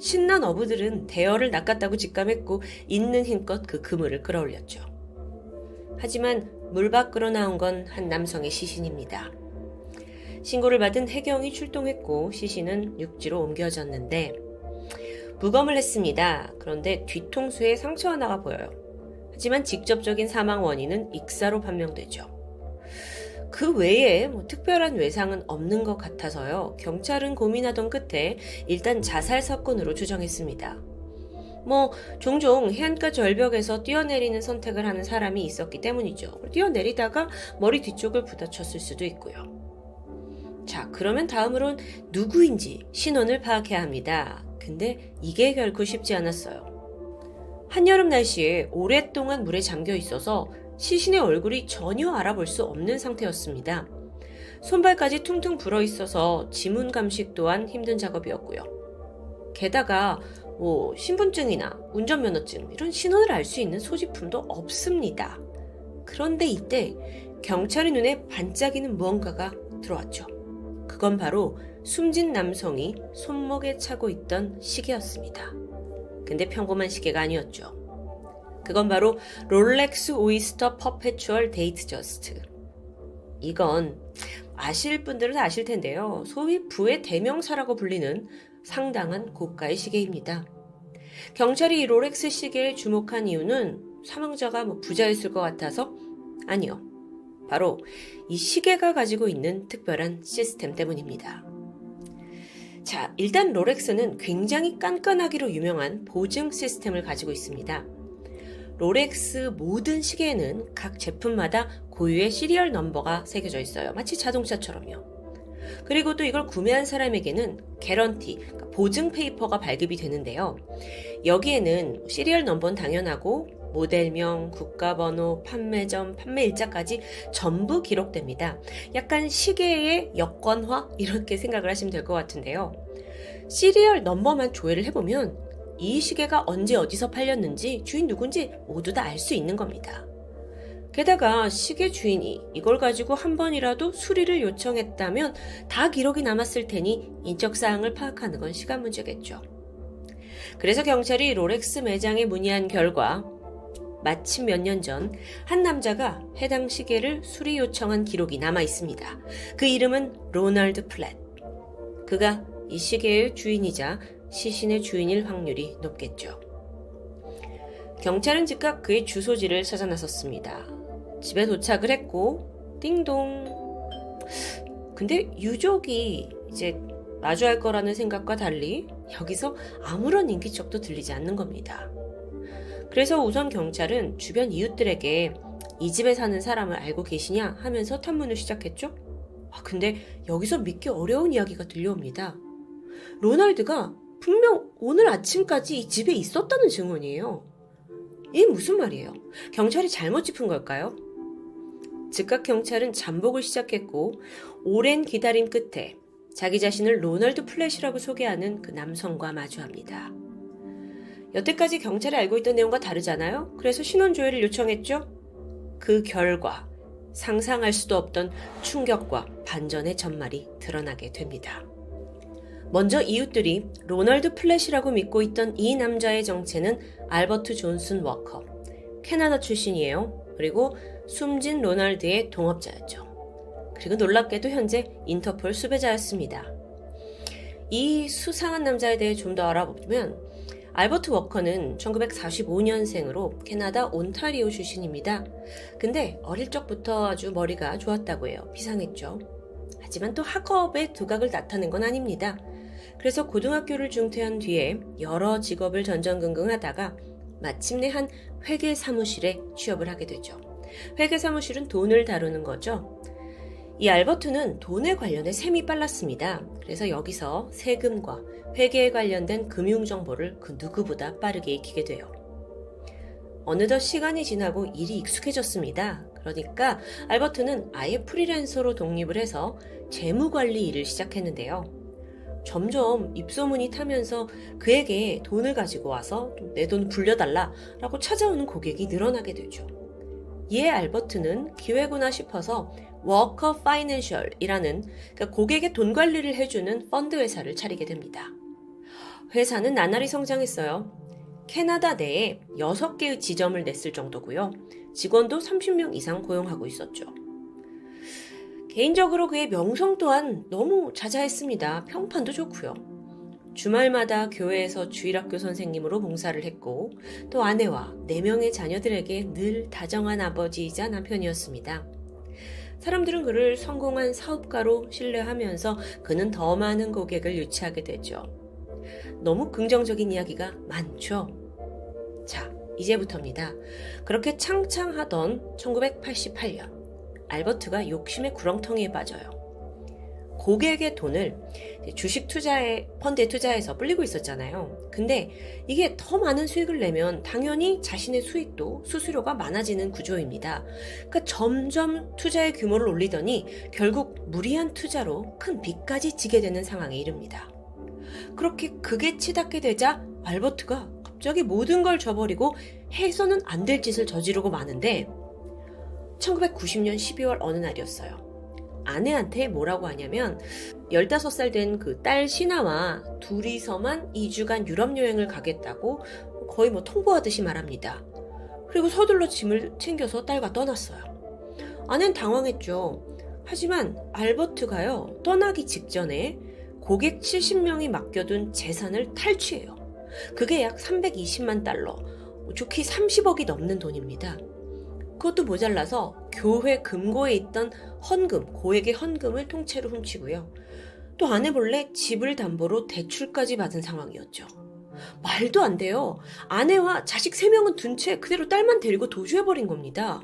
신난 어부들은 대어를 낚았다고 직감했고 있는 힘껏 그 그물을 끌어올렸죠. 하지만 물 밖으로 나온 건 한 남성의 시신입니다. 신고를 받은 해경이 출동했고 시신은 육지로 옮겨졌는데 부검을 했습니다. 그런데 뒤통수에 상처 하나가 보여요. 하지만 직접적인 사망 원인은 익사로 판명되죠. 그 외에 뭐 특별한 외상은 없는 것 같아서요. 경찰은 고민하던 끝에 일단 자살 사건으로 추정했습니다. 뭐 종종 해안가 절벽에서 뛰어내리는 선택을 하는 사람이 있었기 때문이죠. 뛰어내리다가 머리 뒤쪽을 부딪혔을 수도 있고요. 자, 그러면 다음으론 누구인지 신원을 파악해야 합니다. 근데 이게 결코 쉽지 않았어요. 한여름 날씨에 오랫동안 물에 잠겨 있어서 시신의 얼굴이 전혀 알아볼 수 없는 상태였습니다. 손발까지 퉁퉁 불어 있어서 지문 감식 또한 힘든 작업이었고요. 게다가 뭐 신분증이나 운전면허증 이런 신원을 알 수 있는 소지품도 없습니다. 그런데 이때 경찰의 눈에 반짝이는 무언가가 들어왔죠. 그건 바로 숨진 남성이 손목에 차고 있던 시계였습니다. 근데 평범한 시계가 아니었죠. 그건 바로 롤렉스 오이스터 퍼페추얼 데이트 저스트. 이건 아실 분들은 아실 텐데요. 소위 부의 대명사라고 불리는 상당한 고가의 시계입니다. 경찰이 이 롤렉스 시계에 주목한 이유는 사망자가 뭐 부자였을 것 같아서 아니요. 바로 이 시계가 가지고 있는 특별한 시스템 때문입니다. 자, 일단 롤렉스는 굉장히 깐깐하기로 유명한 보증 시스템을 가지고 있습니다. 롤렉스 모든 시계에는 각 제품마다 고유의 serial number가 새겨져 있어요. 마치 자동차처럼요. 그리고 또 이걸 구매한 사람에게는 개런티, 그러니까 보증 paper가 발급이 되는데요. 여기에는 serial number는 당연하고 모델명, 국가번호, 판매점, 판매일자까지 전부 기록됩니다. 약간 시계의 여권화? 이렇게 생각을 하시면 될 것 같은데요. 시리얼 넘버만 조회를 해보면 이 시계가 언제 어디서 팔렸는지 주인 누군지 모두 다 알 수 있는 겁니다. 게다가 시계 주인이 이걸 가지고 한 번이라도 수리를 요청했다면 다 기록이 남았을 테니 인적사항을 파악하는 건 시간 문제겠죠. 그래서 경찰이 롤렉스 매장에 문의한 결과 마침 몇 년 전 한 남자가 해당 시계를 수리 요청한 기록이 남아 있습니다. 그 이름은 로널드 플랫. 그가 이 시계의 주인이자 시신의 주인일 확률이 높겠죠. 경찰은 즉각 그의 주소지를 찾아 나섰습니다. 집에 도착을 했고, 띵동. 근데 유족이 이제 마주할 거라는 생각과 달리 여기서 아무런 인기척도 들리지 않는 겁니다. 그래서 우선 경찰은 주변 이웃들에게 이 집에 사는 사람을 알고 계시냐 하면서 탐문을 시작했죠. 아, 근데 여기서 믿기 어려운 이야기가 들려옵니다. 로널드가 분명 오늘 아침까지 이 집에 있었다는 증언이에요. 이게 무슨 말이에요? 경찰이 잘못 짚은 걸까요? 즉각 경찰은 잠복을 시작했고 오랜 기다림 끝에 자기 자신을 로널드 플랫이라고 소개하는 그 남성과 마주합니다. 여태까지 경찰이 알고 있던 내용과 다르잖아요? 그래서 신원 조회를 요청했죠? 그 결과 상상할 수도 없던 충격과 반전의 전말이 드러나게 됩니다. 먼저 이웃들이 로널드 플랫이라고 믿고 있던 이 남자의 정체는 알버트 존슨 워커, 캐나다 출신이에요. 그리고 숨진 로널드의 동업자였죠. 그리고 놀랍게도 현재 인터폴 수배자였습니다. 이 수상한 남자에 대해 좀 더 알아보면 알버트 워커는 1945년생으로 캐나다 온타리오 출신입니다. 근데 어릴 적부터 아주 머리가 좋았다고 해요. 비상했죠. 하지만 또 학업의 두각을 나타낸 건 아닙니다. 그래서 고등학교를 중퇴한 뒤에 여러 직업을 전전긍긍 하다가 마침내 한 회계 사무실에 취업을 하게 되죠. 회계 사무실은 돈을 다루는 거죠. 이 알버트는 돈에 관련해 셈이 빨랐습니다. 그래서 여기서 세금과 회계에 관련된 금융 정보를 그 누구보다 빠르게 익히게 돼요. 어느덧 시간이 지나고 일이 익숙해졌습니다. 그러니까 알버트는 아예 프리랜서로 독립을 해서 재무 관리 일을 시작했는데요. 점점 입소문이 타면서 그에게 돈을 가지고 와서 내 돈 불려달라 라고 찾아오는 고객이 늘어나게 되죠. 이에 알버트는 기회구나 싶어서 워커 파이낸셜이라는 그러니까 고객의 돈 관리를 해주는 펀드 회사를 차리게 됩니다. 회사는 나날이 성장했어요. 캐나다 내에 6개의 지점을 냈을 정도고요. 직원도 30명 이상 고용하고 있었죠. 개인적으로 그의 명성 또한 너무 자자했습니다. 평판도 좋고요. 주말마다 교회에서 주일학교 선생님으로 봉사를 했고 또 아내와 4명의 자녀들에게 늘 다정한 아버지이자 남편이었습니다. 사람들은 그를 성공한 사업가로 신뢰하면서 그는 더 많은 고객을 유치하게 되죠. 너무 긍정적인 이야기가 많죠. 자, 이제부터입니다. 그렇게 창창하던 1988년 알버트가 욕심의 구렁텅이에 빠져요. 고객의 돈을 주식 투자에 펀드에 투자해서 불리고 있었잖아요. 근데 이게 더 많은 수익을 내면 당연히 자신의 수익도 수수료가 많아지는 구조입니다. 그러니까 점점 투자의 규모를 올리더니 결국 무리한 투자로 큰 빚까지 지게 되는 상황에 이릅니다. 그렇게 극에 치닫게 되자 알버트가 갑자기 모든 걸 저버리고 해서는 안 될 짓을 저지르고 마는데 1990년 12월 어느 날이었어요. 아내한테 뭐라고 하냐면 15살 된 그 딸 신하와 둘이서만 2주간 유럽 여행을 가겠다고 거의 뭐 통보하듯이 말합니다. 그리고 서둘러 짐을 챙겨서 딸과 떠났어요. 아내는 당황했죠. 하지만 알버트가요, 떠나기 직전에 고객 70명이 맡겨둔 재산을 탈취해요. 그게 약 320만 달러, 좋게 30억이 넘는 돈입니다. 그것도 모자라서 교회 금고에 있던 헌금, 고액의 헌금을 통째로 훔치고요. 또 아내 몰래 집을 담보로 대출까지 받은 상황이었죠. 말도 안 돼요. 아내와 자식 3명은 둔 채 그대로 딸만 데리고 도주해버린 겁니다.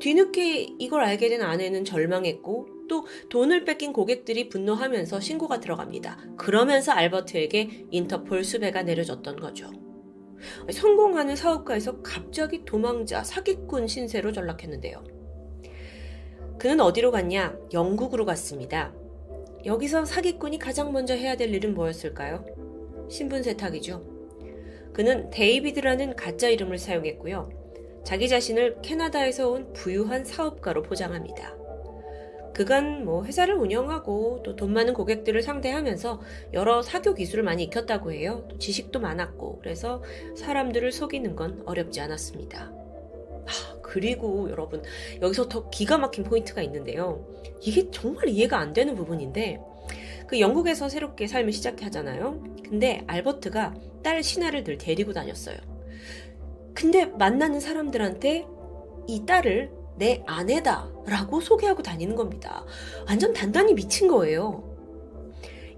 뒤늦게 이걸 알게 된 아내는 절망했고 또 돈을 뺏긴 고객들이 분노하면서 신고가 들어갑니다. 그러면서 알버트에게 인터폴 수배가 내려졌던 거죠. 성공하는 사업가에서 갑자기 도망자 사기꾼 신세로 전락했는데요. 그는 어디로 갔냐? 영국으로 갔습니다. 여기서 사기꾼이 가장 먼저 해야 될 일은 뭐였을까요? 신분 세탁이죠. 그는 데이비드라는 가짜 이름을 사용했고요. 자기 자신을 캐나다에서 온 부유한 사업가로 포장합니다. 그간 뭐 회사를 운영하고 또 돈 많은 고객들을 상대하면서 여러 사교 기술을 많이 익혔다고 해요. 또 지식도 많았고 그래서 사람들을 속이는 건 어렵지 않았습니다. 아, 그리고 여러분 여기서 더 기가 막힌 포인트가 있는데요. 이게 정말 이해가 안 되는 부분인데 그 영국에서 새롭게 삶을 시작하잖아요. 근데 알버트가 딸 신하를 늘 데리고 다녔어요. 근데 만나는 사람들한테 이 딸을 내 아내다 라고 소개하고 다니는 겁니다. 완전 단단히 미친 거예요.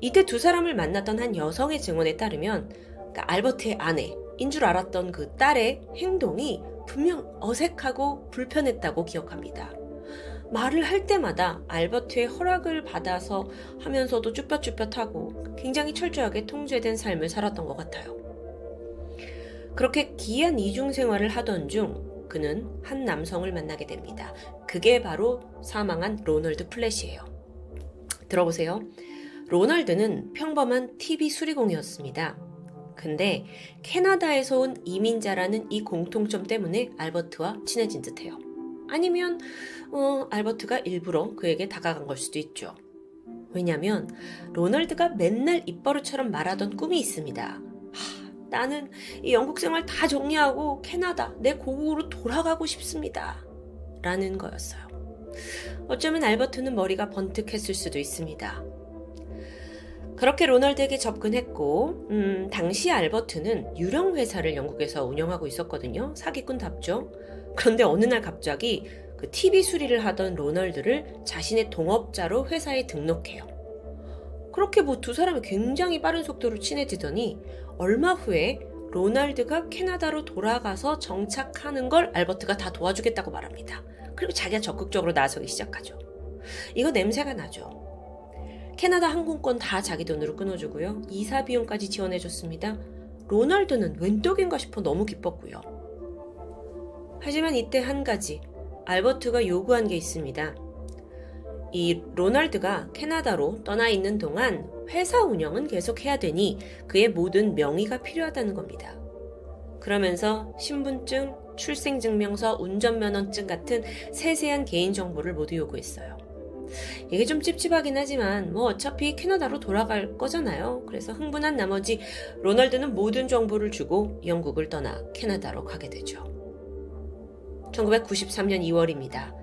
이때 두 사람을 만났던 한 여성의 증언에 따르면 그러니까 알버트의 아내, 인 줄 알았던 그 딸의 행동이 분명 어색하고 불편했다고 기억합니다. 말을 할 때마다 알버트의 허락을 받아서 하면서도 쭈뼛쭈뼛하고 굉장히 철저하게 통제된 삶을 살았던 것 같아요. 그렇게 기이한 이중 생활을 하던 중 그는 한 남성을 만나게 됩니다. 그게 바로 사망한 로널드 플랫이에요. 들어보세요. 로널드는 평범한 TV 수리공이었습니다. 근데 캐나다에서 온 이민자라는 이 공통점 때문에 알버트와 친해진 듯해요. 아니면 어, 알버트가 일부러 그에게 다가간 걸 수도 있죠. 왜냐면 로널드가 맨날 입버릇처럼 말하던 꿈이 있습니다. 하, 나는 이 영국 생활 다 정리하고 캐나다 내 고국으로 돌아가고 싶습니다. 라는 거였어요. 어쩌면 알버트는 머리가 번뜩했을 수도 있습니다. 그렇게 로널드에게 접근했고, 음, 당시 알버트는 유령 회사를 영국에서 운영하고 있었거든요. 사기꾼답죠. 그런데 어느 날 갑자기 그 TV 수리를 하던 로널드를 자신의 동업자로 회사에 등록해요. 그렇게 뭐 두 사람이 굉장히 빠른 속도로 친해지더니 얼마 후에 로널드가 캐나다로 돌아가서 정착하는 걸 알버트가 다 도와주겠다고 말합니다. 그리고 자기가 적극적으로 나서기 시작하죠. 이거 냄새가 나죠. 캐나다 항공권 다 자기 돈으로 끊어주고요. 이사 비용까지 지원해줬습니다. 로널드는 웬 떡인가 싶어 너무 기뻤고요. 하지만 이때 한 가지 알버트가 요구한 게 있습니다. 이 로널드가 캐나다로 떠나 있는 동안 회사 운영은 계속 해야 되니 그의 모든 명의가 필요하다는 겁니다. 그러면서 신분증, 출생증명서, 운전면허증 같은 세세한 개인정보를 모두 요구했어요. 이게 좀 찝찝하긴 하지만 뭐 어차피 캐나다로 돌아갈 거잖아요. 그래서 흥분한 나머지 로널드는 모든 정보를 주고 영국을 떠나 캐나다로 가게 되죠. 1993년 2월입니다.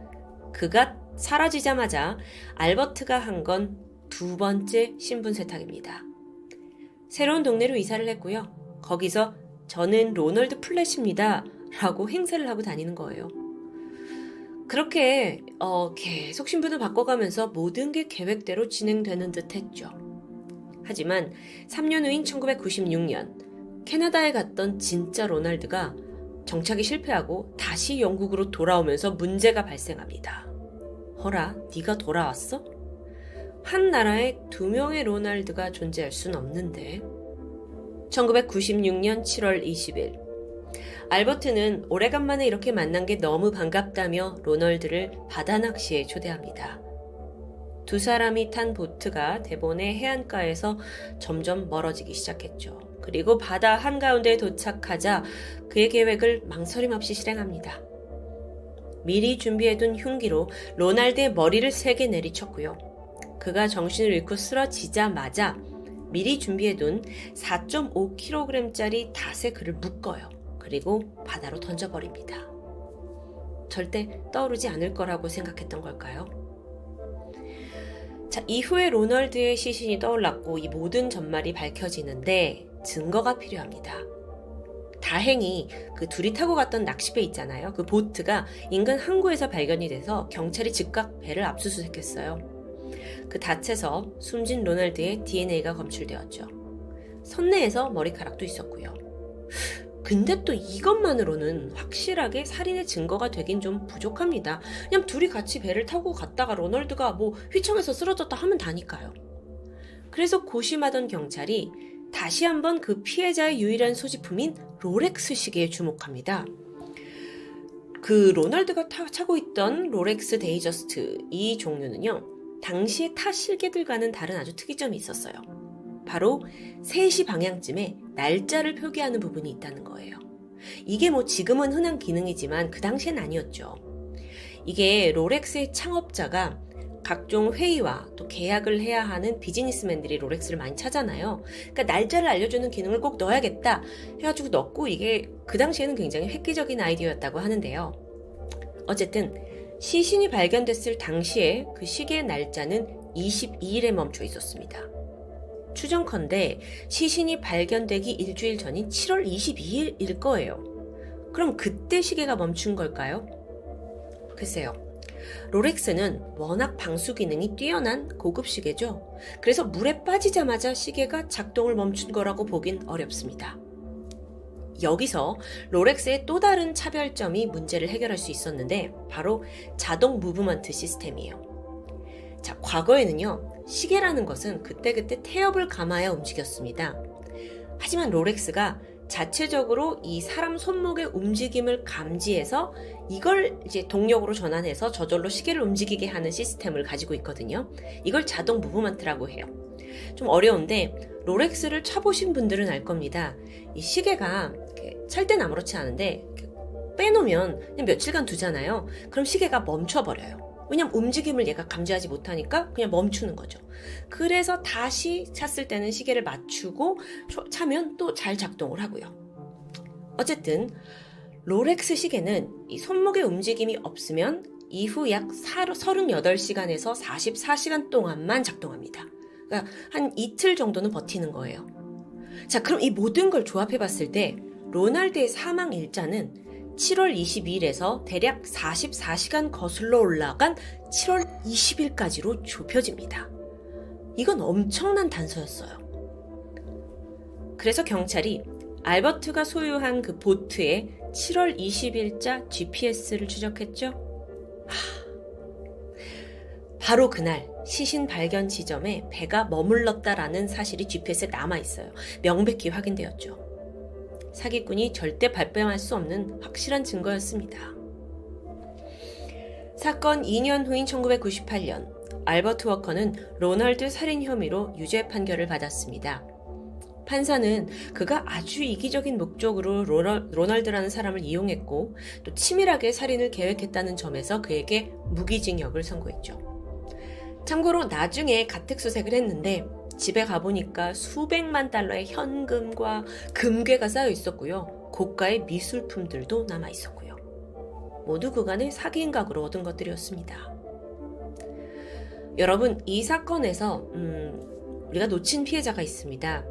그가 사라지자마자 알버트가 한 건 두 번째 신분 세탁입니다. 새로운 동네로 이사를 했고요. 거기서 저는 로널드 플랫입니다. 라고 행세를 하고 다니는 거예요. 그렇게 어, 계속 신분을 바꿔가면서 모든 게 계획대로 진행되는 듯 했죠. 하지만 3년 후인 1996년 캐나다에 갔던 진짜 로널드가 정착이 실패하고 다시 영국으로 돌아오면서 문제가 발생합니다. 어라, 네가 돌아왔어? 한 나라에 두 명의 로널드가 존재할 순 없는데. 1996년 7월 20일 알버트는 오래간만에 이렇게 만난 게 너무 반갑다며 로널드를 바다 낚시에 초대합니다. 두 사람이 탄 보트가 대본의 해안가에서 점점 멀어지기 시작했죠. 그리고 바다 한가운데에 도착하자 그의 계획을 망설임 없이 실행합니다. 미리 준비해둔 흉기로 로날드의 머리를 세게 내리쳤고요. 그가 정신을 잃고 쓰러지자마자 미리 준비해둔 4.5kg짜리 닷에 그를 묶어요. 그리고 바다로 던져버립니다. 절대 떠오르지 않을 거라고 생각했던 걸까요? 자, 이후에 로널드의 시신이 떠올랐고 이 모든 전말이 밝혀지는데 증거가 필요합니다. 다행히 그 둘이 타고 갔던 낚시배 있잖아요. 그 보트가 인근 항구에서 발견이 돼서 경찰이 즉각 배를 압수수색했어요. 그 닷에서 숨진 로널드의 DNA가 검출되었죠. 선내에서 머리카락도 있었고요. 근데 또 이것만으로는 확실하게 살인의 증거가 되긴 좀 부족합니다. 그냥 둘이 같이 배를 타고 갔다가 로널드가 뭐 휘청해서 쓰러졌다 하면 다니까요. 그래서 고심하던 경찰이 다시 한번 그 피해자의 유일한 소지품인 롤렉스 시계에 주목합니다. 그 로널드가 타, 차고 있던 롤렉스 데이트저스트 이 종류는요. 당시의 타 시계들과는 다른 아주 특이점이 있었어요. 바로 3시 방향쯤에 날짜를 표기하는 부분이 있다는 거예요. 이게 뭐 지금은 흔한 기능이지만 그 당시엔 아니었죠. 이게 롤렉스의 창업자가 각종 회의와 또 계약을 해야 하는 비즈니스맨들이 롤렉스를 많이 차잖아요. 그러니까 날짜를 알려주는 기능을 꼭 넣어야겠다 해가지고 넣고 이게 그 당시에는 굉장히 획기적인 아이디어였다고 하는데요. 어쨌든 시신이 발견됐을 당시에 그 시계의 날짜는 22일에 멈춰 있었습니다. 추정컨대 시신이 발견되기 일주일 전인 7월 22일일 거예요. 그럼 그때 시계가 멈춘 걸까요? 글쎄요. 롤렉스는 워낙 방수 기능이 뛰어난 고급 시계죠. 그래서 물에 빠지자마자 시계가 작동을 멈춘 거라고 보긴 어렵습니다. 여기서 롤렉스의 또 다른 차별점이 문제를 해결할 수 있었는데 바로 자동 무브먼트 시스템이에요. 자, 과거에는요. 시계라는 것은 그때그때 태엽을 감아야 움직였습니다. 하지만 롤렉스가 자체적으로 이 사람 손목의 움직임을 감지해서 이걸 이제 동력으로 전환해서 저절로 시계를 움직이게 하는 시스템을 가지고 있거든요. 이걸 자동 무브먼트라고 해요. 좀 어려운데 롤렉스를 쳐보신 분들은 알 겁니다. 이 시계가 찰 때는 아무렇지 않은데 빼놓으면 며칠간 두잖아요. 그럼 시계가 멈춰버려요. 왜냐면 움직임을 얘가 감지하지 못하니까 그냥 멈추는 거죠. 그래서 다시 찼을 때는 시계를 맞추고 차면 또 잘 작동을 하고요. 어쨌든 롤렉스 시계는 이 손목의 움직임이 없으면 이후 약 38시간에서 44시간 동안만 작동합니다. 그러니까 한 이틀 정도는 버티는 거예요. 자, 그럼 이 모든 걸 조합해 봤을 때 로날드의 사망 일자는 7월 22일에서 대략 44시간 거슬러 올라간 7월 20일까지로 좁혀집니다. 이건 엄청난 단서였어요. 그래서 경찰이 알버트가 소유한 그 보트에 7월 20일자 GPS를 추적했죠. 하, 바로 그날 시신 발견 지점에 배가 머물렀다라는 사실이 GPS에 남아 있어요. 명백히 확인되었죠. 사기꾼이 절대 발뺌할 수 없는 확실한 증거였습니다. 사건 2년 후인 1998년, 알버트 워커는 로널드 살인 혐의로 유죄 판결을 받았습니다. 판사는 그가 아주 이기적인 목적으로 로널, 로널드라는 사람을 이용했고 또 치밀하게 살인을 계획했다는 점에서 그에게 무기징역을 선고했죠. 참고로 나중에 가택수색을 했는데 집에 가보니까 수백만 달러의 현금과 금괴가 쌓여 있었고요. 고가의 미술품들도 남아 있었고요. 모두 그간의 사기인 각으로 얻은 것들이었습니다. 여러분, 이 사건에서 음, 우리가 놓친 피해자가 있습니다.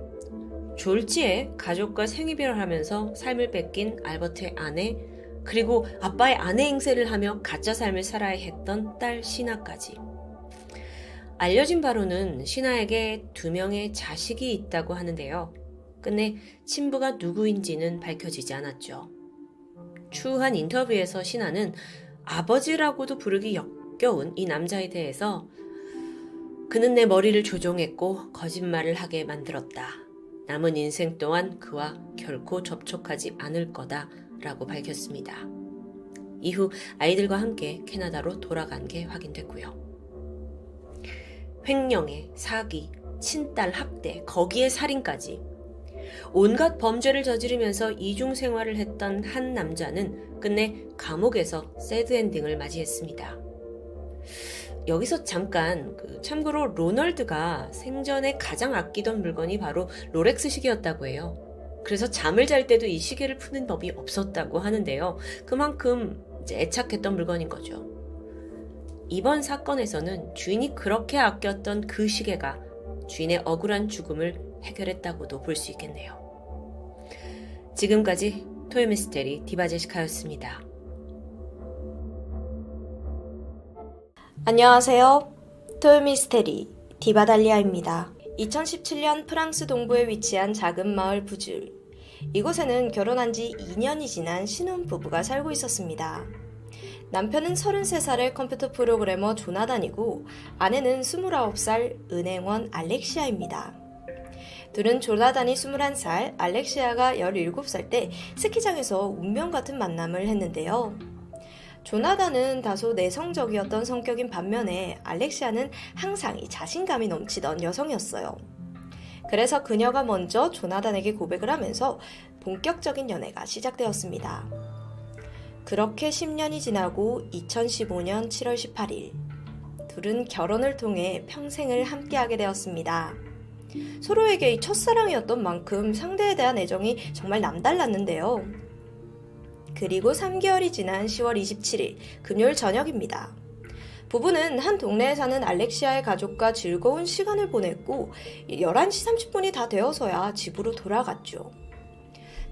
졸지에 가족과 생이별을 하면서 삶을 뺏긴 알버트의 아내, 그리고 아빠의 아내 행세를 하며 가짜 삶을 살아야 했던 딸 신하까지. 알려진 바로는 신하에게 두 명의 자식이 있다고 하는데요. 끝내 친부가 누구인지는 밝혀지지 않았죠. 추한 인터뷰에서 신하는 아버지라고도 부르기 역겨운 이 남자에 대해서 그는 내 머리를 조종했고 거짓말을 하게 만들었다. 남은 인생 동안 그와 결코 접촉하지 않을 거다. 라고 밝혔습니다. 이후 아이들과 함께 캐나다로 돌아간 게 확인됐고요. 횡령에 사기, 친딸 학대, 거기에 살인까지 온갖 범죄를 저지르면서 이중 생활을 했던 한 남자는 끝내 감옥에서 새드 엔딩을 맞이했습니다. 여기서 잠깐 그 참고로 로널드가 생전에 가장 아끼던 물건이 바로 롤렉스 시계였다고 해요. 그래서 잠을 잘 때도 이 시계를 푸는 법이 없었다고 하는데요. 그만큼 애착했던 물건인 거죠. 이번 사건에서는 주인이 그렇게 아꼈던 그 시계가 주인의 억울한 죽음을 해결했다고도 볼 수 있겠네요. 지금까지 토요미스테리 디바제시카였습니다. 안녕하세요. 토요미스테리 디바달리아입니다. 2017년 프랑스 동부에 위치한 작은 마을 부줄. 이곳에는 결혼한 지 2년이 지난 신혼부부가 살고 있었습니다. 남편은 33살의 컴퓨터 프로그래머 조나단이고 아내는 29살 은행원 알렉시아입니다. 둘은 조나단이 21살, 알렉시아가 17살 때 스키장에서 운명 같은 만남을 했는데요. 조나단은 다소 내성적이었던 성격인 반면에 알렉시아는 항상 자신감이 넘치던 여성이었어요. 그래서 그녀가 먼저 조나단에게 고백을 하면서 본격적인 연애가 시작되었습니다. 그렇게 10년이 지나고 2015년 7월 18일, 둘은 결혼을 통해 평생을 함께하게 되었습니다. 서로에게 첫사랑이었던 만큼 상대에 대한 애정이 정말 남달랐는데요. 그리고 3개월이 지난 10월 27일 금요일 저녁입니다. 부부는 한 동네에 사는 알렉시아의 가족과 즐거운 시간을 보냈고 11시 30분이 다 되어서야 집으로 돌아갔죠.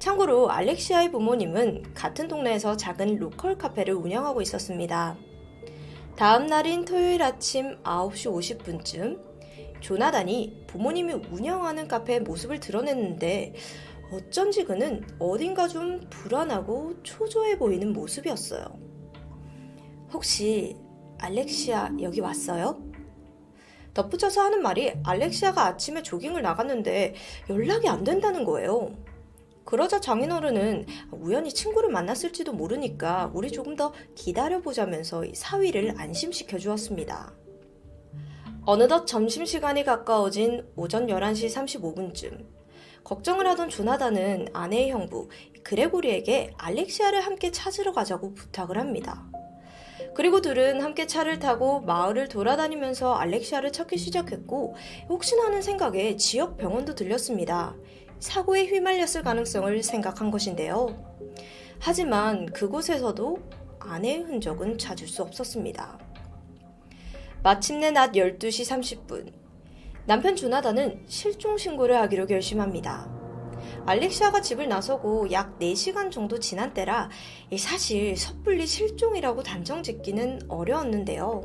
참고로 알렉시아의 부모님은 같은 동네에서 작은 로컬 카페를 운영하고 있었습니다. 다음 날인 토요일 아침 9시 50분쯤 조나단이 부모님이 운영하는 카페의 모습을 드러냈는데 어쩐지 그는 어딘가 좀 불안하고 초조해 보이는 모습이었어요. 혹시 알렉시아 여기 왔어요? 덧붙여서 하는 말이 알렉시아가 아침에 조깅을 나갔는데 연락이 안 된다는 거예요. 그러자 장인어른은 우연히 친구를 만났을지도 모르니까 우리 조금 더 기다려보자면서 사위를 안심시켜 주었습니다. 어느덧 점심시간이 가까워진 오전 11시 35분쯤 걱정을 하던 조나단은 아내의 형부 그레고리에게 알렉시아를 함께 찾으러 가자고 부탁을 합니다. 그리고 둘은 함께 차를 타고 마을을 돌아다니면서 알렉시아를 찾기 시작했고 혹시나 하는 생각에 지역 병원도 들렸습니다. 사고에 휘말렸을 가능성을 생각한 것인데요. 하지만 그곳에서도 아내의 흔적은 찾을 수 없었습니다. 마침내 낮 12시 30분. 남편 조나단은 실종 신고를 하기로 결심합니다. 알렉시아가 집을 나서고 약 4시간 정도 지난 때라 사실 섣불리 실종이라고 단정 짓기는 어려웠는데요.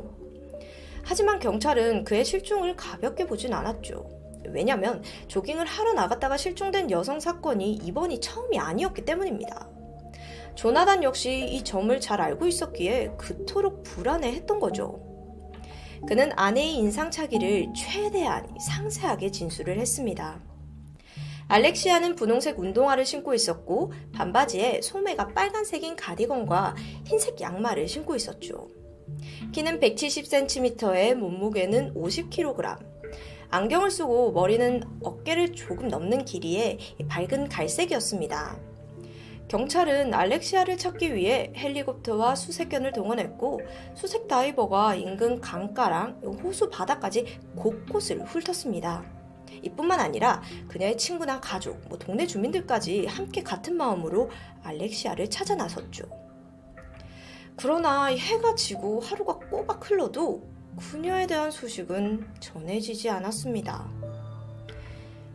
하지만 경찰은 그의 실종을 가볍게 보진 않았죠. 왜냐면 조깅을 하러 나갔다가 실종된 여성 사건이 이번이 처음이 아니었기 때문입니다. 조나단 역시 이 점을 잘 알고 있었기에 그토록 불안해 했던 거죠. 그는 아내의 인상착의를 최대한 상세하게 진술을 했습니다. 알렉시아는 분홍색 운동화를 신고 있었고 반바지에 소매가 빨간색인 가디건과 흰색 양말을 신고 있었죠. 키는 170cm에 몸무게는 50kg. 안경을 쓰고 머리는 어깨를 조금 넘는 길이에 밝은 갈색이었습니다. 경찰은 알렉시아를 찾기 위해 헬리콥터와 수색견을 동원했고 수색 다이버가 인근 강가랑 호수 바다까지 곳곳을 훑었습니다. 이뿐만 아니라 그녀의 친구나 가족, 뭐 동네 주민들까지 함께 같은 마음으로 알렉시아를 찾아 나섰죠. 그러나 해가 지고 하루가 꼬박 흘러도 그녀에 대한 소식은 전해지지 않았습니다.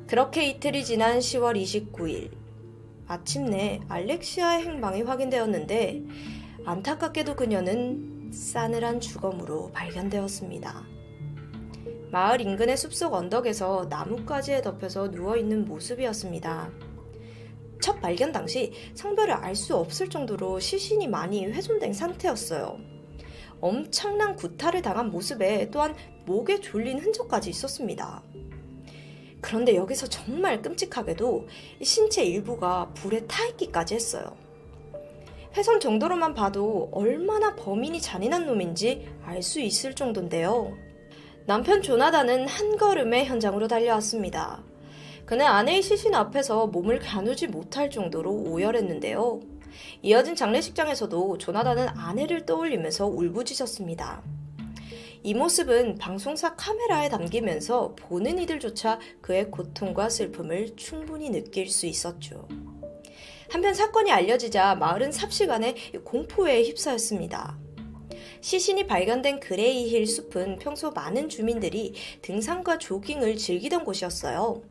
그렇게 이틀이 지난 10월 29일 마침내 알렉시아의 행방이 확인되었는데 안타깝게도 그녀는 싸늘한 주검으로 발견되었습니다. 마을 인근의 숲속 언덕에서 나뭇가지에 덮여서 누워있는 모습이었습니다. 첫 발견 당시 성별을 알 수 없을 정도로 시신이 많이 훼손된 상태였어요. 엄청난 구타를 당한 모습에 또한 목에 졸린 흔적까지 있었습니다. 그런데 여기서 정말 끔찍하게도 신체 일부가 불에 타 있기까지 했어요. 훼손 정도로만 봐도 얼마나 범인이 잔인한 놈인지 알 수 있을 정도인데요. 남편 조나단은 한 걸음에 현장으로 달려왔습니다. 그는 아내의 시신 앞에서 몸을 가누지 못할 정도로 오열했는데요. 이어진 장례식장에서도 조나단은 아내를 떠올리면서 울부짖었습니다. 이 모습은 방송사 카메라에 담기면서 보는 이들조차 그의 고통과 슬픔을 충분히 느낄 수 있었죠. 한편 사건이 알려지자 마을은 삽시간에 공포에 휩싸였습니다. 시신이 발견된 그레이힐 숲은 평소 많은 주민들이 등산과 조깅을 즐기던 곳이었어요.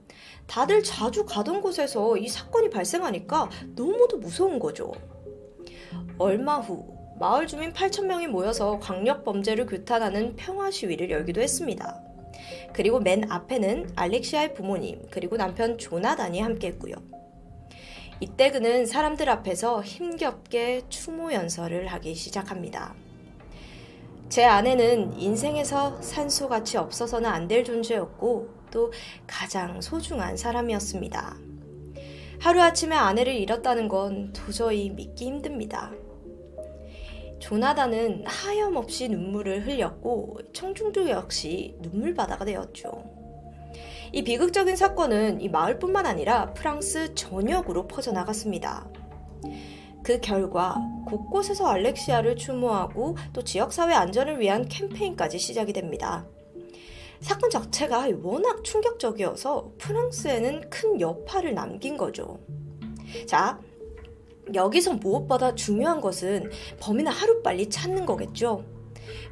다들 자주 가던 곳에서 이 사건이 발생하니까 너무도 무서운 거죠. 얼마 후 마을 주민 8천명이 모여서 강력 범죄를 규탄하는 평화 시위를 열기도 했습니다. 그리고 맨 앞에는 알렉시아의 부모님 그리고 남편 조나단이 함께 했고요. 이때 그는 사람들 앞에서 힘겹게 추모 연설을 하기 시작합니다. 제 아내는 인생에서 산소같이 없어서는 안 될 존재였고 또 가장 소중한 사람이었습니다. 하루아침에 아내를 잃었다는 건 도저히 믿기 힘듭니다. 조나단은 하염없이 눈물을 흘렸고 청중도 역시 눈물바다가 되었죠. 이 비극적인 사건은 이 마을뿐만 아니라 프랑스 전역으로 퍼져나갔습니다. 그 결과 곳곳에서 알렉시아를 추모하고 또 지역사회 안전을 위한 캠페인까지 시작이 됩니다. 사건 자체가 워낙 충격적이어서 프랑스에는 큰 여파를 남긴 거죠. 자, 여기서 무엇보다 중요한 것은 범인을 하루빨리 찾는 거겠죠.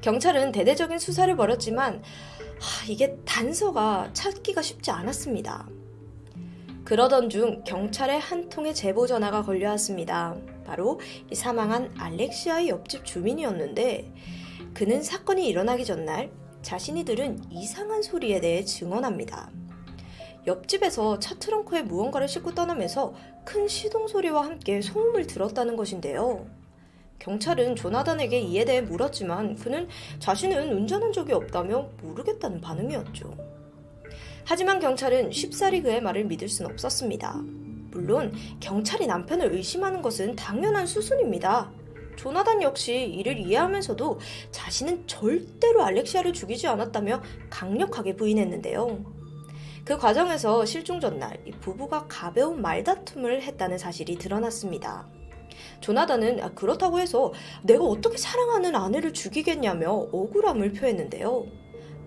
경찰은 대대적인 수사를 벌였지만 하, 이게 단서가 찾기가 쉽지 않았습니다. 그러던 중 경찰의 한 통의 제보 전화가 걸려왔습니다. 바로 사망한 알렉시아의 옆집 주민이었는데 그는 사건이 일어나기 전날 자신이 들은 이상한 소리에 대해 증언합니다. 옆집에서 차 트렁크에 무언가를 싣고 떠나면서 큰 시동 소리와 함께 소음을 들었다는 것인데요. 경찰은 조나단에게 이에 대해 물었지만 그는 자신은 운전한 적이 없다며 모르겠다는 반응이었죠. 하지만 경찰은 쉽사리 그의 말을 믿을 순 없었습니다. 물론 경찰이 남편을 의심하는 것은 당연한 수순입니다. 조나단 역시 이를 이해하면서도 자신은 절대로 알렉시아를 죽이지 않았다며 강력하게 부인했는데요. 그 과정에서 실종 전날 이 부부가 가벼운 말다툼을 했다는 사실이 드러났습니다. 조나단은 아, 그렇다고 해서 내가 어떻게 사랑하는 아내를 죽이겠냐며 억울함을 표했는데요.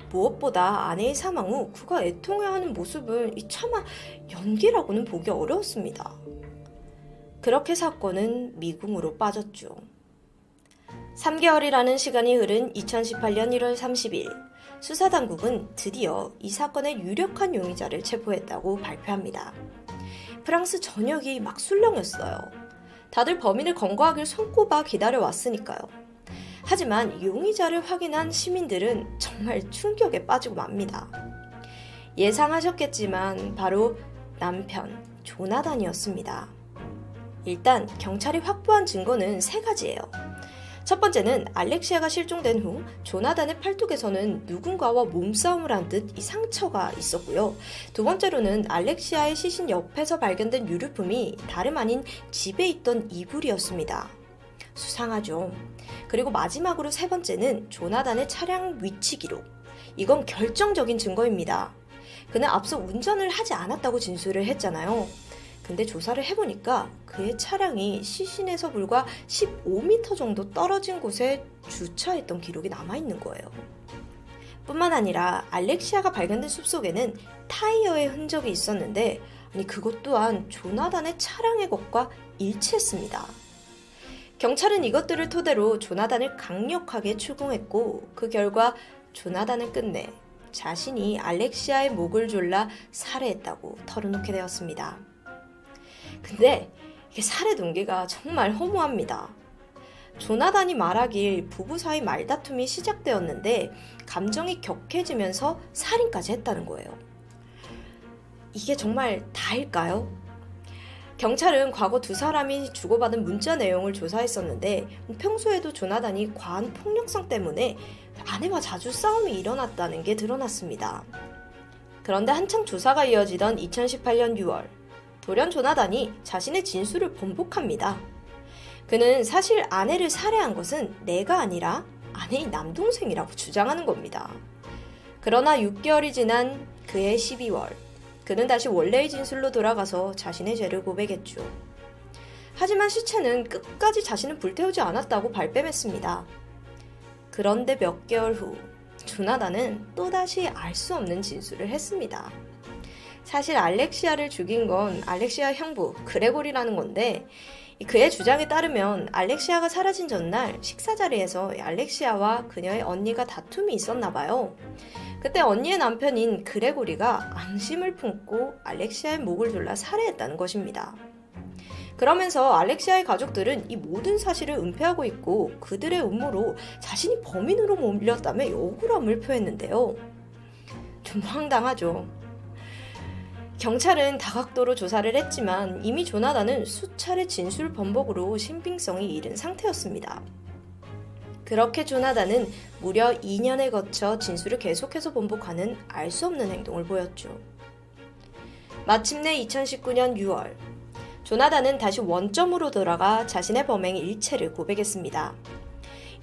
무엇보다 아내의 사망 후 그가 애통해하는 모습은 이 차마 연기라고는 보기 어려웠습니다. 그렇게 사건은 미궁으로 빠졌죠. 3개월이라는 시간이 흐른 2018년 1월 30일, 수사당국은 드디어 이 사건의 유력한 용의자를 체포했다고 발표합니다. 프랑스 전역이 막 술렁였어요. 다들 범인을 검거하길 손꼽아 기다려왔으니까요. 하지만 용의자를 확인한 시민들은 정말 충격에 빠지고 맙니다. 예상하셨겠지만 바로 남편 조나단이었습니다. 일단 경찰이 확보한 증거는 세 가지예요. 첫 번째는 알렉시아가 실종된 후 조나단의 팔뚝에서는 누군가와 몸싸움을 한 듯 이 상처가 있었고요. 두 번째로는 알렉시아의 시신 옆에서 발견된 유류품이 다름 아닌 집에 있던 이불이었습니다. 수상하죠. 그리고 마지막으로 세 번째는 조나단의 차량 위치 기록. 이건 결정적인 증거입니다. 그는 앞서 운전을 하지 않았다고 진술을 했잖아요. 근데 조사를 해보니까 그의 차량이 시신에서 불과 15m 정도 떨어진 곳에 주차했던 기록이 남아있는 거예요. 뿐만 아니라 알렉시아가 발견된 숲속에는 타이어의 흔적이 있었는데 아니 그것 또한 조나단의 차량의 것과 일치했습니다. 경찰은 이것들을 토대로 조나단을 강력하게 추궁했고 그 결과 조나단은 끝내 자신이 알렉시아의 목을 졸라 살해했다고 털어놓게 되었습니다. 근데 이게 살해 동기가 정말 허무합니다. 조나단이 말하길 부부 사이 말다툼이 시작되었는데 감정이 격해지면서 살인까지 했다는 거예요. 이게 정말 다일까요? 경찰은 과거 두 사람이 주고받은 문자 내용을 조사했었는데 평소에도 조나단이 과한 폭력성 때문에 아내와 자주 싸움이 일어났다는 게 드러났습니다. 그런데 한창 조사가 이어지던 2018년 6월 돌연 조나단이 자신의 진술을 번복합니다. 그는 사실 아내를 살해한 것은 내가 아니라 아내의 남동생이라고 주장하는 겁니다. 그러나 6개월이 지난 그해 12월, 그는 다시 원래의 진술로 돌아가서 자신의 죄를 고백했죠. 하지만 시체는 끝까지 자신을 불태우지 않았다고 발뺌했습니다. 그런데 몇 개월 후, 조나단은 또다시 알 수 없는 진술을 했습니다. 사실 알렉시아를 죽인 건 알렉시아 형부 그레고리라는 건데 그의 주장에 따르면 알렉시아가 사라진 전날 식사 자리에서 알렉시아와 그녀의 언니가 다툼이 있었나 봐요. 그때 언니의 남편인 그레고리가 앙심을 품고 알렉시아의 목을 졸라 살해했다는 것입니다. 그러면서 알렉시아의 가족들은 이 모든 사실을 은폐하고 있고 그들의 음모로 자신이 범인으로 몰렸다며 억울함을 표했는데요. 좀 황당하죠. 경찰은 다각도로 조사를 했지만 이미 조나단은 수차례 진술 번복으로 신빙성이 잃은 상태였습니다. 그렇게 조나단은 무려 2년에 거쳐 진술을 계속해서 번복하는 알 수 없는 행동을 보였죠. 마침내 2019년 6월, 조나단은 다시 원점으로 돌아가 자신의 범행 일체를 고백했습니다.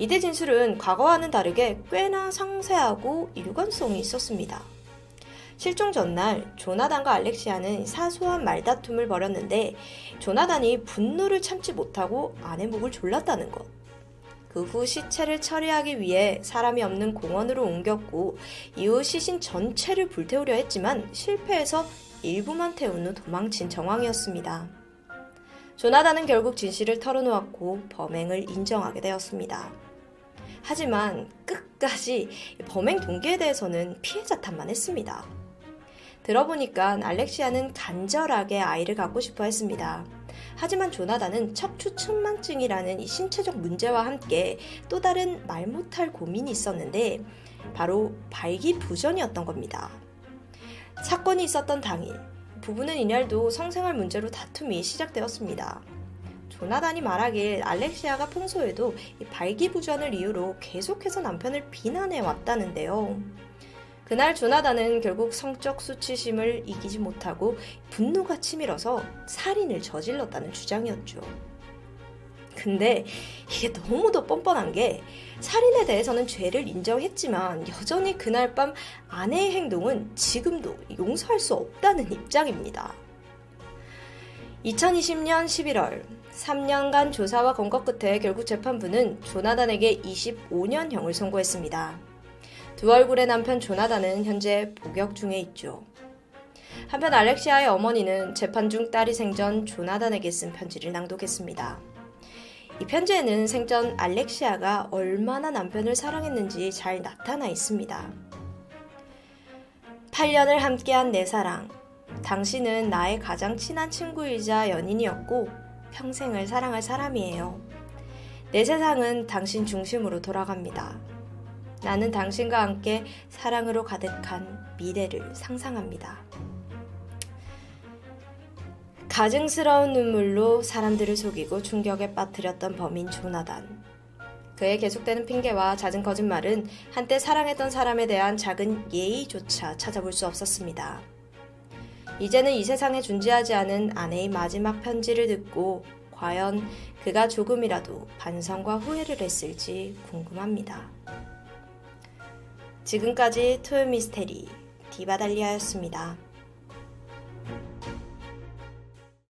이때 진술은 과거와는 다르게 꽤나 상세하고 일관성이 있었습니다. 실종 전날 조나단과 알렉시아는 사소한 말다툼을 벌였는데 조나단이 분노를 참지 못하고 아내 목을 졸랐다는 것. 그 후 시체를 처리하기 위해 사람이 없는 공원으로 옮겼고 이후 시신 전체를 불태우려 했지만 실패해서 일부만 태운 후 도망친 정황이었습니다. 조나단은 결국 진실을 털어놓았고 범행을 인정하게 되었습니다. 하지만 끝까지 범행 동기에 대해서는 피해자 탓만 했습니다. 들어보니까 알렉시아는 간절하게 아이를 갖고 싶어 했습니다. 하지만 조나단은 척추측만증이라는 이 신체적 문제와 함께 또 다른 말 못할 고민이 있었는데 바로 발기부전이었던 겁니다. 사건이 있었던 당일, 부부는 이날도 성생활 문제로 다툼이 시작되었습니다. 조나단이 말하길 알렉시아가 평소에도 이 발기부전을 이유로 계속해서 남편을 비난해 왔다는데요. 그날 조나단은 결국 성적 수치심을 이기지 못하고 분노가 치밀어서 살인을 저질렀다는 주장이었죠. 근데 이게 너무도 뻔뻔한 게 살인에 대해서는 죄를 인정했지만 여전히 그날 밤 아내의 행동은 지금도 용서할 수 없다는 입장입니다. 2020년 11월 3년간 조사와 검거 끝에 결국 재판부는 조나단에게 25년형을 선고했습니다. 두 얼굴의 남편 조나단은 현재 복역 중에 있죠. 한편 알렉시아의 어머니는 재판 중 딸이 생전 조나단에게 쓴 편지를 낭독했습니다. 이 편지에는 생전 알렉시아가 얼마나 남편을 사랑했는지 잘 나타나 있습니다. 8년을 함께한 내 사랑. 당신은 나의 가장 친한 친구이자 연인이었고 평생을 사랑할 사람이에요. 내 세상은 당신 중심으로 돌아갑니다. 나는 당신과 함께 사랑으로 가득한 미래를 상상합니다. 가증스러운 눈물로 사람들을 속이고 충격에 빠뜨렸던 범인 조나단. 그의 계속되는 핑계와 잦은 거짓말은 한때 사랑했던 사람에 대한 작은 예의조차 찾아볼 수 없었습니다. 이제는 이 세상에 존재하지 않은 아내의 마지막 편지를 듣고 과연 그가 조금이라도 반성과 후회를 했을지 궁금합니다. 지금까지 토요미스테리 디바달리아였습니다.